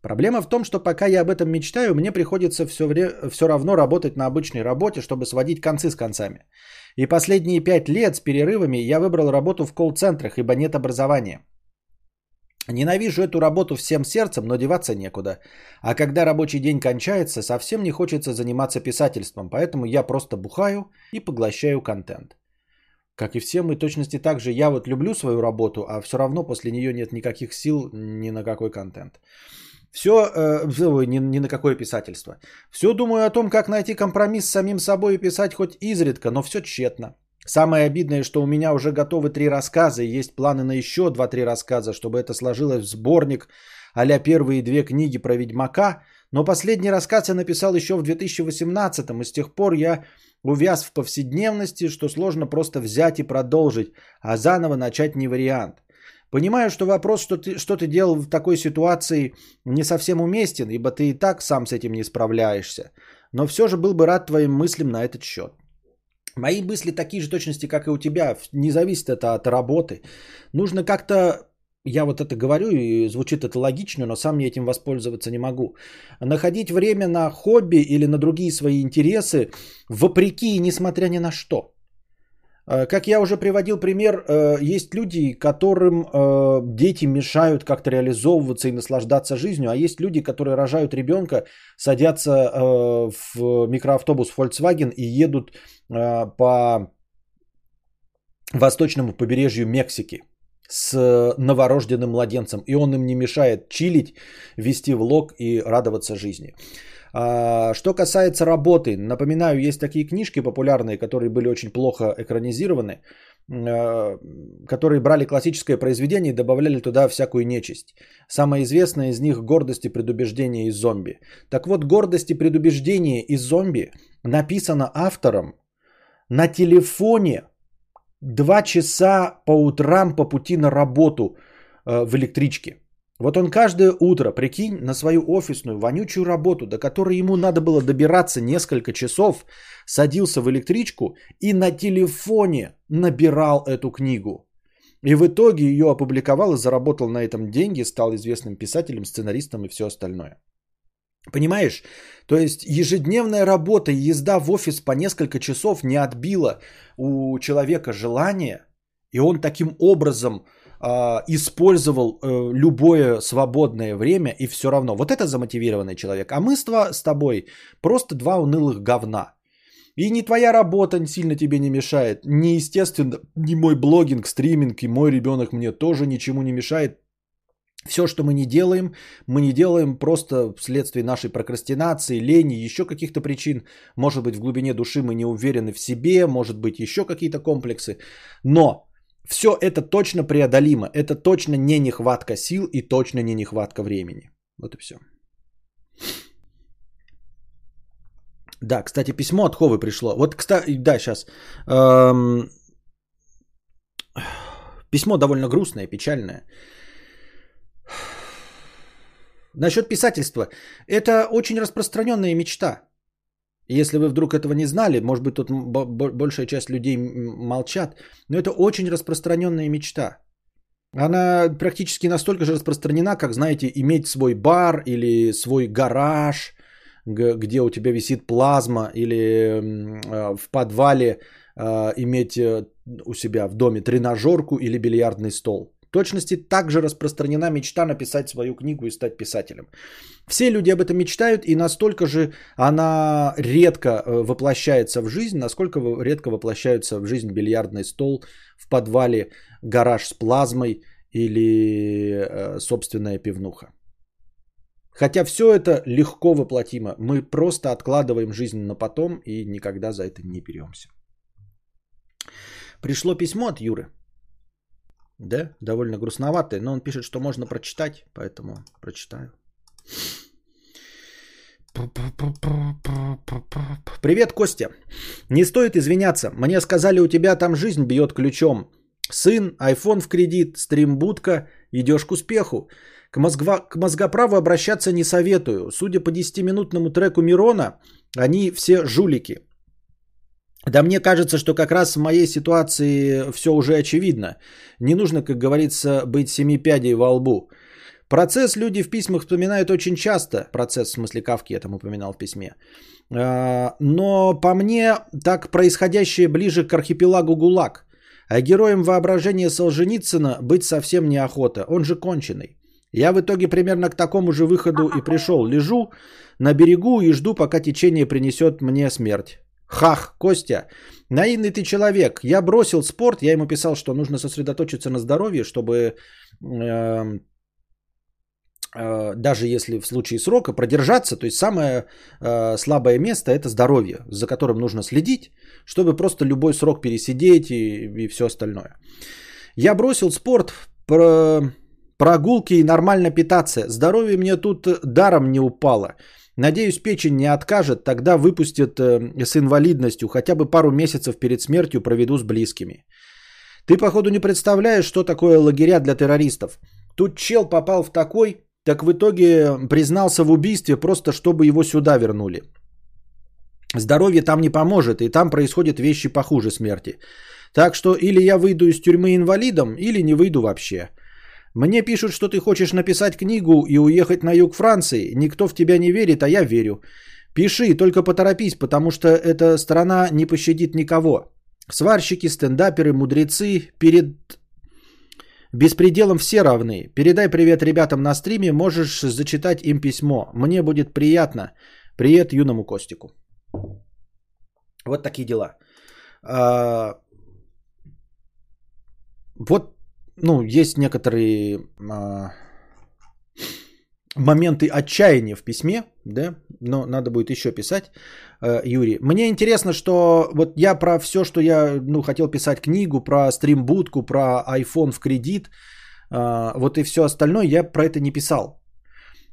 Проблема в том, что пока я об этом мечтаю, мне приходится все, вре- все равно работать на обычной работе, чтобы сводить концы с концами. И последние пять лет с перерывами я выбрал работу в колл-центрах, ибо нет образования. Ненавижу эту работу всем сердцем, но деваться некуда. А когда рабочий день кончается, совсем не хочется заниматься писательством, поэтому я просто бухаю и поглощаю контент. Как и все мы, точности так же, я вот люблю свою работу, а все равно после нее нет никаких сил ни на какой контент. Все, э, ни, ни на какое писательство. Все думаю о том, как найти компромисс с самим собой и писать хоть изредка, но все тщетно. Самое обидное, что у меня уже готовы три рассказа и есть планы на еще два-три рассказа, чтобы это сложилось в сборник а первые две книги про Ведьмака. Но последний рассказ я написал еще в 2018 и с тех пор я увяз в повседневности, что сложно просто взять и продолжить, а заново начать не вариант. Понимаю, что вопрос, что ты, что ты делал в такой ситуации, не совсем уместен, ибо ты и так сам с этим не справляешься. Но все же был бы рад твоим мыслям на этот счет. Мои мысли такие же точности, как и у тебя. Не зависит это от работы. Нужно как-то я вот это говорю, и звучит это логично, но сам я этим воспользоваться не могу. Находить время на хобби или на другие свои интересы, вопреки и несмотря ни на что. Э, как я уже приводил пример, э, есть люди, которым э, дети мешают как-то реализовываться и наслаждаться жизнью, а есть люди, которые рожают ребенка, садятся в микроавтобус Volkswagen и едут по восточному побережью Мексики с новорожденным младенцем, и он им не мешает чилить, вести влог и радоваться жизни. А, что касается работы, напоминаю, есть такие книжки популярные, которые были очень плохо экранизированы, а, которые брали классическое произведение и добавляли туда всякую нечисть. Самая известная из них «Гордость и предубеждение из зомби». Так вот, «Гордость и предубеждение из зомби» написано автором на телефоне два часа по утрам по пути на работу э, в электричке. Вот он каждое утро, прикинь, на свою офисную вонючую работу, до которой ему надо было добираться несколько часов, садился в электричку и на телефоне набирал эту книгу. И в итоге ее опубликовал и заработал на этом деньги, стал известным писателем, сценаристом и все остальное. Понимаешь? То есть ежедневная работа и езда в офис по несколько часов не отбила у человека желание, и он таким образом э, использовал э, любое свободное время и все равно. Вот это замотивированный человек. А мы с, тобой просто два унылых говна. И ни твоя работа сильно тебе не мешает, ни, естественно, ни мой блогинг, стриминг и мой ребенок мне тоже ничему не мешает. Все, что мы не делаем, мы не делаем просто вследствие нашей прокрастинации, лени, еще каких-то причин. Может быть, в глубине души мы не уверены в себе, может быть, еще какие-то комплексы. Но все это точно преодолимо. Это точно не нехватка сил и точно не нехватка времени. Вот и все. Да, кстати, письмо от Ховы пришло. Вот, кстати, да, сейчас. Эм... Письмо довольно грустное, печальное. Насчет писательства. Это очень распространенная мечта. Если вы вдруг этого не знали, может быть, тут большая часть людей молчат, но это очень распространенная мечта. Она практически настолько же распространена, как, знаете, иметь свой бар или свой гараж, где у тебя висит плазма, или а, в подвале а, иметь э, у себя в доме тренажерку или бильярдный стол точности также распространена мечта написать свою книгу и стать писателем. Все люди об этом мечтают, и настолько же она редко э, воплощается в жизнь, насколько редко воплощается в жизнь бильярдный стол в подвале, гараж с плазмой или э, собственная пивнуха. Хотя все это легко воплотимо. Мы просто откладываем жизнь на потом и никогда за это не беремся. Пришло письмо от Юры. Да, довольно грустноватое, но он пишет, что можно прочитать, поэтому прочитаю. Привет, Костя. Не стоит извиняться. Мне сказали, у тебя там жизнь бьет ключом. Сын, iPhone в кредит, стримбудка, идешь к успеху. К, мозгва, к мозгоправу обращаться не советую. Судя по 10-минутному треку Мирона, они все жулики. Да мне кажется, что как раз в моей ситуации все уже очевидно. Не нужно, как говорится, быть семи пядей во лбу. Процесс люди в письмах вспоминают очень часто. Процесс, в смысле, Кавки я там упоминал в письме. А, но по мне, так происходящее ближе к архипелагу ГУЛАГ. А героем воображения Солженицына быть совсем неохота. Он же конченый. Я в итоге примерно к такому же выходу и пришел. Лежу на берегу и жду, пока течение принесет мне смерть. Хах, Костя, наивный ты человек. Я бросил спорт, я ему писал, что нужно сосредоточиться на здоровье, чтобы э, э, даже если в случае срока продержаться, то есть самое э, слабое место это здоровье, за которым нужно следить, чтобы просто любой срок пересидеть и, и все остальное. Я бросил спорт, про прогулки и нормально питаться. Здоровье мне тут даром не упало. Надеюсь, печень не откажет, тогда выпустят э, с инвалидностью, хотя бы пару месяцев перед смертью проведу с близкими. Ты, походу, не представляешь, что такое лагеря для террористов. Тут чел попал в такой, так в итоге признался в убийстве, просто чтобы его сюда вернули. Здоровье там не поможет, и там происходят вещи похуже смерти. Так что или я выйду из тюрьмы инвалидом, или не выйду вообще. Мне пишут, что ты хочешь написать книгу и уехать на юг Франции. Никто в тебя не верит, а я верю. Пиши, только поторопись, потому что эта страна не пощадит никого. Сварщики, стендаперы, мудрецы перед беспределом все равны. Передай привет ребятам на стриме, можешь зачитать им письмо. Мне будет приятно. Привет юному Костику. Вот такие дела. А... Вот ну, есть некоторые а, моменты отчаяния в письме, да, но надо будет еще писать, э, Юрий. Мне интересно, что вот я про все, что я, ну, хотел писать книгу, про стримбудку, про iPhone в кредит, э, вот и все остальное, я про это не писал.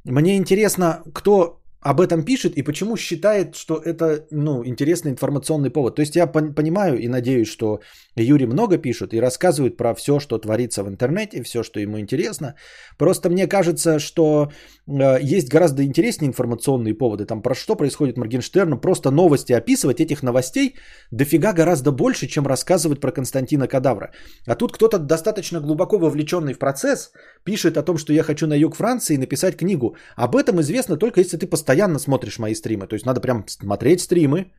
Мне интересно, кто об этом пишет и почему считает, что это ну, интересный информационный повод. То есть я пон- понимаю и надеюсь, что Юрий много пишет и рассказывает про все, что творится в интернете, все, что ему интересно. Просто мне кажется, что э, есть гораздо интереснее информационные поводы. Там про что происходит Моргенштерну, просто новости описывать этих новостей дофига гораздо больше, чем рассказывать про Константина Кадавра. А тут кто-то достаточно глубоко вовлеченный в процесс пишет о том, что я хочу на юг Франции написать книгу. Об этом известно только если ты постоянно постоянно смотришь мои стримы. То есть надо прям смотреть стримы,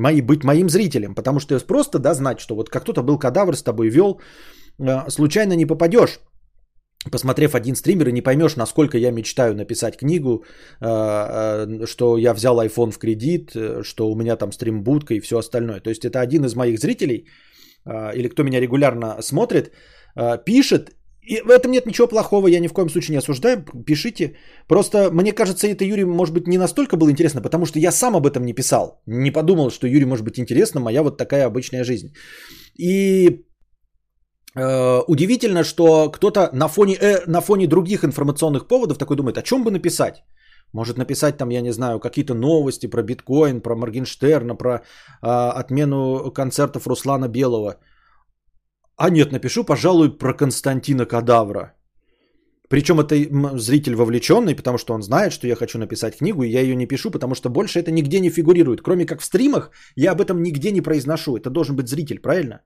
мои, быть моим зрителем. Потому что просто, да, знать, что вот как кто-то был кадавр с тобой вел, э, случайно не попадешь. Посмотрев один стример и не поймешь, насколько я мечтаю написать книгу, э, э, что я взял iPhone в кредит, что у меня там стримбудка и все остальное. То есть это один из моих зрителей, или кто меня регулярно смотрит, пишет и в этом нет ничего плохого, я ни в коем случае не осуждаю, пишите. Просто мне кажется, это Юрий, может быть, не настолько было интересно, потому что я сам об этом не писал. Не подумал, что Юрий может быть интересно, моя вот такая обычная жизнь. И э, удивительно, что кто-то на фоне, э, на фоне других информационных поводов такой думает, о чем бы написать. Может написать там, я не знаю, какие-то новости про биткоин, про Моргенштерна, про э, отмену концертов Руслана Белого – а нет, напишу, пожалуй, про Константина Кадавра. Причем это зритель вовлеченный, потому что он знает, что я хочу написать книгу, и я ее не пишу, потому что больше это нигде не фигурирует. Кроме как в стримах, я об этом нигде не произношу. Это должен быть зритель, правильно?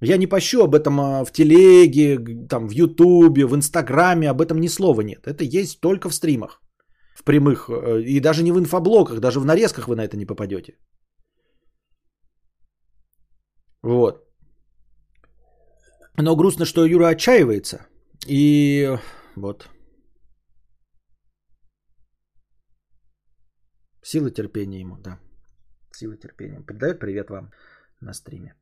Я не пощу об этом а, в телеге, там, в ютубе, в инстаграме, об этом ни слова нет. Это есть только в стримах, в прямых, э, и даже не в инфоблоках, даже в нарезках вы на это не попадете. Вот. Но грустно, что Юра отчаивается. И вот. Сила терпения ему, да. Сила терпения. Передает привет вам на стриме.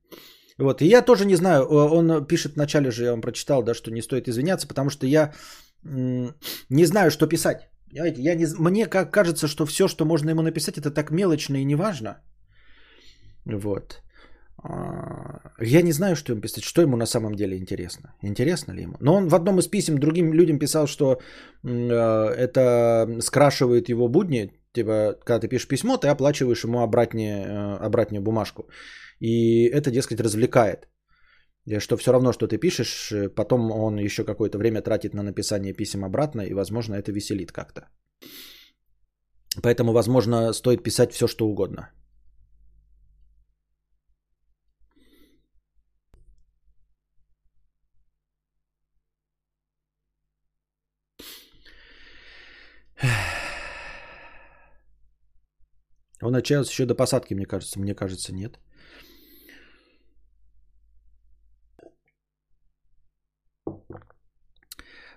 Вот, и я тоже не знаю, он пишет в начале же, я вам прочитал, да, что не стоит извиняться, потому что я не знаю, что писать. Я не, мне как кажется, что все, что можно ему написать, это так мелочно и неважно. Вот. А, я не знаю, что ему писать, что ему на самом деле интересно. Интересно ли ему? Но он в одном из писем другим людям писал, что э, это скрашивает его будни. Типа, когда ты пишешь письмо, ты оплачиваешь ему обратнее, э, обратную бумажку. И это, дескать, развлекает. И что все равно, что ты пишешь, э, потом он еще какое-то время тратит на написание писем обратно, и, возможно, это веселит как-то. Поэтому, возможно, стоит писать все, что угодно. Он отчаялся еще до посадки, мне кажется. Мне кажется, нет.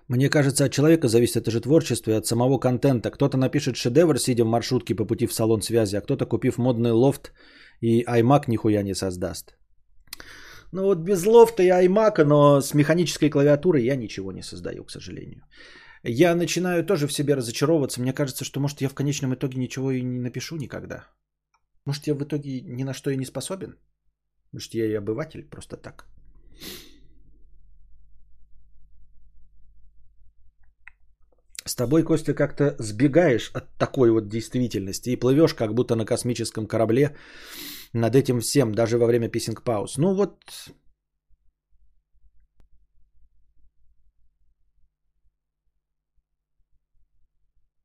Мне кажется, от человека зависит это же творчество и от самого контента. Кто-то напишет шедевр, сидя в маршрутке по пути в салон связи, а кто-то, купив модный лофт и iMac, нихуя не создаст. Ну вот без лофта и iMac, но с механической клавиатурой я ничего не создаю, к сожалению. Я начинаю тоже в себе разочаровываться. Мне кажется, что может я в конечном итоге ничего и не напишу никогда. Может я в итоге ни на что и не способен. Может я и обыватель просто так. С тобой, Костя, как-то сбегаешь от такой вот действительности и плывешь как будто на космическом корабле над этим всем, даже во время писинг-пауз. Ну вот,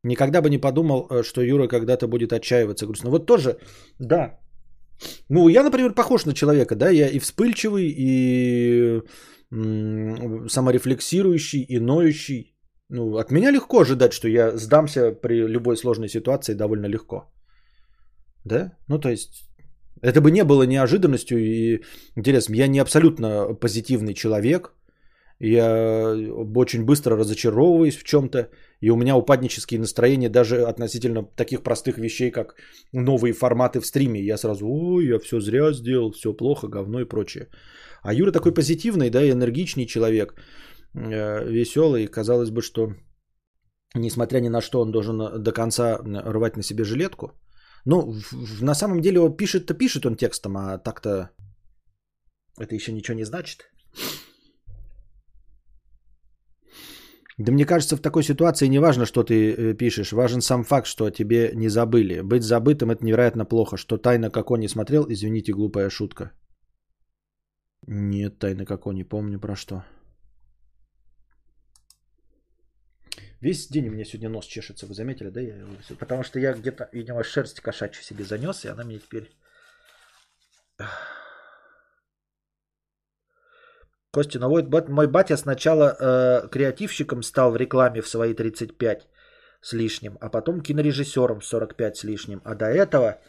Никогда бы не подумал, э, что Юра когда-то будет отчаиваться грустно. Вот тоже, да. Ну, я, например, похож на человека, да, я и вспыльчивый, и саморефлексирующий, и ноющий. Ну, от меня легко ожидать, что я сдамся при любой сложной ситуации довольно легко. Да? Ну, то есть, это бы не было неожиданностью и интересом. Я не абсолютно позитивный человек. Я очень быстро разочаровываюсь в чем-то. И у меня упаднические настроения даже относительно таких простых вещей, как новые форматы в стриме. Я сразу, ой, я все зря сделал, все плохо, говно и прочее. А Юра такой позитивный, да, энергичный человек, э, веселый. Казалось бы, что несмотря ни на что, он должен до конца рвать на себе жилетку. Ну, на самом деле он пишет-то пишет он текстом, а так-то это еще ничего не значит. Да мне кажется, в такой ситуации не важно, что ты э, пишешь. Важен сам факт, что о тебе не забыли. Быть забытым это невероятно плохо. Что тайна како не смотрел, извините, глупая шутка. Нет, тайна како не помню про что. Весь день у меня сегодня нос чешется, вы заметили, да? Потому что я где-то, видимо, шерсть кошачью себе занес, и она мне теперь... Костя, ну вот мой батя сначала э, креативщиком стал в рекламе в свои 35 с лишним, а потом кинорежиссером в 45 с лишним, а до этого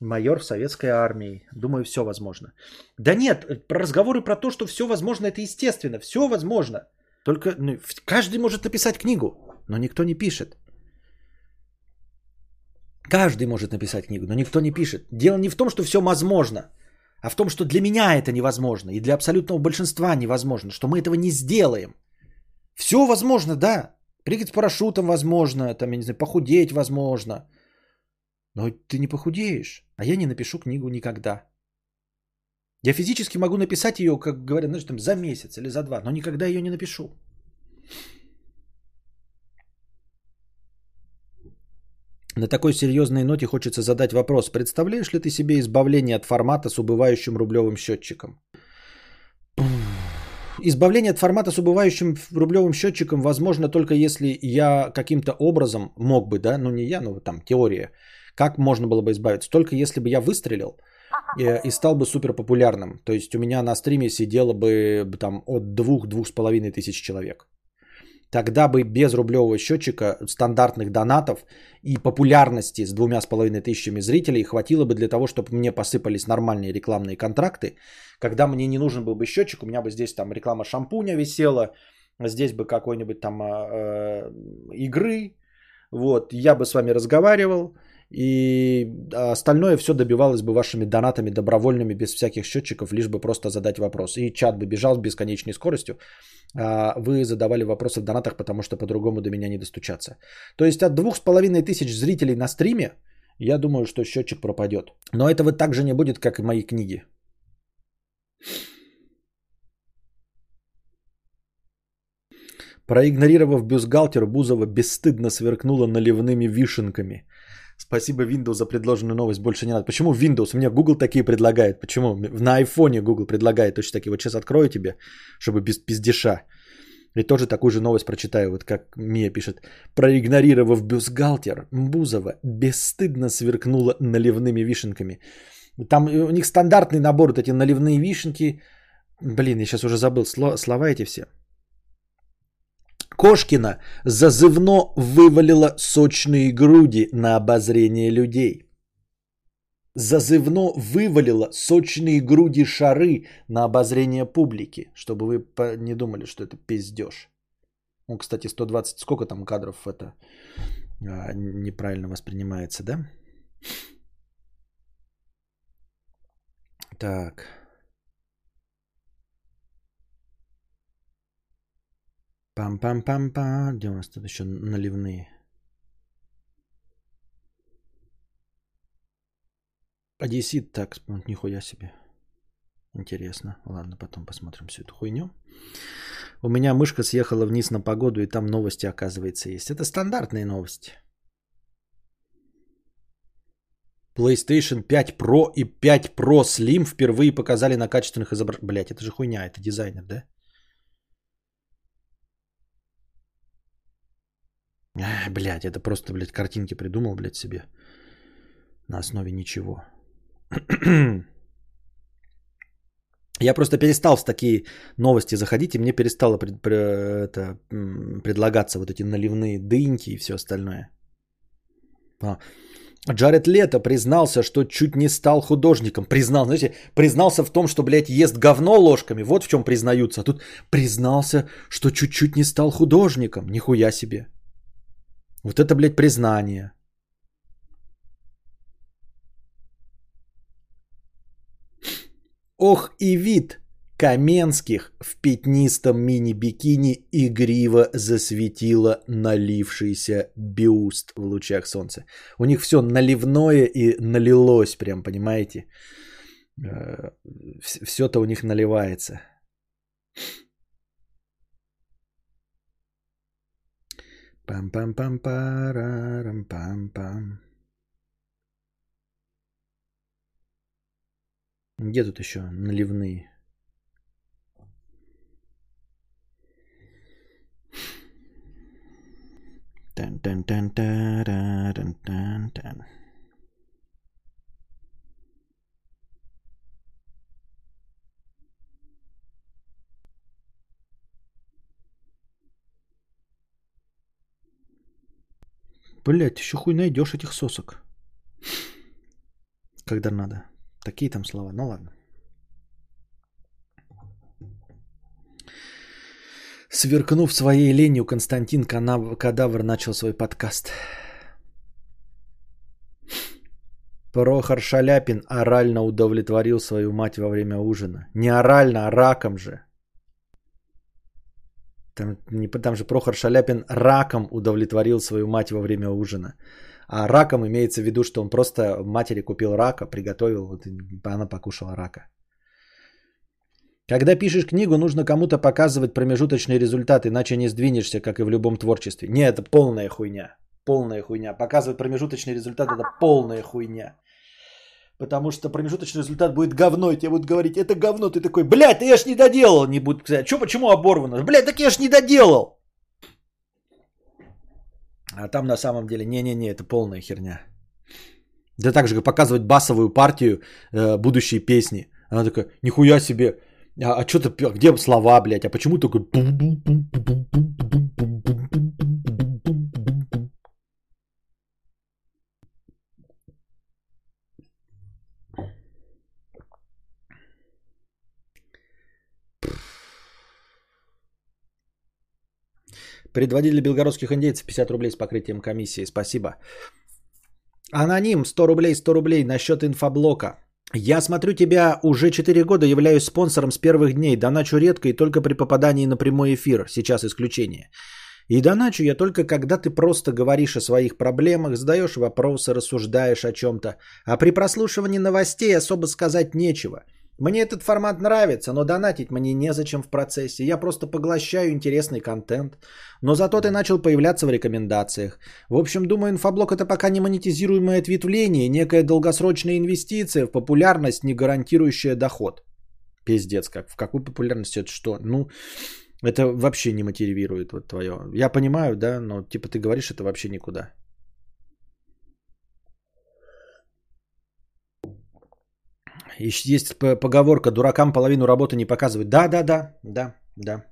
майор в советской армии. Думаю, все возможно. Да нет, про разговоры про то, что все возможно, это естественно, все возможно. Только ну, каждый может написать книгу, но никто не пишет. Каждый может написать книгу, но никто не пишет. Дело не в том, что все возможно – а в том, что для меня это невозможно и для абсолютного большинства невозможно, что мы этого не сделаем. Все возможно, да. Прыгать с парашютом возможно, там, я не знаю, похудеть возможно. Но ты не похудеешь, а я не напишу книгу никогда. Я физически могу написать ее, как говорят, знаешь, там, за месяц или за два, но никогда ее не напишу. На такой серьезной ноте хочется задать вопрос. Представляешь ли ты себе избавление от формата с убывающим рублевым счетчиком? Избавление от формата с убывающим рублевым счетчиком возможно только если я каким-то образом мог бы, да, ну не я, но там теория, как можно было бы избавиться? Только если бы я выстрелил э, и стал бы супер популярным. То есть у меня на стриме сидело бы там от двух-двух с половиной тысяч человек. Тогда бы без рублевого счетчика, стандартных донатов и популярности с двумя с половиной тысячами зрителей хватило бы для того, чтобы мне посыпались нормальные рекламные контракты. Когда мне не нужен был бы счетчик, у меня бы здесь там реклама шампуня висела, здесь бы какой-нибудь там э, игры, вот, я бы с вами разговаривал, И остальное все добивалось бы вашими донатами добровольными, без всяких счетчиков, лишь бы просто задать вопрос. И чат бы бежал с бесконечной скоростью. А вы задавали вопросы в донатах, потому что по-другому до меня не достучаться. То есть от двух с половиной тысяч зрителей на стриме, я думаю, что счетчик пропадет. Но этого также не будет, как и мои книги. Проигнорировав бюстгальтер, Бузова бесстыдно сверкнула наливными вишенками. Спасибо Windows за предложенную новость, больше не надо. Почему Windows? Мне Google такие предлагает. Почему? На айфоне Google предлагает точно такие. Вот сейчас открою тебе, чтобы без пиздеша. И тоже такую же новость прочитаю, вот как Мия пишет. Проигнорировав бюстгальтер, Бузова бесстыдно сверкнула наливными вишенками. Там у них стандартный набор, вот эти наливные вишенки. Блин, я сейчас уже забыл слова эти все. Кошкина зазывно вывалила сочные груди на обозрение людей. Зазывно вывалила сочные груди шары на обозрение публики, чтобы вы не думали, что это пиздеж. Ну, кстати, 120, сколько там кадров это а, неправильно воспринимается, да? Так. Пам-пам-пам-пам. Где у нас тут еще наливные? Одессит, так, нихуя себе. Интересно. Ладно, потом посмотрим всю эту хуйню. У меня мышка съехала вниз на погоду, и там новости, оказывается, есть. Это стандартные новости. PlayStation 5 Pro и 5 Pro Slim впервые показали на качественных изображениях. Блять, это же хуйня, это дизайнер, да? Блять, это просто, блядь, картинки придумал, блядь, себе. На основе ничего. Я просто перестал в такие новости заходить, и мне перестало пред, пред, это, предлагаться вот эти наливные дыньки и все остальное. А. Джаред Лето признался, что чуть не стал художником. Признал, знаете, признался в том, что, блядь, ест говно ложками. Вот в чем признаются. А тут признался, что чуть-чуть не стал художником. Нихуя себе. Вот это, блядь, признание. Ох и вид Каменских в пятнистом мини-бикини игриво засветило налившийся бюст в лучах солнца. У них все наливное и налилось, прям, понимаете? Э, Все-то у них наливается. Пам-пам-пам-парам-пам-пам. Где тут еще наливные? Тан-тан-тан-тан-тан-тан-тан. Блять, еще хуй найдешь этих сосок. Когда надо. Такие там слова. Ну ладно. Сверкнув своей ленью, Константин Кадавр начал свой подкаст. Прохор Шаляпин орально удовлетворил свою мать во время ужина. Не орально, а раком же. Там, не, там же Прохор Шаляпин раком удовлетворил свою мать во время ужина. А раком имеется в виду, что он просто матери купил рака, приготовил, вот, она покушала рака. Когда пишешь книгу, нужно кому-то показывать промежуточный результат, иначе не сдвинешься, как и в любом творчестве. Не, это полная хуйня. Полная хуйня. Показывать промежуточный результат это полная хуйня. Потому что промежуточный результат будет говно, и тебе будут говорить, это говно, ты такой, блядь, да я ж не доделал, не будут сказать, что, почему оборвано? Блядь, так я ж не доделал. А там на самом деле, не-не-не, это полная херня. Да так же, как показывать басовую партию э, будущей песни. Она такая, нихуя себе, а, а что ты, где слова, блядь, а почему такой Предводитель белгородских индейцев 50 рублей с покрытием комиссии. Спасибо. Аноним 100 рублей, 100 рублей на счет инфоблока. Я смотрю тебя уже 4 года, являюсь спонсором с первых дней. Доначу редко и только при попадании на прямой эфир. Сейчас исключение. И доначу я только когда ты просто говоришь о своих проблемах, задаешь вопросы, рассуждаешь о чем-то. А при прослушивании новостей особо сказать нечего. Мне этот формат нравится, но донатить мне незачем в процессе. Я просто поглощаю интересный контент. Но зато ты начал появляться в рекомендациях. В общем, думаю, инфоблок это пока не монетизируемое ответвление, некая долгосрочная инвестиция в популярность, не гарантирующая доход. Пиздец, как в какой популярности это что? Ну, это вообще не мотивирует вот твое. Я понимаю, да, но типа ты говоришь это вообще никуда. Есть поговорка, дуракам половину работы не показывают. Да, да, да, да, да.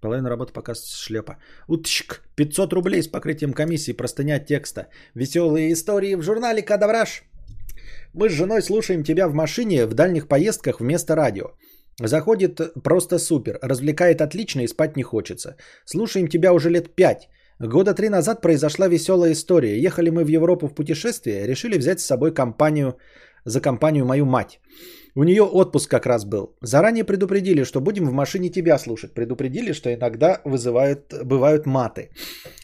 Половину работы показывает шлепа. Утчик, 500 рублей с покрытием комиссии, простыня текста. Веселые истории в журнале Кадавраш. Мы с женой слушаем тебя в машине в дальних поездках вместо радио. Заходит просто супер, развлекает отлично и спать не хочется. Слушаем тебя уже лет пять. Года три назад произошла веселая история. Ехали мы в Европу в путешествие, решили взять с собой компанию за компанию мою мать. У нее отпуск как раз был. Заранее предупредили, что будем в машине тебя слушать. Предупредили, что иногда вызывают, бывают маты.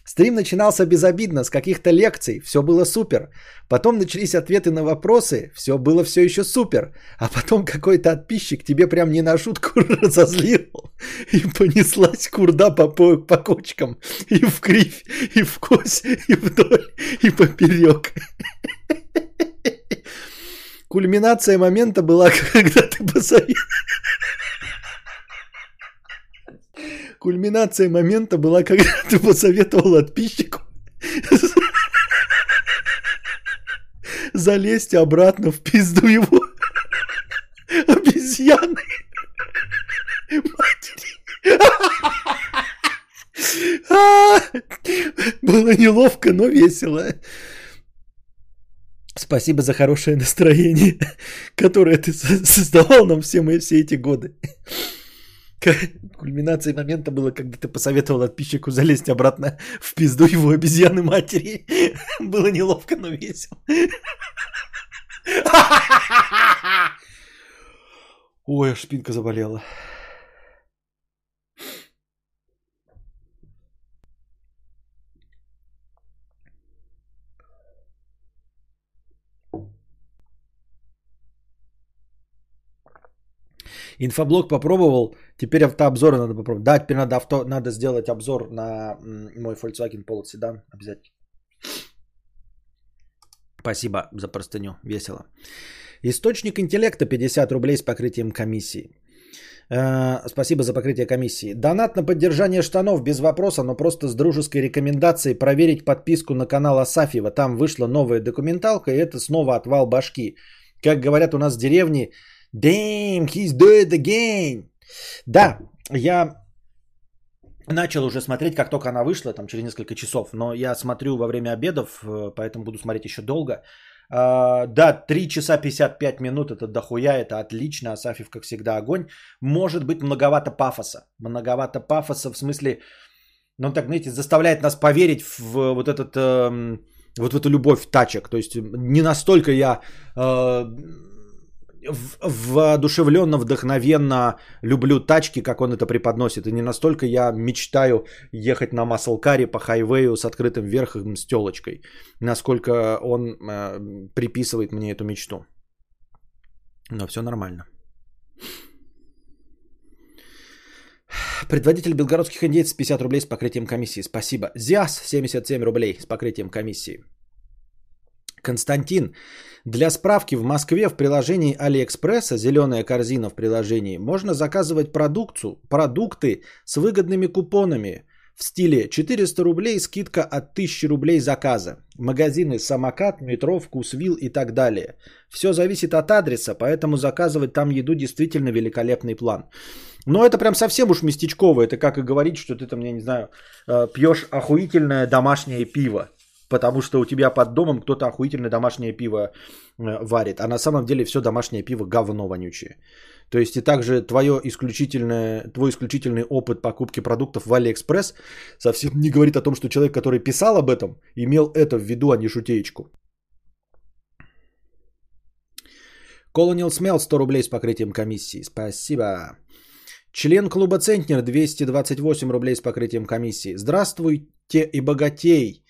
Стрим начинался безобидно, с каких-то лекций. Все было супер. Потом начались ответы на вопросы. Все было все еще супер. А потом какой-то подписчик тебе прям не на шутку разозлил. И понеслась курда по, по, по кочкам. И в кривь, и в кось, и вдоль, и поперек. Кульминация момента была, когда ты посоветовал... Кульминация момента была, когда ты посоветовал подписчику залезть обратно в пизду его обезьяны матери. Было неловко, но весело. Спасибо за хорошее настроение, которое ты создавал нам все мы все эти годы. Кульминацией момента было, когда ты посоветовал подписчику залезть обратно в пизду его обезьяны матери. Было неловко, но весело. Ой, аж спинка заболела. Инфоблог попробовал, теперь автообзоры надо попробовать. Да, теперь надо, авто, надо сделать обзор на мой Volkswagen Polo Sedan обязательно. Спасибо за простыню, весело. Источник интеллекта 50 рублей с покрытием комиссии. Э, спасибо за покрытие комиссии. Донат на поддержание штанов без вопроса, но просто с дружеской рекомендацией проверить подписку на канал Асафьева. Там вышла новая документалка, и это снова отвал башки. Как говорят у нас в деревне, Damn, he's it again. Да, я начал уже смотреть, как только она вышла, там через несколько часов, но я смотрю во время обедов, э, поэтому буду смотреть еще долго. Uh, да, 3 часа 55 минут, это дохуя, это отлично, Асафьев, как всегда, огонь. Может быть, многовато пафоса. Многовато пафоса в смысле, ну так, знаете, заставляет нас поверить в вот этот, э, вот в эту любовь тачек. То есть не настолько я э, воодушевленно, вдохновенно люблю тачки, как он это преподносит. И не настолько я мечтаю ехать на маслкаре по хайвею с открытым верхом с телочкой, насколько он э, приписывает мне эту мечту. Но все нормально. Предводитель белгородских индейцев 50 рублей с покрытием комиссии. Спасибо. Зиас 77 рублей с покрытием комиссии. Константин, для справки в Москве в приложении Алиэкспресса, зеленая корзина в приложении, можно заказывать продукцию, продукты с выгодными купонами в стиле 400 рублей, скидка от 1000 рублей заказа. Магазины «Самокат», «Метро», «Вкусвилл» и так далее. Все зависит от адреса, поэтому заказывать там еду действительно великолепный план. Но это прям совсем уж местечково. Это как и говорить, что ты там, я не знаю, э, пьешь охуительное домашнее пиво потому что у тебя под домом кто-то охуительное домашнее пиво э, варит, а на самом деле все домашнее пиво говно вонючее. То есть и также твое исключительное, твой исключительный опыт покупки продуктов в Алиэкспресс совсем не говорит о том, что человек, который писал об этом, имел это в виду, а не шутеечку. Colonial Smell 100 рублей с покрытием комиссии. Спасибо. Член клуба Центнер 228 рублей с покрытием комиссии. Здравствуйте и богатей,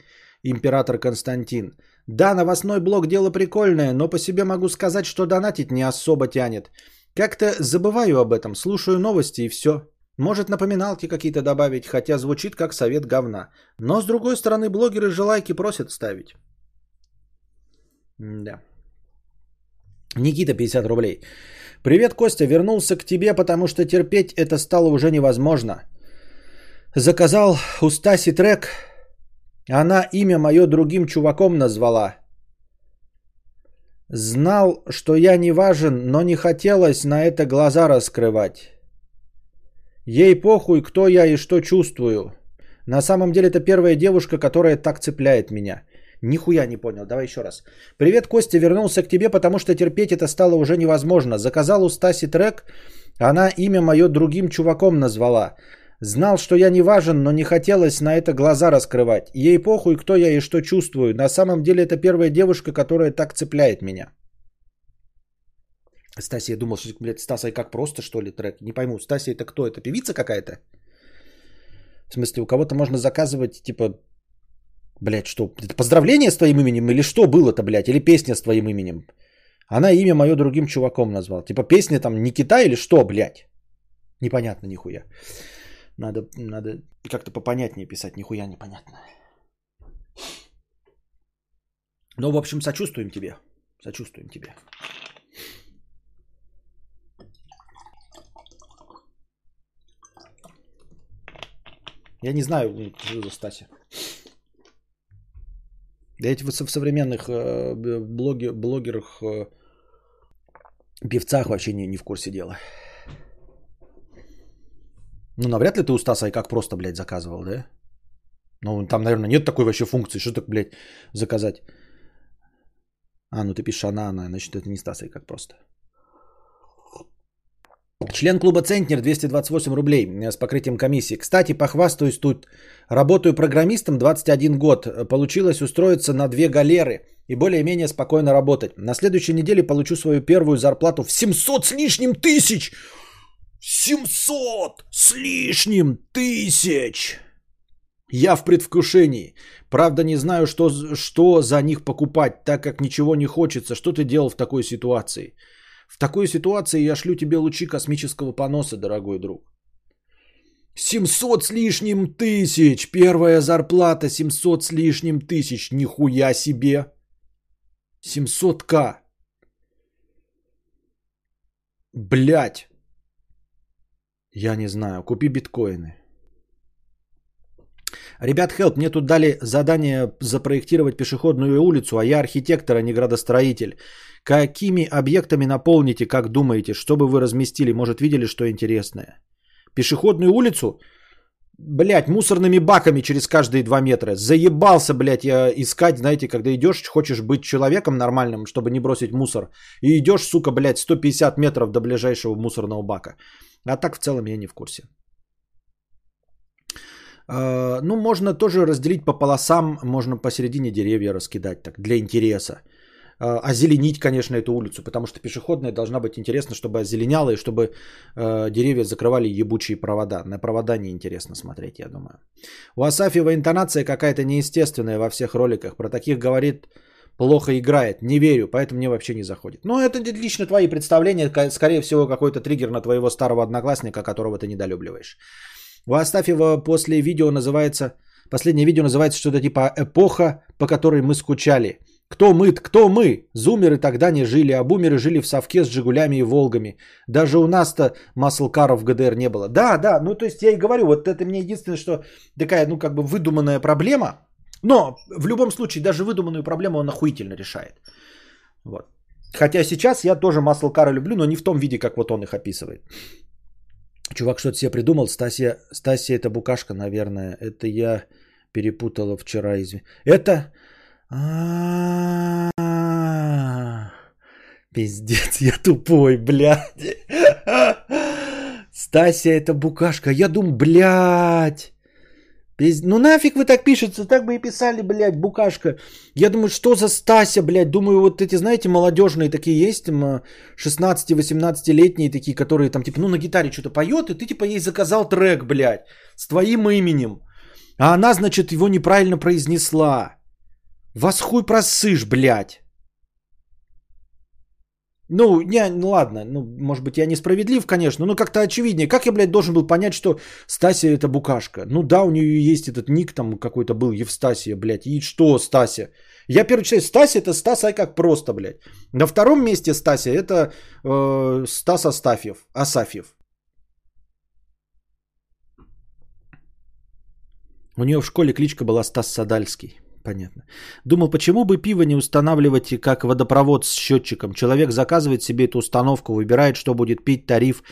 император Константин. Да, новостной блог дело прикольное, но по себе могу сказать, что донатить не особо тянет. Как-то забываю об этом, слушаю новости и все. Может напоминалки какие-то добавить, хотя звучит как совет говна. Но с другой стороны, блогеры же лайки просят ставить. Да. Никита, 50 рублей. Привет, Костя, вернулся к тебе, потому что терпеть это стало уже невозможно. Заказал у Стаси трек. Она имя мое другим чуваком назвала. Знал, что я не важен, но не хотелось на это глаза раскрывать. Ей похуй, кто я и что чувствую. На самом деле это первая девушка, которая так цепляет меня. Нихуя не понял, давай еще раз. Привет, Костя, вернулся к тебе, потому что терпеть это стало уже невозможно. Заказал у Стаси трек, она имя мое другим чуваком назвала. Знал, что я не важен, но не хотелось на это глаза раскрывать. Ей похуй, кто я и что чувствую. На самом деле это первая девушка, которая так цепляет меня. Стасия, думал, что, блядь, Стаса и как просто, что ли, трек? Не пойму, Стасия это кто? Это певица какая-то? В смысле, у кого-то можно заказывать, типа, Блять, что? Это поздравление с твоим именем или что было-то, блядь? Или песня с твоим именем? Она имя мое другим чуваком назвала. Типа песня там Никита или что, блядь? Непонятно нихуя. Надо, надо как-то попонятнее писать, нихуя непонятно. Ну, в общем, сочувствуем тебе. Сочувствуем тебе. Я не знаю, что за Стася. Да эти в современных э, блоге, блогерах, э, певцах вообще не, не в курсе дела. Ну, навряд ли ты у Стаса и как просто, блядь, заказывал, да? Ну, там, наверное, нет такой вообще функции, что так, блядь, заказать. А, ну ты пишешь она, она, значит, это не Стаса и как просто. Член клуба Центнер 228 рублей э, с покрытием комиссии. Кстати, похвастаюсь тут. Работаю программистом 21 год. Получилось устроиться на две галеры и более-менее спокойно работать. На следующей неделе получу свою первую зарплату в 700 с лишним тысяч. 700 с лишним тысяч. Я в предвкушении. Правда, не знаю, что, что за них покупать, так как ничего не хочется. Что ты делал в такой ситуации? В такой ситуации я шлю тебе лучи космического поноса, дорогой друг. 700 с лишним тысяч. Первая зарплата 700 с лишним тысяч. Нихуя себе. 700к. Блять. Я не знаю. Купи биткоины. Ребят, хелп, мне тут дали задание запроектировать пешеходную улицу, а я архитектор, а не градостроитель. Какими объектами наполните, как думаете, чтобы вы разместили? Может, видели что интересное? Пешеходную улицу? Блять, мусорными баками через каждые два метра. Заебался, блядь, я искать, знаете, когда идешь, хочешь быть человеком нормальным, чтобы не бросить мусор. И идешь, сука, блядь, 150 метров до ближайшего мусорного бака. А так в целом я не в курсе. А, ну, можно тоже разделить по полосам, можно посередине деревья раскидать так, для интереса. А, озеленить, конечно, эту улицу, потому что пешеходная должна быть интересна, чтобы озеленяла и чтобы э, деревья закрывали ебучие провода. На провода неинтересно смотреть, я думаю. У Асафьева интонация какая-то неестественная во всех роликах. Про таких говорит плохо играет. Не верю, поэтому мне вообще не заходит. Но это лично твои представления. Скорее всего, какой-то триггер на твоего старого одноклассника, которого ты недолюбливаешь. У Астафьева после видео называется... Последнее видео называется что-то типа «Эпоха, по которой мы скучали». Кто мы? Кто мы? Зумеры тогда не жили, а бумеры жили в совке с Жигулями и Волгами. Даже у нас-то маслкаров в ГДР не было. Да, да, ну то есть я и говорю, вот это мне единственное, что такая, ну как бы выдуманная проблема. Но в любом случае, даже выдуманную проблему он охуительно решает. Вот. Хотя сейчас я тоже маслкара люблю, но не в том виде, как вот он их описывает. Чувак что-то себе придумал. Стасия, Стасия это букашка, наверное. Это я Перепутала вчера, извини. Это... А-а-а. Пиздец, я тупой, блядь. Стася это букашка. Я думаю, блядь. Ну нафиг вы так пишете, так бы и писали, блядь, букашка. Я думаю, что за Стася, блядь. Думаю, вот эти, знаете, молодежные такие есть, 16-18-летние такие, которые там, типа, ну на гитаре что-то поет, и ты, типа, ей заказал трек, блядь, с твоим именем. А она, значит, его неправильно произнесла. Вас хуй просышь, блядь. Ну, не, ну ладно, ну, может быть, я несправедлив, конечно, но как-то очевиднее. Как я, блядь, должен был понять, что Стася это букашка? Ну да, у нее есть этот ник там какой-то был, Евстасия, блядь. И что Стася? Я первый читаю, Стася это Стас Ай как просто, блядь. На втором месте Стася это э, Стас Астафьев, Асафьев. У нее в школе кличка была Стас Садальский. Понятно. Думал, почему бы пиво не устанавливать как водопровод с счетчиком. Человек заказывает себе эту установку, выбирает, что будет пить, тариф,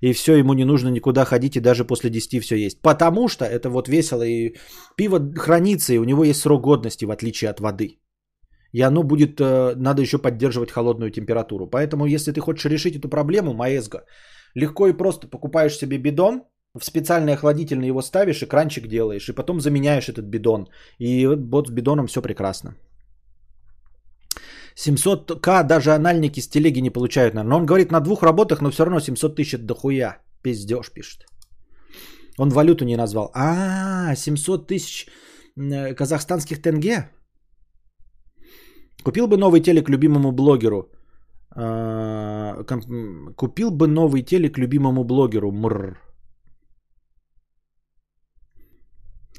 и все, ему не нужно никуда ходить, и даже после 10 все есть. Потому что это вот весело, и пиво хранится, и у него есть срок годности, в отличие от воды. И оно будет, э, надо еще поддерживать холодную температуру. Поэтому, если ты хочешь решить эту проблему, Маэзго, легко и просто покупаешь себе бидон, в специальный охладительный его ставишь, экранчик делаешь, и потом заменяешь этот бидон. И вот с бидоном все прекрасно. 700к даже анальники с телеги не получают, наверное. Но он говорит на двух работах, но все равно 700 тысяч дохуя. Пиздеж пишет. Он валюту не назвал. А, 700 тысяч э, казахстанских тенге? Купил бы новый телек любимому блогеру. А, купил бы новый телек любимому блогеру. Мрр.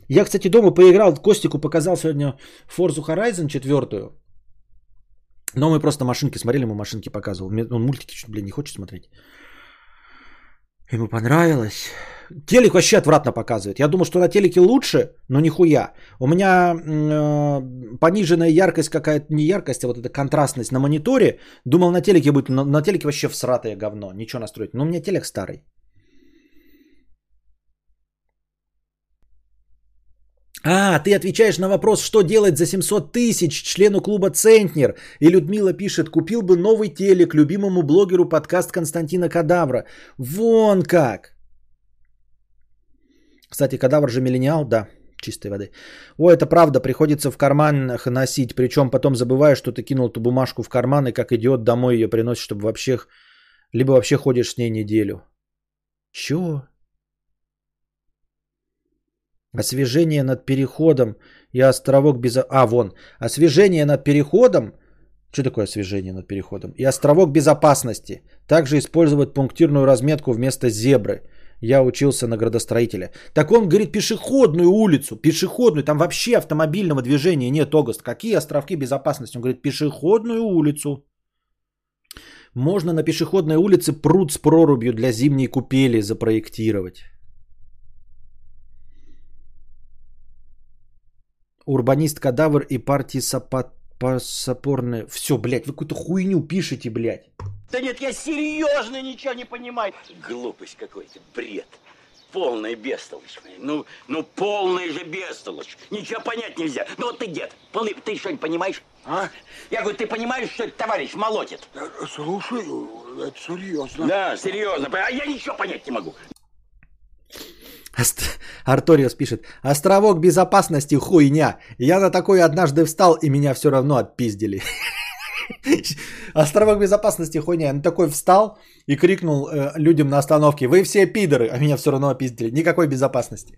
Я, кстати, дома поиграл, Костику показал сегодня Forza Horizon 4. Но мы просто машинки смотрели, ему машинки показывал. Он мультики, что, блин, не хочет смотреть. Ему понравилось. Телек вообще отвратно показывает. Я думал, что на телеке лучше, но нихуя. У меня э, пониженная яркость какая-то, не яркость, а вот эта контрастность на мониторе. Думал, на телеке будет, на, на телеке вообще всратое говно. Ничего настроить. Но у меня телек старый. А, ты отвечаешь на вопрос, что делать за 700 тысяч члену клуба «Центнер». И Людмила пишет, купил бы новый телек любимому блогеру подкаст Константина Кадавра. Вон как. Кстати, Кадавр же миллениал, да, чистой воды. О, это правда, приходится в карманах носить, причем потом забываешь, что ты кинул эту бумажку в карман и как идиот домой ее приносишь, чтобы вообще, либо вообще ходишь с ней неделю. Чё? Освежение над переходом и островок без... А, вон. Освежение над переходом. Что такое освежение над переходом? И островок безопасности. Также использовать пунктирную разметку вместо зебры. Я учился на градостроителя. Так он говорит пешеходную улицу. Пешеходную. Там вообще автомобильного движения нет, Огост. Какие островки безопасности? Он говорит пешеходную улицу. Можно на пешеходной улице пруд с прорубью для зимней купели запроектировать. Урбанист Кадавр и партии Сапат. Все, блядь, вы какую-то хуйню пишете, блядь. Да нет, я серьезно ничего не понимаю. Глупость какой-то, бред. Полная бестолочь. Ну, ну полная же бестолочь. Ничего понять нельзя. Ну вот ты дед, полный, ты что-нибудь понимаешь? А? Я говорю, ты понимаешь, что этот товарищ молотит? Слушай, это серьезно. Да, серьезно. А я ничего понять не могу. Арториус пишет. Островок безопасности хуйня. Я на такой однажды встал, и меня все равно отпиздили. Островок безопасности хуйня. Я на такой встал и крикнул э, людям на остановке. Вы все пидоры, а меня все равно отпиздили. Никакой безопасности.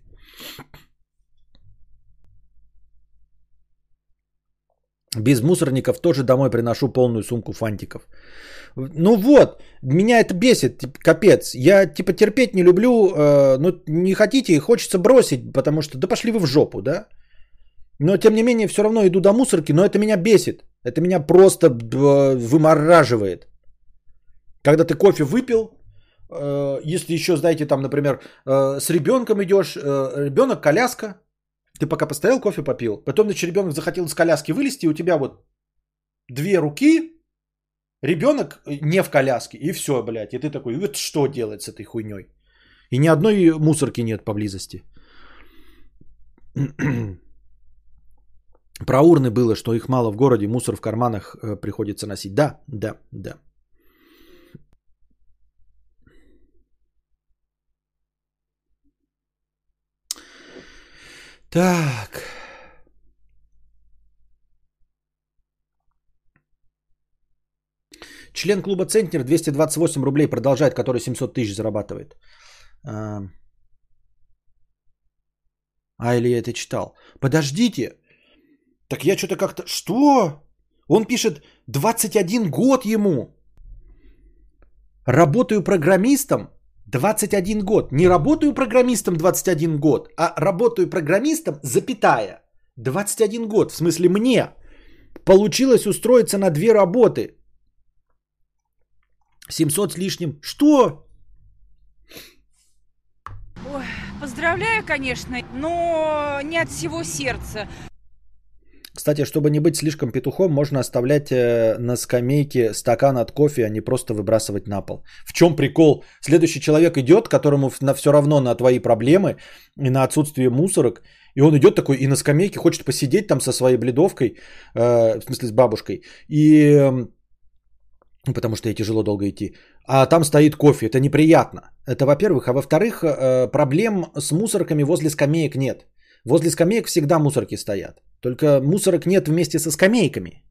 Без мусорников тоже домой приношу полную сумку фантиков. Ну вот, меня это бесит, капец. Я типа терпеть не люблю, э, ну не хотите и хочется бросить, потому что да пошли вы в жопу, да? Но тем не менее все равно иду до мусорки, но это меня бесит. Это меня просто вымораживает. Когда ты кофе выпил, э, если еще, знаете, там, например, э, с ребенком идешь, э, ребенок, коляска, ты пока постоял, кофе попил, потом, значит, ребенок захотел из коляски вылезти, и у тебя вот две руки, Ребенок не в коляске, и все, блядь. И ты такой, вот что делать с этой хуйней? И ни одной мусорки нет поблизости. Про урны было, что их мало в городе, мусор в карманах э, приходится носить. Да, да, да. Так. Член клуба Центнер 228 рублей продолжает, который 700 тысяч зарабатывает. А, а или я это читал? Подождите. Так я что-то как-то... Что? Он пишет 21 год ему. Работаю программистом 21 год. Не работаю программистом 21 год, а работаю программистом, запятая. 21 год. В смысле мне получилось устроиться на две работы. 700 с лишним. Что? Ой, поздравляю, конечно, но не от всего сердца. Кстати, чтобы не быть слишком петухом, можно оставлять э, на скамейке стакан от кофе, а не просто выбрасывать на пол. В чем прикол? Следующий человек идет, которому на все равно на твои проблемы и на отсутствие мусорок, и он идет такой и на скамейке хочет посидеть там со своей бледовкой, э, в смысле с бабушкой, и эм, потому что ей тяжело долго идти. А там стоит кофе, это неприятно. Это во-первых. А во-вторых, э, проблем с мусорками возле скамеек нет. Возле скамеек всегда мусорки стоят. Только мусорок нет вместе со скамейками.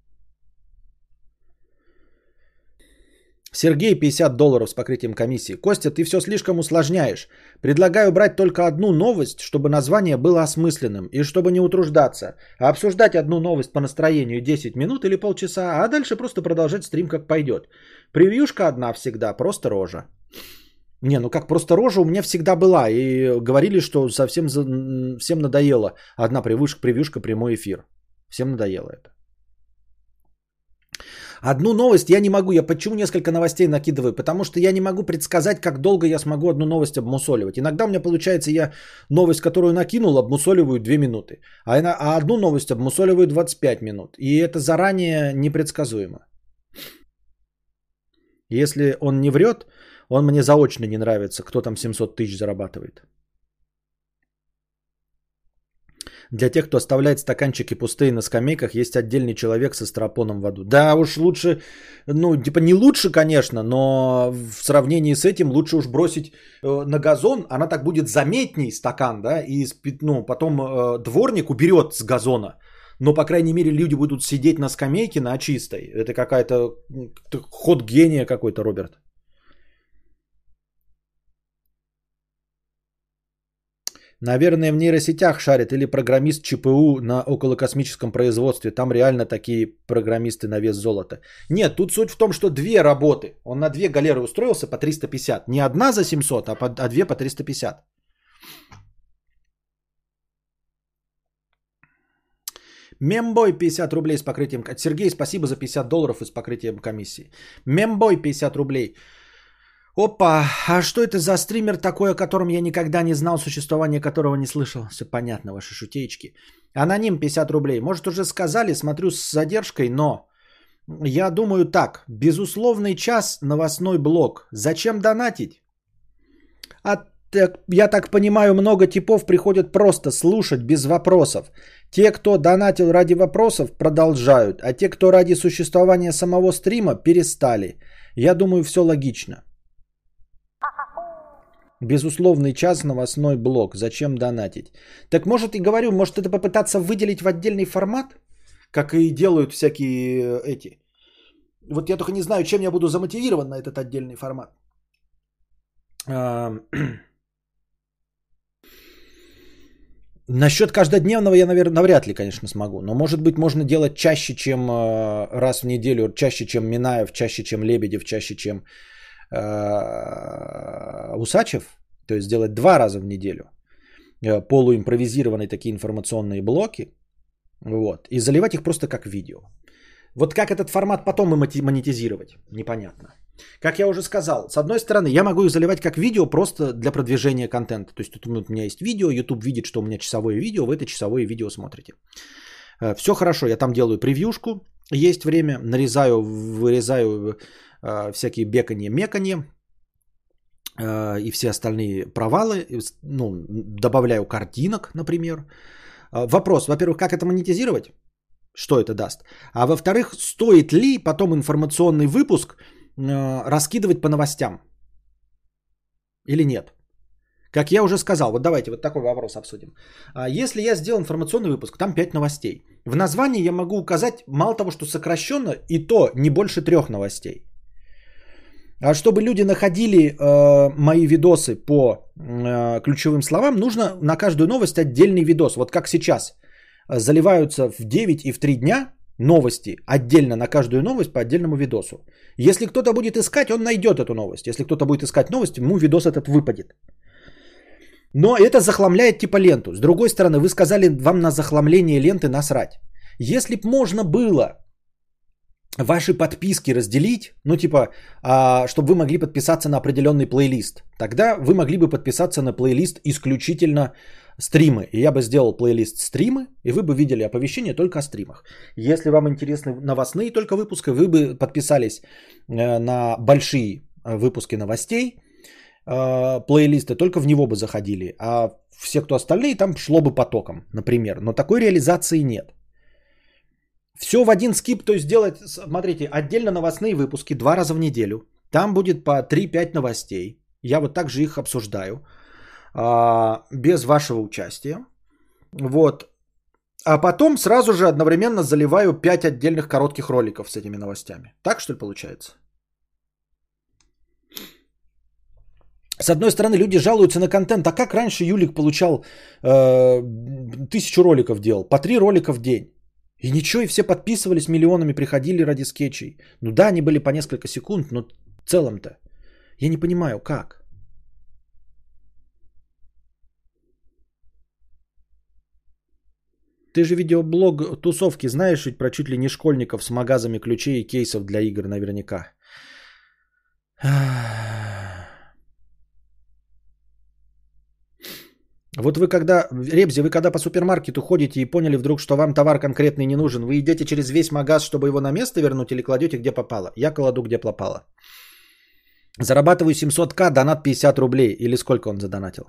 Сергей, 50 долларов с покрытием комиссии. Костя, ты все слишком усложняешь. Предлагаю брать только одну новость, чтобы название было осмысленным и чтобы не утруждаться. А обсуждать одну новость по настроению 10 минут или полчаса, а дальше просто продолжать стрим как пойдет. Превьюшка одна всегда, просто рожа. Не, ну как просто рожа у меня всегда была. И говорили, что совсем всем надоело. Одна превьюшка, превьюшка, прямой эфир. Всем надоело это. Одну новость я не могу. Я почему несколько новостей накидываю? Потому что я не могу предсказать, как долго я смогу одну новость обмусоливать. Иногда у меня получается, я новость, которую накинул, обмусоливаю 2 минуты. А, а одну новость обмусоливаю 25 минут. И это заранее непредсказуемо. Если он не врет, он мне заочно не нравится, кто там 700 тысяч зарабатывает. Для тех, кто оставляет стаканчики пустые на скамейках, есть отдельный человек со стропоном в аду. Да уж лучше, ну, типа не лучше, конечно, но в сравнении с этим лучше уж бросить э, на газон, она так будет заметней стакан, да, и ну, потом э, дворник уберет с газона. Но, по крайней мере, люди будут сидеть на скамейке на чистой. Это какая-то ход гения какой-то, Роберт. Наверное, в нейросетях шарит или программист ЧПУ на околокосмическом производстве. Там реально такие программисты на вес золота. Нет, тут суть в том, что две работы. Он на две галеры устроился по 350. Не одна за 700, а, по, а две по 350. Мембой 50 рублей с покрытием... Сергей, спасибо за 50 долларов и с покрытием комиссии. Мембой 50 рублей. Опа, а что это за стример такой, о котором я никогда не знал, существование которого не слышал? Все понятно, ваши шутеечки. Аноним 50 рублей. Может, уже сказали, смотрю с задержкой, но я думаю так. Безусловный час, новостной блок. Зачем донатить? А так, я так понимаю, много типов приходят просто слушать без вопросов. Те, кто донатил ради вопросов, продолжают, а те, кто ради существования самого стрима, перестали. Я думаю, все логично. Безусловный час, новостной блок. Зачем донатить? Так может и говорю, может это попытаться выделить в отдельный формат, как и делают всякие э, эти. Вот я только не знаю, чем я буду замотивирован на этот отдельный формат. Насчет каждодневного я, наверное, навряд ли, конечно, смогу. Но, может быть, можно делать чаще, чем э, раз в неделю, чаще, чем Минаев, чаще, чем Лебедев, чаще, чем Усачев, то есть сделать два раза в неделю э, полуимпровизированные такие информационные блоки, вот, и заливать их просто как видео. Вот как этот формат потом монетизировать, непонятно. Как я уже сказал, с одной стороны, я могу их заливать как видео просто для продвижения контента. То есть тут у меня есть видео, YouTube видит, что у меня часовое видео, вы это часовое видео смотрите. Э, Все хорошо, я там делаю превьюшку, есть время, нарезаю, вырезаю Э, всякие беканье, меканье э, и все остальные провалы. Ну, добавляю картинок, например. Э, вопрос, во-первых, как это монетизировать? что это даст. А во-вторых, стоит ли потом информационный выпуск э, раскидывать по новостям? Или нет? Как я уже сказал, вот давайте вот такой вопрос обсудим. А если я сделал информационный выпуск, там 5 новостей. В названии я могу указать мало того, что сокращенно, и то не больше трех новостей. А чтобы люди находили э, мои видосы по э, ключевым словам, нужно на каждую новость отдельный видос. Вот как сейчас заливаются в 9 и в 3 дня новости отдельно на каждую новость по отдельному видосу. Если кто-то будет искать, он найдет эту новость. Если кто-то будет искать новость, ему видос этот выпадет. Но это захламляет типа ленту. С другой стороны, вы сказали, вам на захламление ленты насрать. Если б можно было ваши подписки разделить, ну типа, а, чтобы вы могли подписаться на определенный плейлист, тогда вы могли бы подписаться на плейлист исключительно стримы. И я бы сделал плейлист стримы, и вы бы видели оповещения только о стримах. Если вам интересны новостные только выпуски, вы бы подписались э, на большие э, выпуски новостей, э, плейлисты, только в него бы заходили. А все, кто остальные, там шло бы потоком, например. Но такой реализации нет. Все в один скип, то есть делать, смотрите, отдельно новостные выпуски два раза в неделю. Там будет по 3-5 новостей. Я вот так же их обсуждаю. А, без вашего участия. Вот. А потом сразу же одновременно заливаю 5 отдельных коротких роликов с этими новостями. Так что ли получается? С одной стороны, люди жалуются на контент. А как раньше Юлик получал э, тысячу роликов делал? По три ролика в день. И ничего, и все подписывались миллионами, приходили ради скетчей. Ну да, они были по несколько секунд, но в целом-то. Я не понимаю, как. Ты же видеоблог тусовки знаешь ведь про чуть ли не школьников с магазами ключей и кейсов для игр наверняка. Вот вы когда, Ребзи, вы когда по супермаркету ходите и поняли вдруг, что вам товар конкретный не нужен, вы идете через весь магаз, чтобы его на место вернуть или кладете где попало? Я кладу где попало. Зарабатываю 700к, донат 50 рублей. Или сколько он задонатил?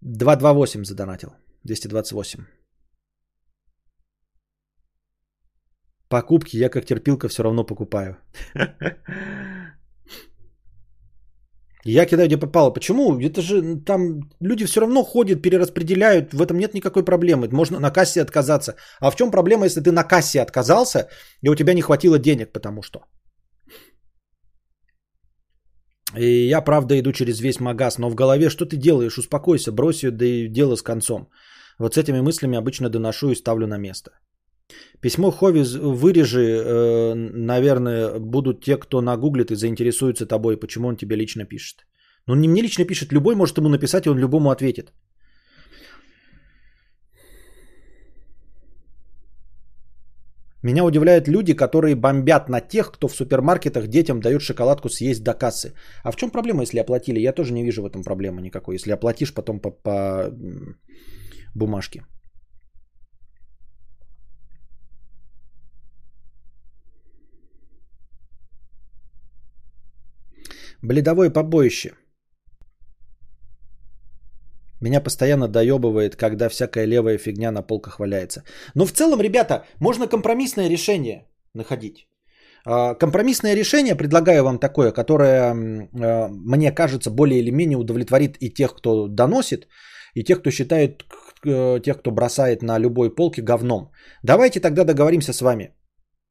228 задонатил. 228. Покупки я как терпилка все равно покупаю. Я кидаю где попало. Почему? Это же там люди все равно ходят, перераспределяют. В этом нет никакой проблемы. Можно на кассе отказаться. А в чем проблема, если ты на кассе отказался, и у тебя не хватило денег, потому что? И я, правда, иду через весь магаз, но в голове что ты делаешь? Успокойся, брось ее, да и дело с концом. Вот с этими мыслями обычно доношу и ставлю на место. Письмо Хови вырежи, э, наверное, будут те, кто нагуглит и заинтересуется тобой, почему он тебе лично пишет. Он не мне лично пишет, любой может ему написать, и он любому ответит. Меня удивляют люди, которые бомбят на тех, кто в супермаркетах детям дает шоколадку съесть до кассы. А в чем проблема, если оплатили? Я тоже не вижу в этом проблемы никакой, если оплатишь потом по, по бумажке. Бледовое побоище. Меня постоянно доебывает, когда всякая левая фигня на полках валяется. Но в целом, ребята, можно компромиссное решение находить. А, компромиссное решение предлагаю вам такое, которое, а, мне кажется, более или менее удовлетворит и тех, кто доносит, и тех, кто считает, тех, кто бросает на любой полке говном. Давайте тогда договоримся с вами,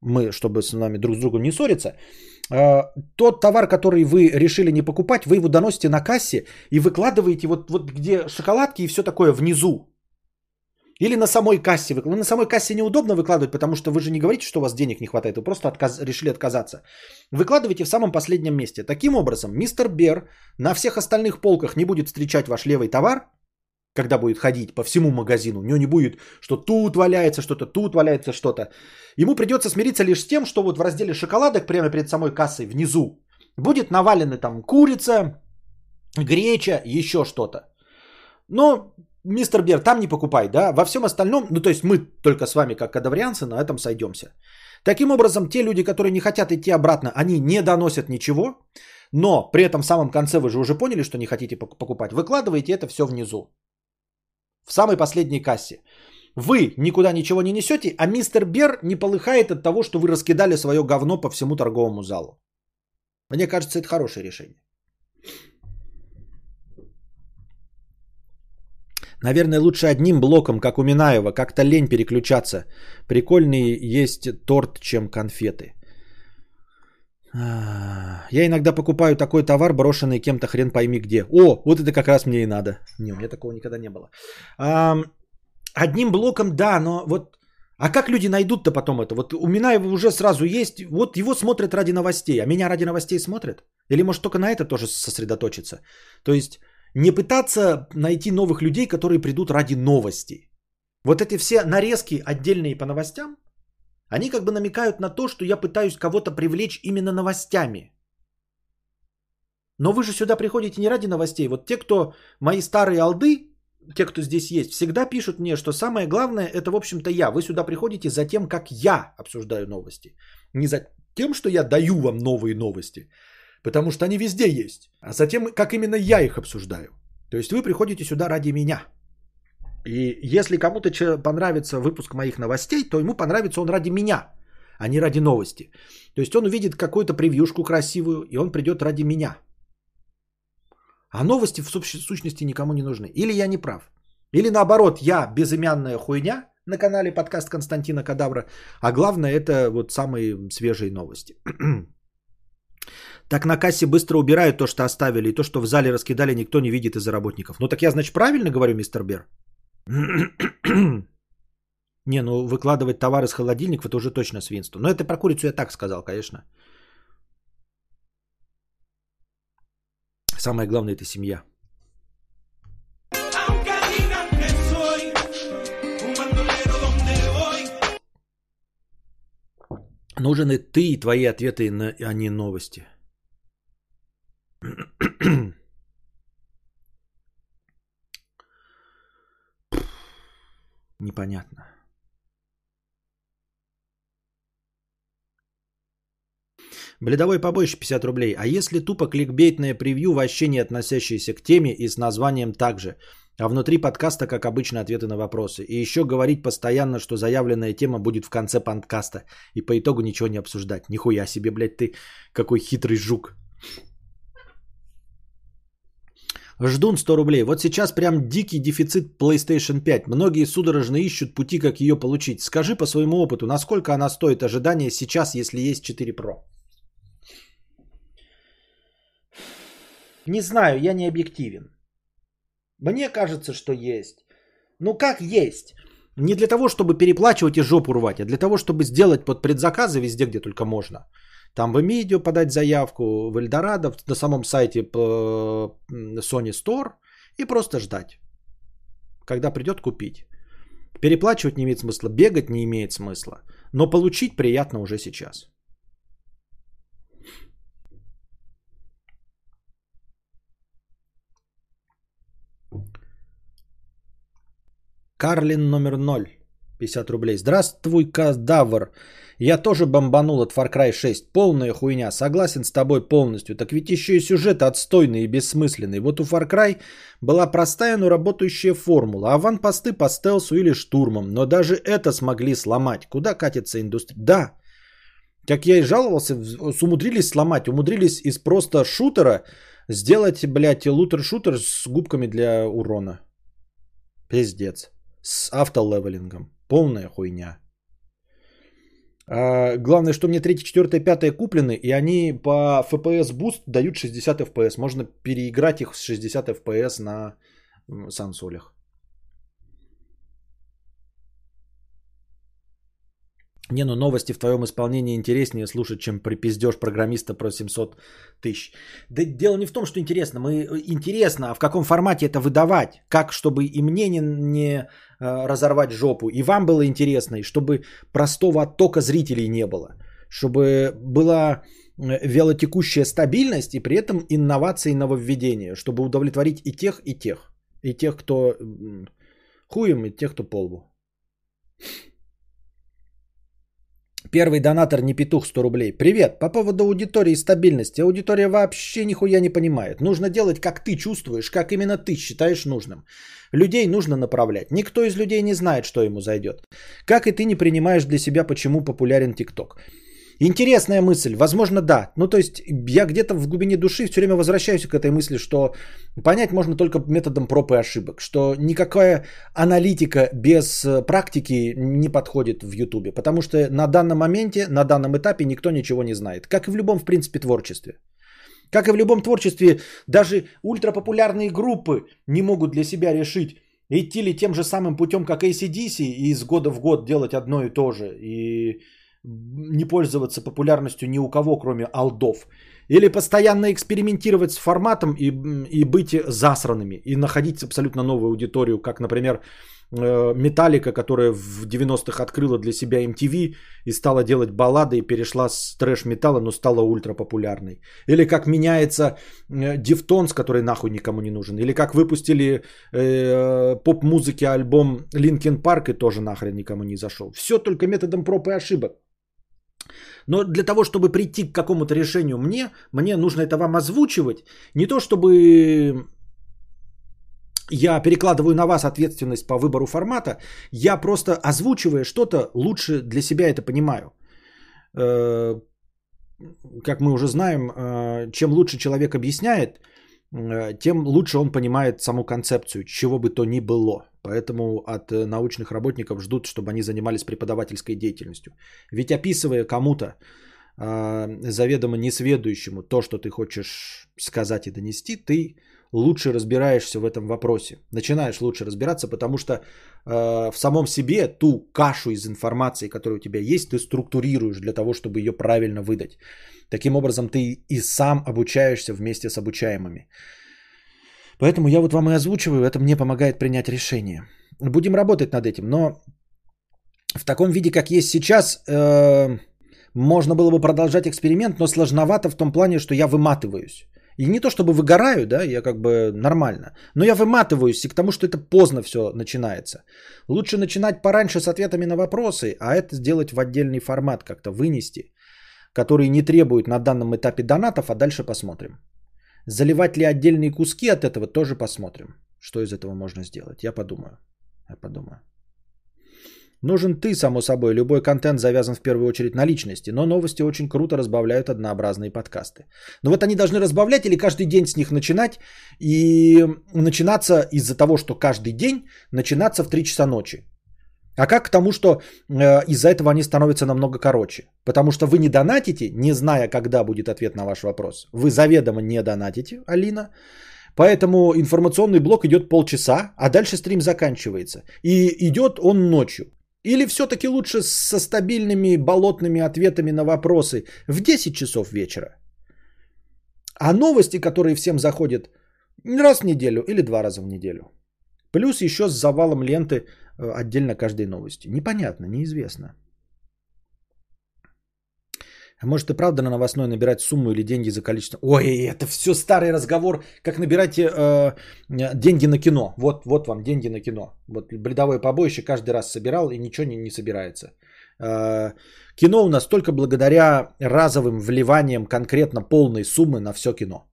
мы, чтобы с нами друг с другом не ссориться, тот товар, который вы решили не покупать, вы его доносите на кассе и выкладываете вот, вот где шоколадки и все такое внизу. Или на самой кассе. Ну, на самой кассе неудобно выкладывать, потому что вы же не говорите, что у вас денег не хватает. Вы просто отказ... решили отказаться. Выкладывайте в самом последнем месте. Таким образом, мистер Бер на всех остальных полках не будет встречать ваш левый товар, когда будет ходить по всему магазину. У него не будет, что тут валяется что-то, тут валяется что-то. Ему придется смириться лишь с тем, что вот в разделе шоколадок прямо перед самой кассой внизу будет навалены там курица, греча, еще что-то. Но, мистер Бер, там не покупай, да, во всем остальном, ну то есть мы только с вами как кадаврианцы на этом сойдемся. Таким образом, те люди, которые не хотят идти обратно, они не доносят ничего, но при этом в самом конце вы же уже поняли, что не хотите покупать. Выкладываете это все внизу в самой последней кассе. вы никуда ничего не несете, а мистер Бер не полыхает от того, что вы раскидали свое говно по всему торговому залу. Мне кажется, это хорошее решение. Наверное, лучше одним блоком, как у Минаева, как-то лень переключаться. Прикольный есть торт, чем конфеты. Я иногда покупаю такой товар, брошенный кем-то хрен пойми где. О, вот это как раз мне и надо. Не, у меня такого никогда не было. Одним блоком, да, но вот... А как люди найдут-то потом это? Вот у Минаева уже сразу есть, вот его смотрят ради новостей, а меня ради новостей смотрят? Или может только на это тоже сосредоточиться? То есть не пытаться найти новых людей, которые придут ради новости. Вот эти все нарезки отдельные по новостям, они как бы намекают на то, что я пытаюсь кого-то привлечь именно новостями. Но вы же сюда приходите не ради новостей. Вот те, кто мои старые алды, те, кто здесь есть, всегда пишут мне, что самое главное это, в общем-то, я. Вы сюда приходите за тем, как я обсуждаю новости. Не за тем, что я даю вам новые новости, потому что они везде есть, а за тем, как именно я их обсуждаю. То есть вы приходите сюда ради меня. И если кому-то понравится выпуск моих новостей, то ему понравится он ради меня, а не ради новости. То есть он увидит какую-то превьюшку красивую, и он придет ради меня. А новости в сущ- сущности никому не нужны. Или я не прав. Или наоборот, я безымянная хуйня на канале подкаст Константина Кадавра, а главное это вот самые свежие новости. Так на кассе быстро убирают то, что оставили, и то, что в зале раскидали, никто не видит из-за работников. Ну так я, значит, правильно говорю, мистер Бер? Не, ну выкладывать товар из холодильников это уже точно свинство. Но это про курицу я так сказал, конечно. Самое главное это семья. Нужен и ты, и твои ответы, а не новости. Непонятно. Бледовой побольше 50 рублей. А если тупо кликбейтное превью, вообще не относящееся к теме и с названием также, а внутри подкаста, как обычно, ответы на вопросы. И еще говорить постоянно, что заявленная тема будет в конце подкаста. И по итогу ничего не обсуждать. Нихуя себе, блядь, ты какой хитрый жук. Ждун 100 рублей. Вот сейчас прям дикий дефицит PlayStation 5. Многие судорожно ищут пути, как ее получить. Скажи по своему опыту, насколько она стоит ожидания сейчас, если есть 4 Pro? Не знаю, я не объективен. Мне кажется, что есть. Ну как есть? Не для того, чтобы переплачивать и жопу рвать, а для того, чтобы сделать под предзаказы везде, где только можно. Там в Эмидио подать заявку, в Эльдорадо, на самом сайте Sony Store и просто ждать. Когда придет купить. Переплачивать не имеет смысла, бегать не имеет смысла. Но получить приятно уже сейчас. Карлин номер 0. 50 рублей. Здравствуй, кадавр. Я тоже бомбанул от Far Cry 6. Полная хуйня. Согласен с тобой полностью. Так ведь еще и сюжет отстойный и бессмысленный. Вот у Far Cry была простая, но работающая формула. Аванпосты по стелсу или штурмам. Но даже это смогли сломать. Куда катится индустрия? Да. Как я и жаловался, умудрились сломать. Умудрились из просто шутера сделать, блядь, лутер-шутер с губками для урона. Пиздец. С автолевелингом. Полная хуйня. А, главное, что мне 3, 4, 5 куплены, и они по FPS Boost дают 60 FPS. Можно переиграть их с 60 FPS на сансолях. Не, ну новости в твоем исполнении интереснее слушать, чем припиздеж программиста про 700 тысяч. Да дело не в том, что интересно. Мы э, интересно, а в каком формате это выдавать? Как, чтобы и мне не, не э, разорвать жопу, и вам было интересно, и чтобы простого оттока зрителей не было. Чтобы была э, вялотекущая стабильность и при этом инновации и нововведения, чтобы удовлетворить и тех, и тех. И тех, кто хуем, и тех, кто полбу. Первый донатор не петух 100 рублей. Привет, по поводу аудитории и стабильности. Аудитория вообще нихуя не понимает. Нужно делать, как ты чувствуешь, как именно ты считаешь нужным. Людей нужно направлять. Никто из людей не знает, что ему зайдет. Как и ты не принимаешь для себя, почему популярен ТикТок. Интересная мысль, возможно, да. Ну, то есть я где-то в глубине души все время возвращаюсь к этой мысли, что понять можно только методом проб и ошибок, что никакая аналитика без э, практики не подходит в Ютубе, потому что на данном моменте, на данном этапе никто ничего не знает, как и в любом, в принципе, творчестве. Как и в любом творчестве, даже ультрапопулярные группы не могут для себя решить, идти ли тем же самым путем, как ACDC, и из года в год делать одно и то же, и не пользоваться популярностью ни у кого, кроме алдов. Или постоянно экспериментировать с форматом и, и быть засранными, и находить абсолютно новую аудиторию, как, например, э, Металлика, которая в 90-х открыла для себя MTV и стала делать баллады и перешла с трэш-металла, но стала ультрапопулярной. Или как меняется э, Deftones, который нахуй никому не нужен. Или как выпустили э, поп-музыки альбом Linkin Park и тоже нахрен никому не зашел. Все только методом проб и ошибок. Но для того, чтобы прийти к какому-то решению мне, мне нужно это вам озвучивать. Не то, чтобы я перекладываю на вас ответственность по выбору формата, я просто озвучивая что-то, лучше для себя это понимаю. Э, как мы уже знаем, э, чем лучше человек объясняет, тем лучше он понимает саму концепцию, чего бы то ни было. Поэтому от научных работников ждут, чтобы они занимались преподавательской деятельностью. Ведь описывая кому-то, заведомо несведущему, то, что ты хочешь сказать и донести, ты лучше разбираешься в этом вопросе. Начинаешь лучше разбираться, потому что э, в самом себе ту кашу из информации, которая у тебя есть, ты структурируешь для того, чтобы ее правильно выдать. Таким образом, ты и сам обучаешься вместе с обучаемыми. Поэтому я вот вам и озвучиваю, это мне помогает принять решение. Будем работать над этим, но в таком виде, как есть сейчас, э, можно было бы продолжать эксперимент, но сложновато в том плане, что я выматываюсь. И не то чтобы выгораю, да, я как бы нормально. Но я выматываюсь и к тому, что это поздно все начинается. Лучше начинать пораньше с ответами на вопросы, а это сделать в отдельный формат, как-то вынести, который не требует на данном этапе донатов, а дальше посмотрим. Заливать ли отдельные куски от этого, тоже посмотрим. Что из этого можно сделать. Я подумаю. Я подумаю. Нужен ты, само собой. Любой контент завязан в первую очередь на личности, но новости очень круто разбавляют однообразные подкасты. Но вот они должны разбавлять или каждый день с них начинать и начинаться из-за того, что каждый день начинаться в 3 часа ночи. А как к тому, что э, из-за этого они становятся намного короче? Потому что вы не донатите, не зная, когда будет ответ на ваш вопрос. Вы заведомо не донатите, Алина. Поэтому информационный блок идет полчаса, а дальше стрим заканчивается. И идет он ночью. Или все-таки лучше со стабильными болотными ответами на вопросы в 10 часов вечера? А новости, которые всем заходят раз в неделю или два раза в неделю. Плюс еще с завалом ленты э, отдельно каждой новости. Непонятно, неизвестно. А может и правда на новостной набирать сумму или деньги за количество... Ой, это все старый разговор, как набирать э, деньги на кино. Вот, вот вам деньги на кино. Вот бредовое побоище каждый раз собирал и ничего не, не собирается. Э, кино у нас только благодаря разовым вливаниям конкретно полной суммы на все кино.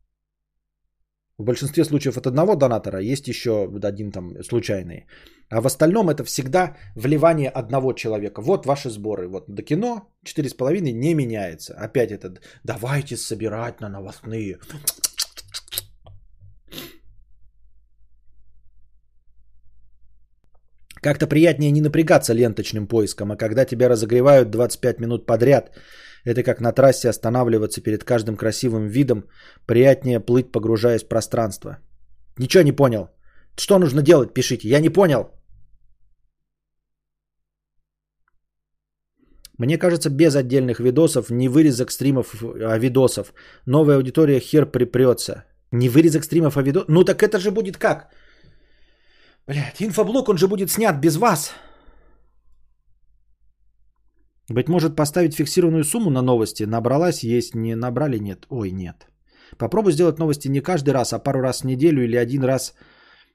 В большинстве случаев от одного донатора есть еще один там случайный. А в остальном это всегда вливание одного человека. Вот ваши сборы. Вот до кино 4,5 не меняется. Опять этот давайте собирать на новостные. Как-то приятнее не напрягаться ленточным поиском, а когда тебя разогревают 25 минут подряд, это как на трассе останавливаться перед каждым красивым видом, приятнее плыть, погружаясь в пространство. Ничего не понял. Что нужно делать, пишите. Я не понял. Мне кажется, без отдельных видосов, не вырезок стримов, а видосов, новая аудитория хер припрется. Не вырезок стримов, а видосов? Ну так это же будет как? Блять, инфоблок, он же будет снят без вас. Быть может, поставить фиксированную сумму на новости. Набралась, есть, не набрали, нет. Ой, нет. Попробуй сделать новости не каждый раз, а пару раз в неделю или один раз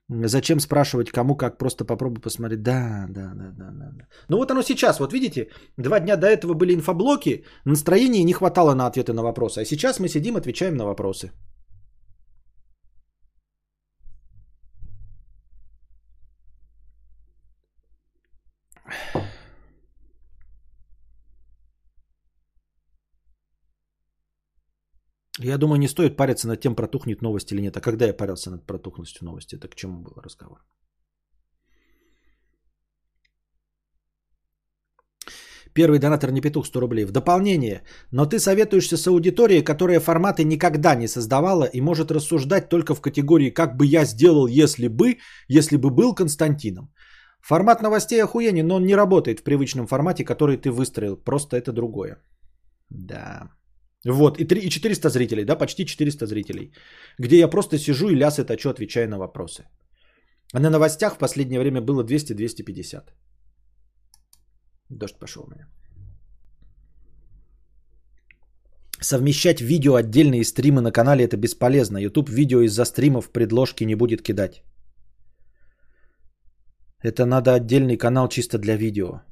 Зачем спрашивать, кому как, просто попробуй посмотреть. Да, да, да, да, да. Ну вот оно сейчас, вот видите, два дня до этого были инфоблоки, настроения не хватало на ответы на вопросы. А сейчас мы сидим, отвечаем на вопросы. Я думаю, не стоит париться над тем, протухнет новость или нет. А когда я парился над протухностью новости, это к чему был разговор? Первый донатор не петух 100 рублей. В дополнение, но ты советуешься с аудиторией, которая форматы никогда не создавала и может рассуждать только в категории «как бы я сделал, если бы», если бы был Константином. Формат новостей охуенен, но он не работает в привычном формате, который ты выстроил. Просто это другое. Да. Вот, и, 3, и 400 зрителей, да, почти 400 зрителей. Где я просто сижу и лясы точу, отвечая на вопросы. А на новостях в последнее время было 200-250. Дождь пошел у меня. Совмещать видео отдельные стримы на канале это бесполезно. YouTube видео из-за стримов предложки не будет кидать. Это надо отдельный канал чисто для видео.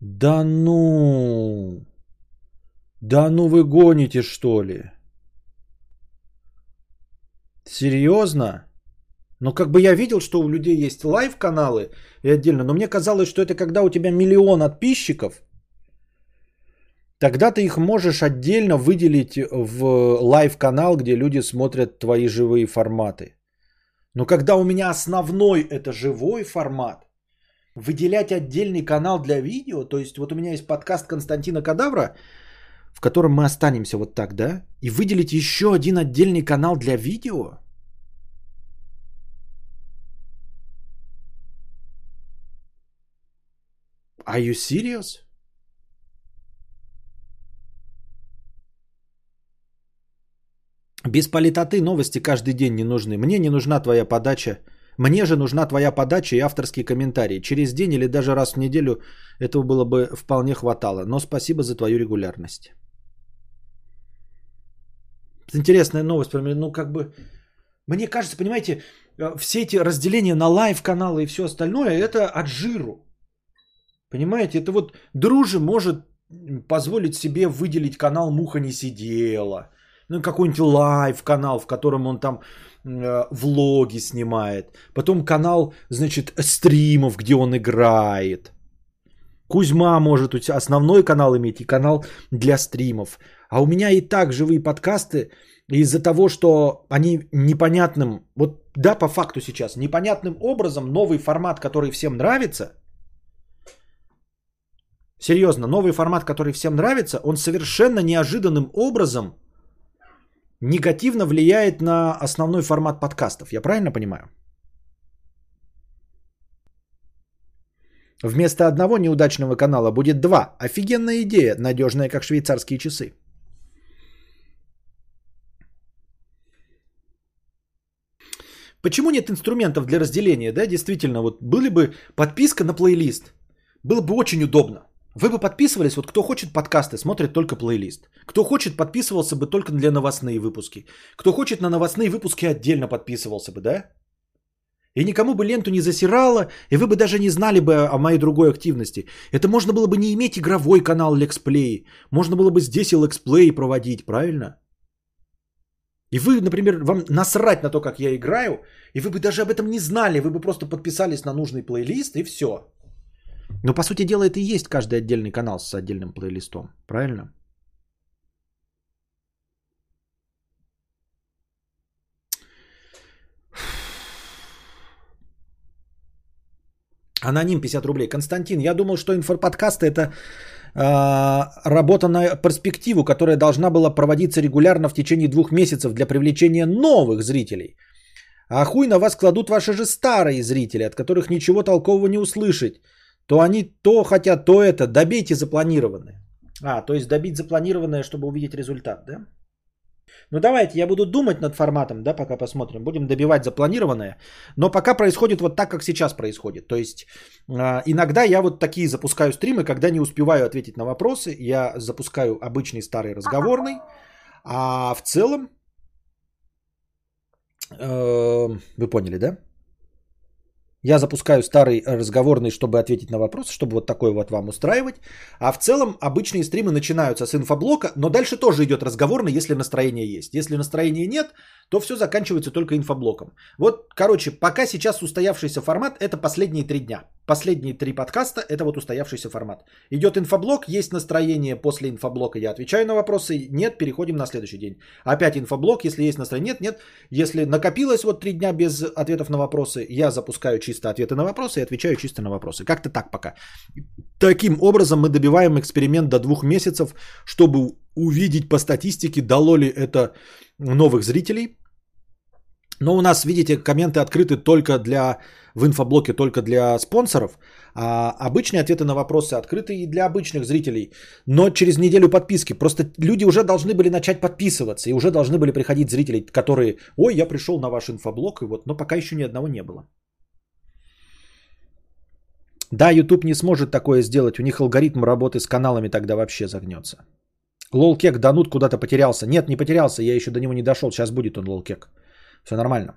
Да ну. Да ну вы гоните, что ли? Серьезно? Ну, как бы я видел, что у людей есть live -каналы и отдельно, но мне казалось, что это когда у тебя миллион подписчиков, тогда ты их можешь отдельно выделить в live -канал, где люди смотрят твои живые форматы. Но когда у меня основной это живой формат, выделять отдельный канал для видео, то есть вот у меня есть подкаст Константина Кадавра, в котором мы останемся вот так, да? И выделить еще один отдельный канал для видео? Are you serious? Без политоты новости каждый день не нужны. Мне не нужна твоя подача. Мне же нужна твоя подача и авторский комментарий. Через день или даже раз в неделю этого было бы вполне хватало. Но спасибо за твою регулярность. Интересная новость. Ну, как бы, мне кажется, понимаете, э, все эти разделения на лайв-каналы и все остальное, это от жиру. Понимаете, это вот дружи может позволить себе выделить канал «Муха не сидела», ну, какой-нибудь live -канал, в котором он там влоги снимает. Потом канал, значит, стримов, где он играет. Кузьма может основной канал иметь и канал для стримов. А у меня и так живые подкасты из-за того, что они непонятным, вот да, по факту сейчас, непонятным образом новый формат, который всем нравится, серьезно, новый формат, который всем нравится, он совершенно неожиданным образом негативно влияет на основной формат подкастов. Я правильно понимаю? Вместо одного неудачного канала будет два. Офигенная идея, надежная, как швейцарские часы. Почему нет инструментов для разделения? Да, действительно, вот были бы подписка на плейлист. Было бы очень удобно. Вы бы подписывались, вот кто хочет подкасты, смотрит только плейлист. Кто хочет, подписывался бы только для новостные выпуски. Кто хочет на новостные выпуски отдельно подписывался бы, да? И никому бы ленту не засирало, и вы бы даже не знали бы о моей другой активности. Это можно было бы не иметь игровой канал Lexplay. Можно было бы здесь и Lexplay проводить, правильно? И вы, например, вам насрать на то, как я играю, и вы бы даже об этом не знали, вы бы просто подписались на нужный плейлист и все. Но по сути дела это и есть каждый отдельный канал с отдельным плейлистом, правильно? Аноним 50 рублей. Константин, я думал, что инфоподкасты это а, работа на перспективу, которая должна была проводиться регулярно в течение двух месяцев для привлечения новых зрителей. А хуй на вас кладут ваши же старые зрители, от которых ничего толкового не услышать. То они то хотят, то это. Добейте запланированное. А, то есть добить запланированное, чтобы увидеть результат, да? Ну давайте, я буду думать над форматом, да, пока посмотрим. Будем добивать запланированное. Но пока происходит вот так, как сейчас происходит. То есть э, иногда я вот такие запускаю стримы, когда не успеваю ответить на вопросы. Я запускаю обычный старый разговорный. А в целом, э, вы поняли, да? Я запускаю старый разговорный, чтобы ответить на вопрос, чтобы вот такой вот вам устраивать. А в целом обычные стримы начинаются с инфоблока, но дальше тоже идет разговорный, если настроение есть. Если настроения нет, то все заканчивается только инфоблоком. Вот, короче, пока сейчас устоявшийся формат это последние три дня. Последние три подкаста это вот устоявшийся формат. Идет инфоблок, есть настроение после инфоблока, я отвечаю на вопросы. Нет, переходим на следующий день. Опять инфоблок, если есть настроение, нет, нет. Если накопилось вот три дня без ответов на вопросы, я запускаю чисто ответы на вопросы и отвечаю чисто на вопросы. Как-то так пока. Таким образом мы добиваем эксперимент до двух месяцев, чтобы увидеть по статистике, дало ли это новых зрителей. Но у нас, видите, комменты открыты только для в инфоблоке только для спонсоров, а обычные ответы на вопросы открыты и для обычных зрителей. Но через неделю подписки. Просто люди уже должны были начать подписываться, и уже должны были приходить зрители, которые, ой, я пришел на ваш инфоблог, и вот, но пока еще ни одного не было. Да, YouTube не сможет такое сделать. У них алгоритм работы с каналами тогда вообще загнется. Лолкек Данут куда-то потерялся. Нет, не потерялся, я еще до него не дошел. Сейчас будет он лолкек. Все нормально.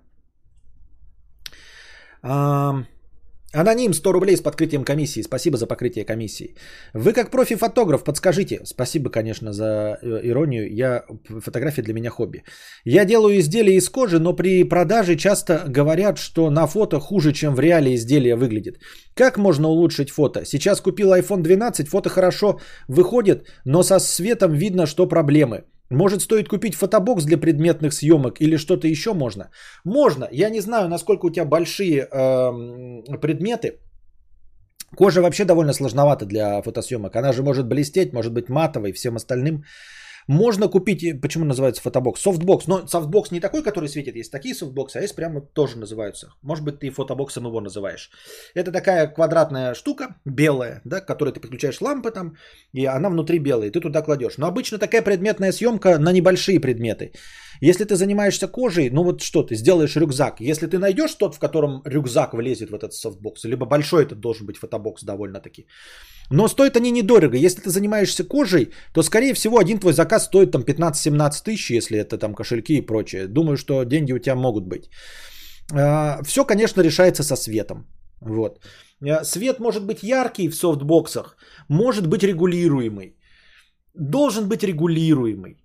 Аноним 100 рублей с подкрытием комиссии. Спасибо за покрытие комиссии. Вы как профи-фотограф, подскажите. Спасибо, конечно, за э, иронию. Я, фотография для меня хобби. Я делаю изделия из кожи, но при продаже часто говорят, что на фото хуже, чем в реале изделие выглядит. Как можно улучшить фото? Сейчас купил iPhone 12, фото хорошо выходит, но со светом видно, что проблемы. Может, стоит купить фотобокс для предметных съемок или что-то еще можно? Можно. Я не знаю, насколько у тебя большие эм, предметы. Кожа вообще довольно сложновата для фотосъемок. Она же может блестеть, может быть матовой, всем остальным. Можно купить, почему называется фотобокс? Софтбокс. Но софтбокс не такой, который светит. Есть такие софтбоксы, а есть прямо тоже называются. Может быть, ты фотобоксом его называешь. Это такая квадратная штука, белая, да, к которой ты подключаешь лампы там, и она внутри белая, и ты туда кладешь. Но обычно такая предметная съемка на небольшие предметы. Если ты занимаешься кожей, ну вот что ты, сделаешь рюкзак. Если ты найдешь тот, в котором рюкзак влезет в этот софтбокс, либо большой этот должен быть фотобокс довольно-таки. Но стоят они недорого. Если ты занимаешься кожей, то скорее всего один твой заказ стоит там 15-17 тысяч, если это там кошельки и прочее. Думаю, что деньги у тебя могут быть. Все, конечно, решается со светом. Вот. А, свет может быть яркий в софтбоксах, может быть регулируемый. Должен быть регулируемый а,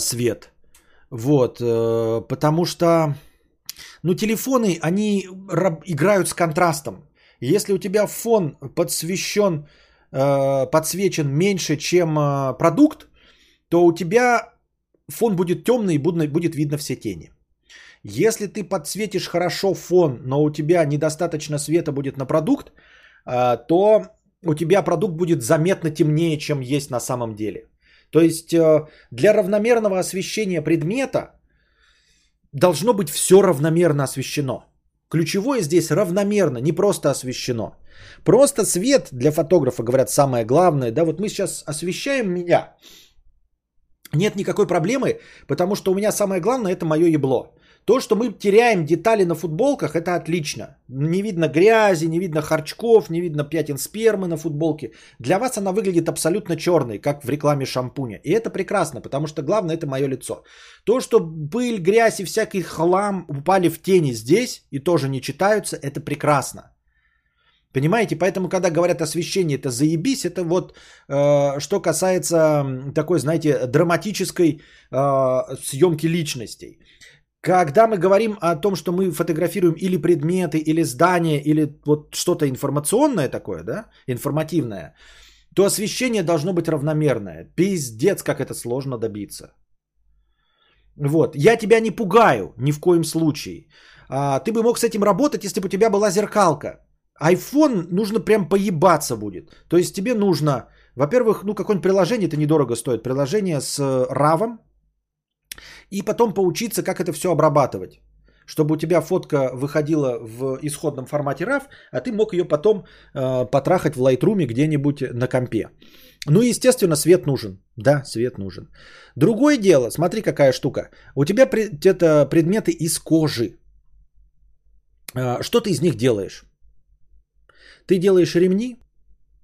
свет. Вот, э, потому что, ну, телефоны, они играют с контрастом. Если у тебя фон подсвещен, э, подсвечен меньше, чем э, продукт, то у тебя фон будет темный и будет видно все тени. Если ты подсветишь хорошо фон, но у тебя недостаточно света будет на продукт, э, то у тебя продукт будет заметно темнее, чем есть на самом деле. То есть для равномерного освещения предмета должно быть все равномерно освещено. Ключевое здесь равномерно, не просто освещено. Просто свет для фотографа, говорят, самое главное. Да, вот мы сейчас освещаем меня. Нет никакой проблемы, потому что у меня самое главное это мое ебло. То, что мы теряем детали на футболках, это отлично. Не видно грязи, не видно харчков, не видно пятен спермы на футболке. Для вас она выглядит абсолютно черной, как в рекламе шампуня. И это прекрасно, потому что главное это мое лицо. То, что пыль, грязь и всякий хлам упали в тени здесь и тоже не читаются, это прекрасно. Понимаете, поэтому, когда говорят освещение, это заебись, это вот э, что касается такой, знаете, драматической э, съемки личностей. Когда мы говорим о том, что мы фотографируем или предметы, или здания, или вот что-то информационное такое, да, информативное, то освещение должно быть равномерное. Пиздец, как это сложно добиться. Вот. Я тебя не пугаю ни в коем случае. А, ты бы мог с этим работать, если бы у тебя была зеркалка. iPhone нужно прям поебаться будет. То есть тебе нужно, во-первых, ну какое-нибудь приложение, это недорого стоит. Приложение с RAW, и потом поучиться, как это все обрабатывать. Чтобы у тебя фотка выходила в исходном формате RAW, а ты мог ее потом э, потрахать в Lightroom где-нибудь на компе. Ну и, естественно, свет нужен. Да, свет нужен. Другое дело, смотри, какая штука. У тебя это предметы из кожи. Э, что ты из них делаешь? Ты делаешь ремни,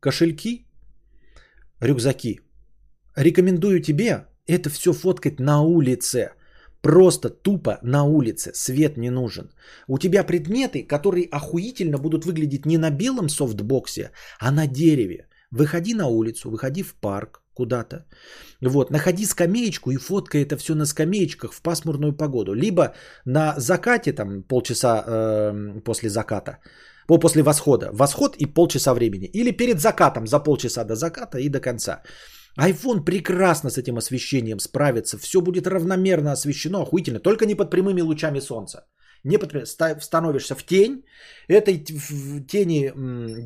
кошельки, рюкзаки. Рекомендую тебе это все фоткать на улице. Просто тупо на улице, свет не нужен. У тебя предметы, которые охуительно будут выглядеть не на белом софтбоксе, а на дереве. Выходи на улицу, выходи в парк куда-то. Вот, находи скамеечку и фоткай это все на скамеечках в пасмурную погоду. Либо на закате, там полчаса э, после заката, по, после восхода. Восход и полчаса времени. Или перед закатом, за полчаса до заката и до конца. iPhone прекрасно с этим освещением справится. Все будет равномерно освещено, охуительно. Только не под прямыми лучами солнца. Не под, становишься в тень. Этой тени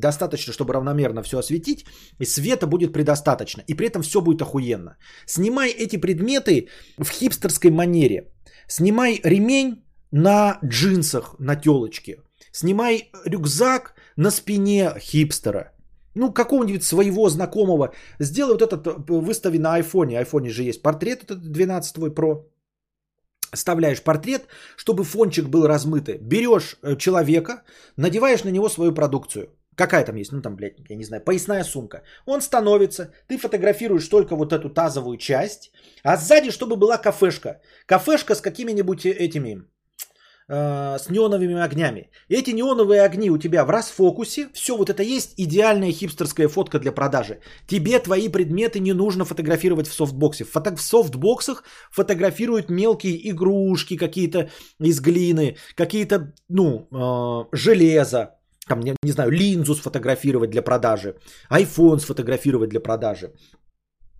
достаточно, чтобы равномерно все осветить. И света будет предостаточно. И при этом все будет охуенно. Снимай эти предметы в хипстерской манере. Снимай ремень на джинсах, на телочке. Снимай рюкзак на спине хипстера. Ну, какого-нибудь своего знакомого. Сделай вот этот, э, выстави на айфоне. айфоне же есть портрет, этот 12 твой Pro. Вставляешь портрет, чтобы фончик был размытый. Берешь э, человека, надеваешь на него свою продукцию. Какая там есть? Ну, там, блядь, я не знаю, поясная сумка. Он становится, ты фотографируешь только вот эту тазовую часть, а сзади, чтобы была кафешка. Кафешка с какими-нибудь э, этими, э, с неоновыми огнями. Эти неоновые огни у тебя в расфокусе. Все вот это есть идеальная хипстерская фотка для продажи. Тебе твои предметы не нужно фотографировать в софтбоксе. Фото- в софтбоксах фотографируют мелкие игрушки какие-то из глины, какие-то, ну, э, железо. Там, не, не знаю, линзу сфотографировать для продажи, iPhone сфотографировать для продажи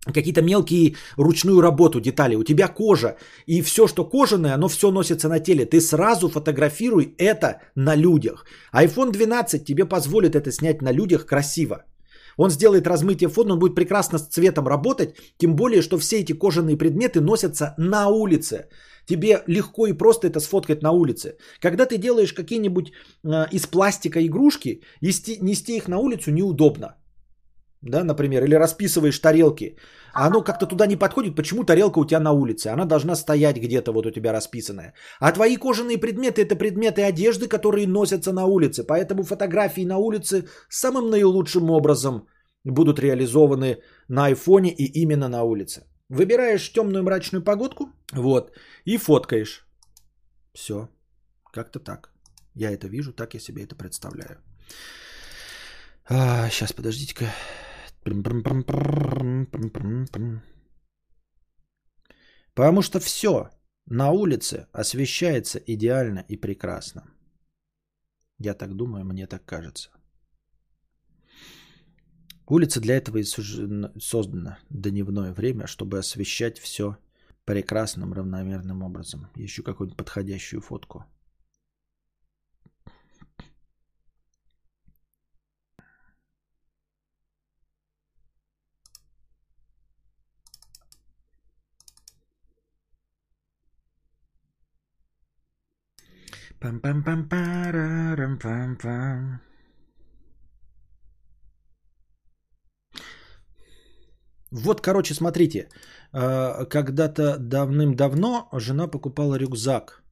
какие-то мелкие ручную работу, детали. У тебя кожа. И все, что кожаное, оно все носится на теле. Ты сразу фотографируй это на людях. iPhone 12 тебе позволит это снять на людях красиво. Он сделает размытие фона, он будет прекрасно с цветом работать. Тем более, что все эти кожаные предметы носятся на улице. Тебе легко и просто это сфоткать на улице. Когда ты делаешь какие-нибудь э, из пластика игрушки, нести, нести их на улицу неудобно да, например, или расписываешь тарелки, а оно как-то туда не подходит, почему тарелка у тебя на улице? Она должна стоять где-то вот у тебя расписанная. А твои кожаные предметы это предметы одежды, которые носятся на улице, поэтому фотографии на улице самым наилучшим образом будут реализованы на айфоне и именно на улице. Выбираешь темную мрачную погодку, вот, и фоткаешь. Все, как-то так. Я это вижу, так я себе это представляю. А, сейчас, подождите-ка. Потому что все на улице освещается идеально и прекрасно. Я так думаю, мне так кажется. Улица для этого и создана дневное время, чтобы освещать все прекрасным равномерным образом. Ищу какую-нибудь подходящую фотку. Пам пам пам парарам пам пам Вот, короче, смотрите. э, Когда-то давным-давно жена покупала рюкзак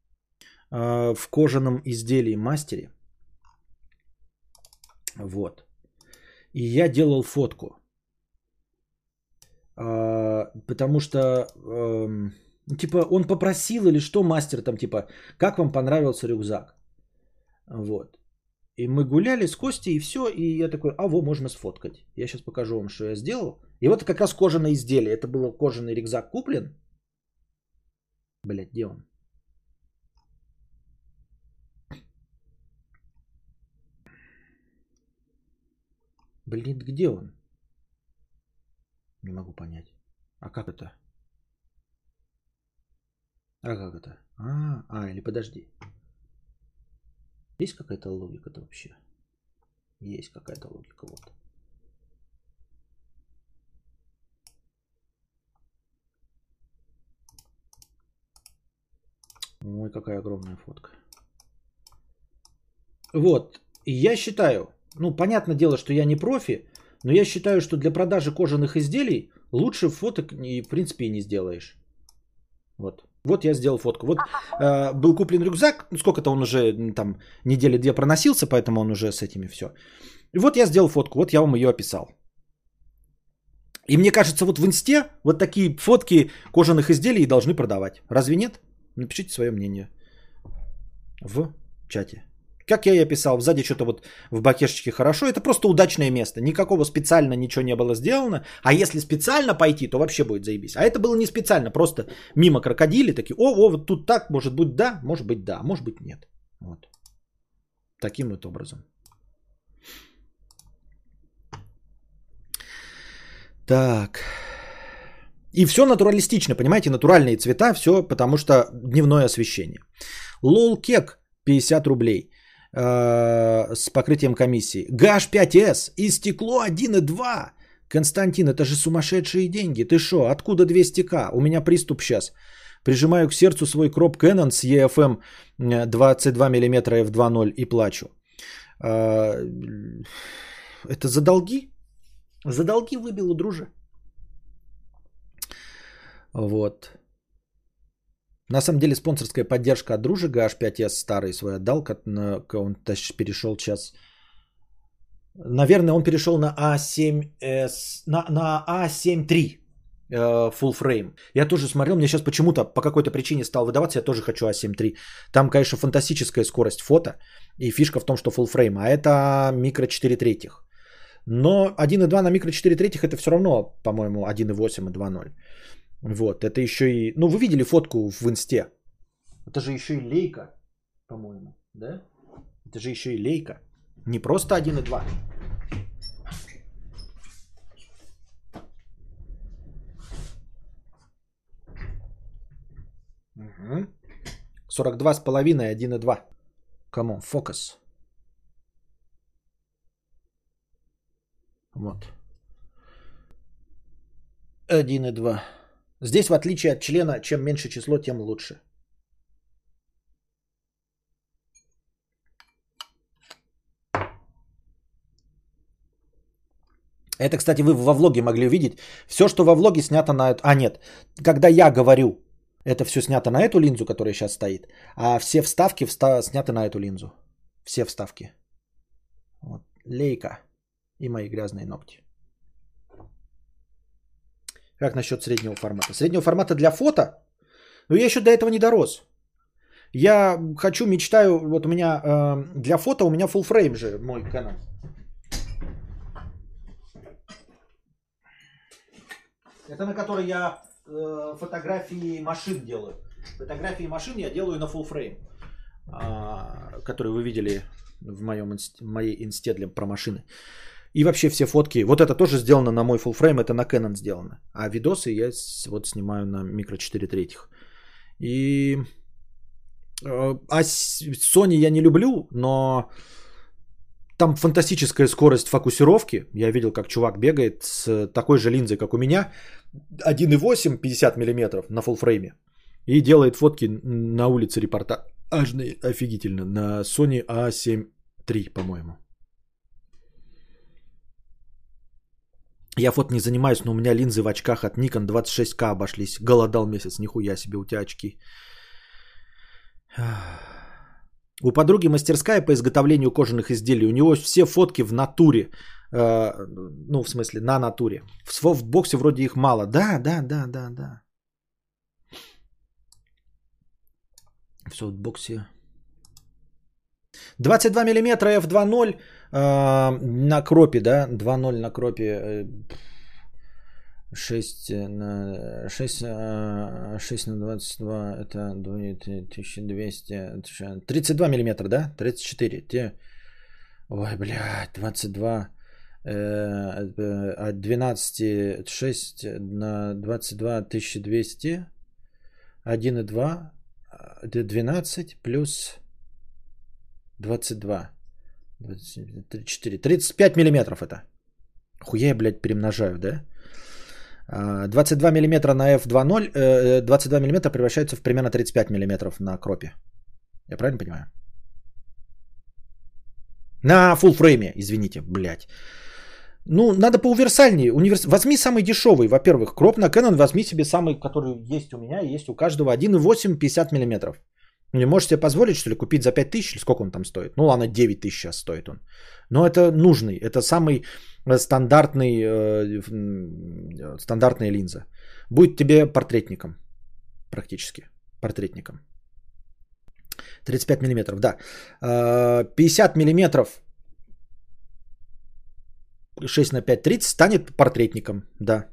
э, в кожаном изделии мастере. Вот. И я делал фотку. А, Потому что, эм, типа, он попросил или что мастер там, типа, как вам понравился рюкзак? Вот. И мы гуляли с Костей, и все. И я такой, а во, можно сфоткать. Я сейчас покажу вам, что я сделал. И вот как раз кожаное изделие. Это был кожаный рюкзак куплен. Блять, где он? Блин, где он? Не могу понять. А как это? А как это? А, а, или подожди. Есть какая-то логика-то вообще? Есть какая-то логика, вот. Ой, какая огромная фотка. Вот, я считаю, ну, понятное дело, что я не профи, но я считаю, что для продажи кожаных изделий лучше фоток, и, в принципе, и не сделаешь. Вот. Вот я сделал фотку. Вот э, был куплен рюкзак, ну, сколько-то он уже там недели две проносился, поэтому он уже с этими все. И вот я сделал фотку, вот я вам ее описал. И мне кажется, вот в инсте вот такие фотки кожаных изделий должны продавать. Разве нет? Напишите свое мнение в чате. Как я и описал, сзади что-то вот в бакешечке хорошо, это просто удачное место. Никакого специально ничего не было сделано. А если специально пойти, то вообще будет заебись. А это было не специально, просто мимо крокодили такие, о, о, вот тут так, может быть да, может быть да, может быть нет. Вот. Таким вот образом. Так. И все натуралистично, понимаете, натуральные цвета, все потому что дневное освещение. Лол кек 50 рублей э, с покрытием комиссии. GH5S и стекло 1,2. Константин, это же сумасшедшие деньги. Ты что, откуда 200к? У меня приступ сейчас. Прижимаю к сердцу свой кроп Canon с EFM 22 мм f2.0 и плачу. Э, это за долги? За долги выбило, друже. Вот. На самом деле спонсорская поддержка от дружи H5S старый свой отдал, как на, он перешел сейчас. Наверное, он перешел на A7S, на, на A7 III э, full frame. Я тоже смотрел, мне сейчас почему-то по какой-то причине стал выдаваться, я тоже хочу A7 III. Там, конечно, фантастическая скорость фото, и фишка в том, что full frame, а это микро 4 третьих. Но 1.2 на микро 4 третьих это все равно, по-моему, 1.8 и 2.0. Вот, это еще и... Ну, вы видели фотку в инсте? Это же еще и лейка, по-моему, да? Это же еще и лейка. Не просто 1.2. Угу. 42 с половиной, 1.2. Come on, фокус. Вот. 1.2. Здесь, в отличие от члена, чем меньше число, тем лучше. Это, кстати, вы во влоге могли увидеть. Все, что во влоге снято на... А, нет. Когда я говорю, это все снято на эту линзу, которая сейчас стоит. А все вставки вста... сняты на эту линзу. Все вставки. Вот. Лейка и мои грязные ногти. Как насчет среднего формата? Среднего формата для фото? Но я еще до этого не дорос. Я хочу, мечтаю, вот у меня э, для фото у меня full frame же мой канал. Это на которой я э, фотографии машин делаю. Фотографии машин я делаю на full frame, э, который вы видели в моем, в моей инсте для, про машины. И вообще все фотки, вот это тоже сделано на мой full frame, это на Canon сделано. А видосы я вот снимаю на микро 4 третьих. И... Э, а Sony я не люблю, но там фантастическая скорость фокусировки. Я видел, как чувак бегает с такой же линзой, как у меня. 1,8 50 мм на full фрейме. И делает фотки на улице репортажные офигительно. На Sony A7 III, по-моему. Я фото не занимаюсь, но у меня линзы в очках от Nikon 26к обошлись. Голодал месяц, нихуя себе у тебя очки. У подруги мастерская по изготовлению кожаных изделий. У него все фотки в натуре. Э, ну, в смысле, на натуре. В, в боксе вроде их мало. Да, да, да, да, да. В софтбоксе. 22 мм f2.0 э, на кропе, да, 2.0 на кропе. 6 э, на 6, 6 на 22 это 1200 32 миллиметра, да 34 те ой блядь 22 от 12 6 на 22 1200 1,2 12 плюс 22. 34. 35 миллиметров это. Хуя я, блядь, перемножаю, да? 22 а, миллиметра на f2.0, 22 миллиметра превращаются в примерно 35 миллиметров на кропе. Я правильно понимаю? На full фрейме, извините, блядь. Ну, надо поуниверсальнее. Универс... Возьми самый дешевый, во-первых. Кроп на Canon возьми себе самый, который есть у меня есть у каждого. 1,8 50 миллиметров. Не можешь себе позволить, что ли, купить за 5 тысяч, сколько он там стоит? Ну ладно, 9 тысяч сейчас стоит он. Но это нужный, это самый э, стандартный, э, э, стандартная линза. Будет тебе портретником практически. портретником. 35 миллиметров, да. Э, 50 миллиметров 6 на 5, 30 станет портретником, да.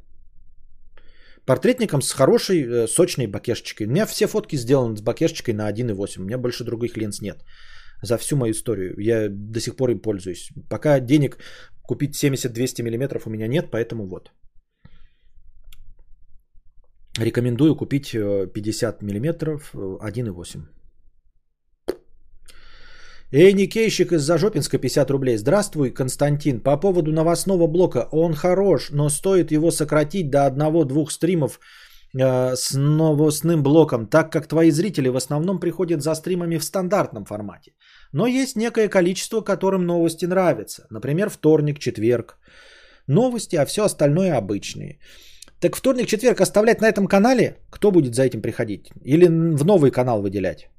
Портретником с хорошей э, сочной бакешечкой. У меня все фотки сделаны с бакешечкой на 1.8. У меня больше других линз нет. За всю мою историю. Я до сих пор им пользуюсь. Пока денег купить 70-200 мм у меня нет, поэтому вот. Рекомендую купить э, 50 мм 1.8. Эй, Никейщик из Зажопинска 50 рублей. Здравствуй, Константин. По поводу новостного блока. Он хорош, но стоит его сократить до одного-двух стримов э, с новостным блоком, так как твои зрители в основном приходят за стримами в стандартном формате. Но есть некое количество, которым новости нравятся. Например, вторник, четверг. Новости, а все остальное обычные. Так вторник, четверг оставлять на этом канале? Кто будет за этим приходить? Или в новый канал выделять?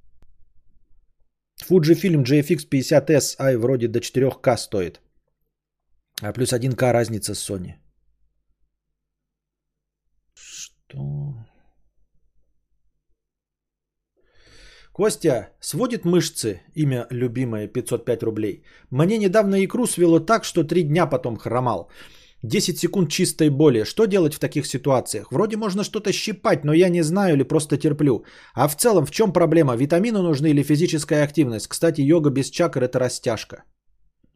Fujifilm GFX 50S i вроде до 4К стоит. А плюс 1К разница с Sony. Что? Костя, сводит мышцы, имя любимое, 505 рублей. Мне недавно икру свело так, что три дня потом хромал. 10 секунд чистой боли. Что делать в таких ситуациях? Вроде можно что-то щипать, но я не знаю или просто терплю. А в целом в чем проблема? Витамины нужны или физическая активность? Кстати, йога без чакр это растяжка.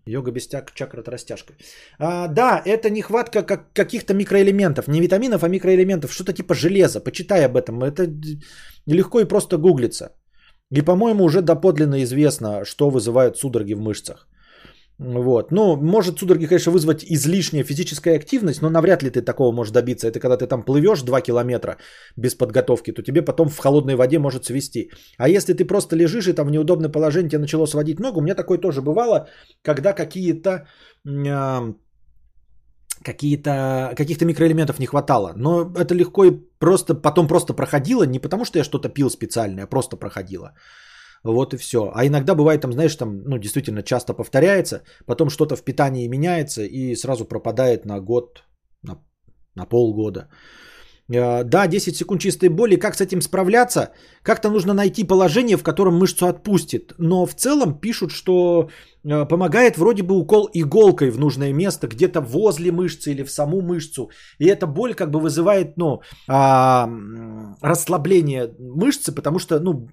Йога без тяг, чакр это растяжка. А, да, это нехватка как, каких-то микроэлементов. Не витаминов, а микроэлементов. Что-то типа железа. Почитай об этом. Это легко и просто гуглится. И, по-моему, уже доподлинно известно, что вызывает судороги в мышцах. Вот. Ну, может судороги, конечно, вызвать излишняя физическая активность, но навряд ли ты такого можешь добиться. Это когда ты там плывешь 2 километра без подготовки, то тебе потом в холодной воде может свести. А если ты просто лежишь и там в неудобное положение тебе начало сводить ногу, у меня такое тоже бывало, когда какие-то э, какие-то, каких-то микроэлементов не хватало. Но это легко и просто потом просто проходило, не потому что я что-то пил специально, а просто проходило. Вот и все. А иногда бывает там, знаешь, там, ну, действительно часто повторяется, потом что-то в питании меняется и сразу пропадает на год, на, на полгода. Э, Да, 10 секунд чистой боли. Как с этим справляться? Как-то нужно найти положение, в котором мышцу отпустит. Но в целом пишут, что э, помогает вроде бы укол иголкой в нужное место, где-то возле мышцы или в саму мышцу. И эта боль как бы вызывает, ну, а, расслабление мышцы, потому что, ну,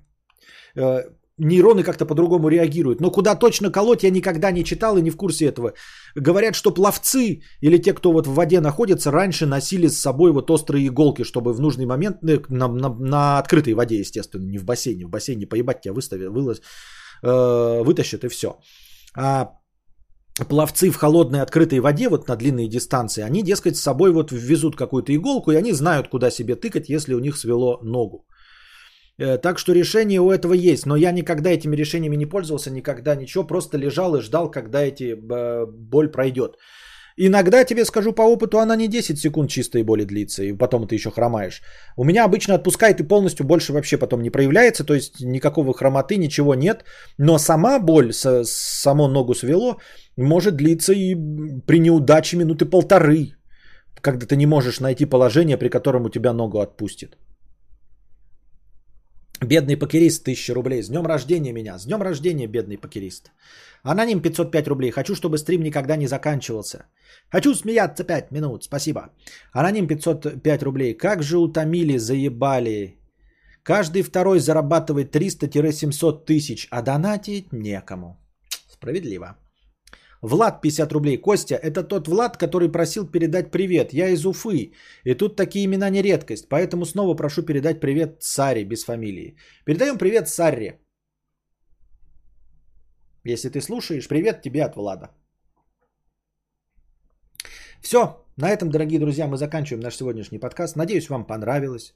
нейроны как-то по-другому реагируют. Но куда точно колоть, я никогда не читал и не в курсе этого. Говорят, что пловцы или те, кто вот в воде находится, раньше носили с собой вот острые иголки, чтобы в нужный момент, э, на, на, на открытой воде, естественно, не в бассейне, в бассейне поебать тебя выставят, вылаз, э, вытащат и все. А пловцы в холодной открытой воде, вот на длинные дистанции, они, дескать, с собой вот везут какую-то иголку, и они знают, куда себе тыкать, если у них свело ногу. Э, Так что решение у этого есть, но я никогда этими решениями не пользовался, никогда ничего, просто лежал и ждал, когда эти э, боль пройдет. Иногда, тебе скажу по опыту, она не 10 секунд чистой боли длится, и потом ты еще хромаешь. У меня обычно отпускает и полностью больше вообще потом не проявляется, то есть никакого хромоты, ничего нет. Но сама боль, само ногу свело, может длиться и при неудаче минуты полторы, когда ты не можешь найти положение, при котором у тебя ногу отпустит. Бедный покерист, 1000 рублей. С днем рождения меня. С днем рождения, бедный покерист. Аноним 505 рублей. Хочу, чтобы стрим никогда не заканчивался. Хочу смеяться 5 минут. Спасибо. Аноним 505 рублей. Как же утомили, заебали. Каждый второй зарабатывает 300-700 тысяч, а донатить некому. Справедливо. Влад 50 рублей. Костя, это тот Влад, который просил передать привет. Я из Уфы. И тут такие имена не редкость. Поэтому снова прошу передать привет Саре без фамилии. Передаем привет Саре. Если ты слушаешь, привет тебе от Влада. Все, на этом, дорогие друзья, мы заканчиваем наш сегодняшний подкаст. Надеюсь, вам понравилось.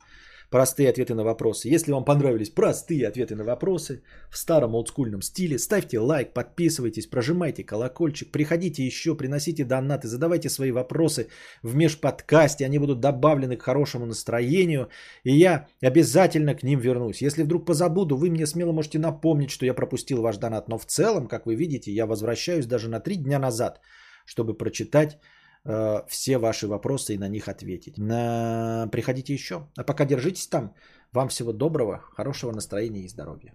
Простые ответы на вопросы. Если вам понравились простые ответы на вопросы в старом олдскульном стиле, ставьте лайк, подписывайтесь, прожимайте колокольчик, приходите еще, приносите донаты, задавайте свои вопросы в межподкасте, они будут добавлены к хорошему настроению, и я обязательно к ним вернусь. Если вдруг позабуду, вы мне смело можете напомнить, что я пропустил ваш донат, но в целом, как вы видите, я возвращаюсь даже на три дня назад, чтобы прочитать все ваши вопросы и на них ответить. На... Приходите еще. А пока держитесь там. Вам всего доброго, хорошего настроения и здоровья.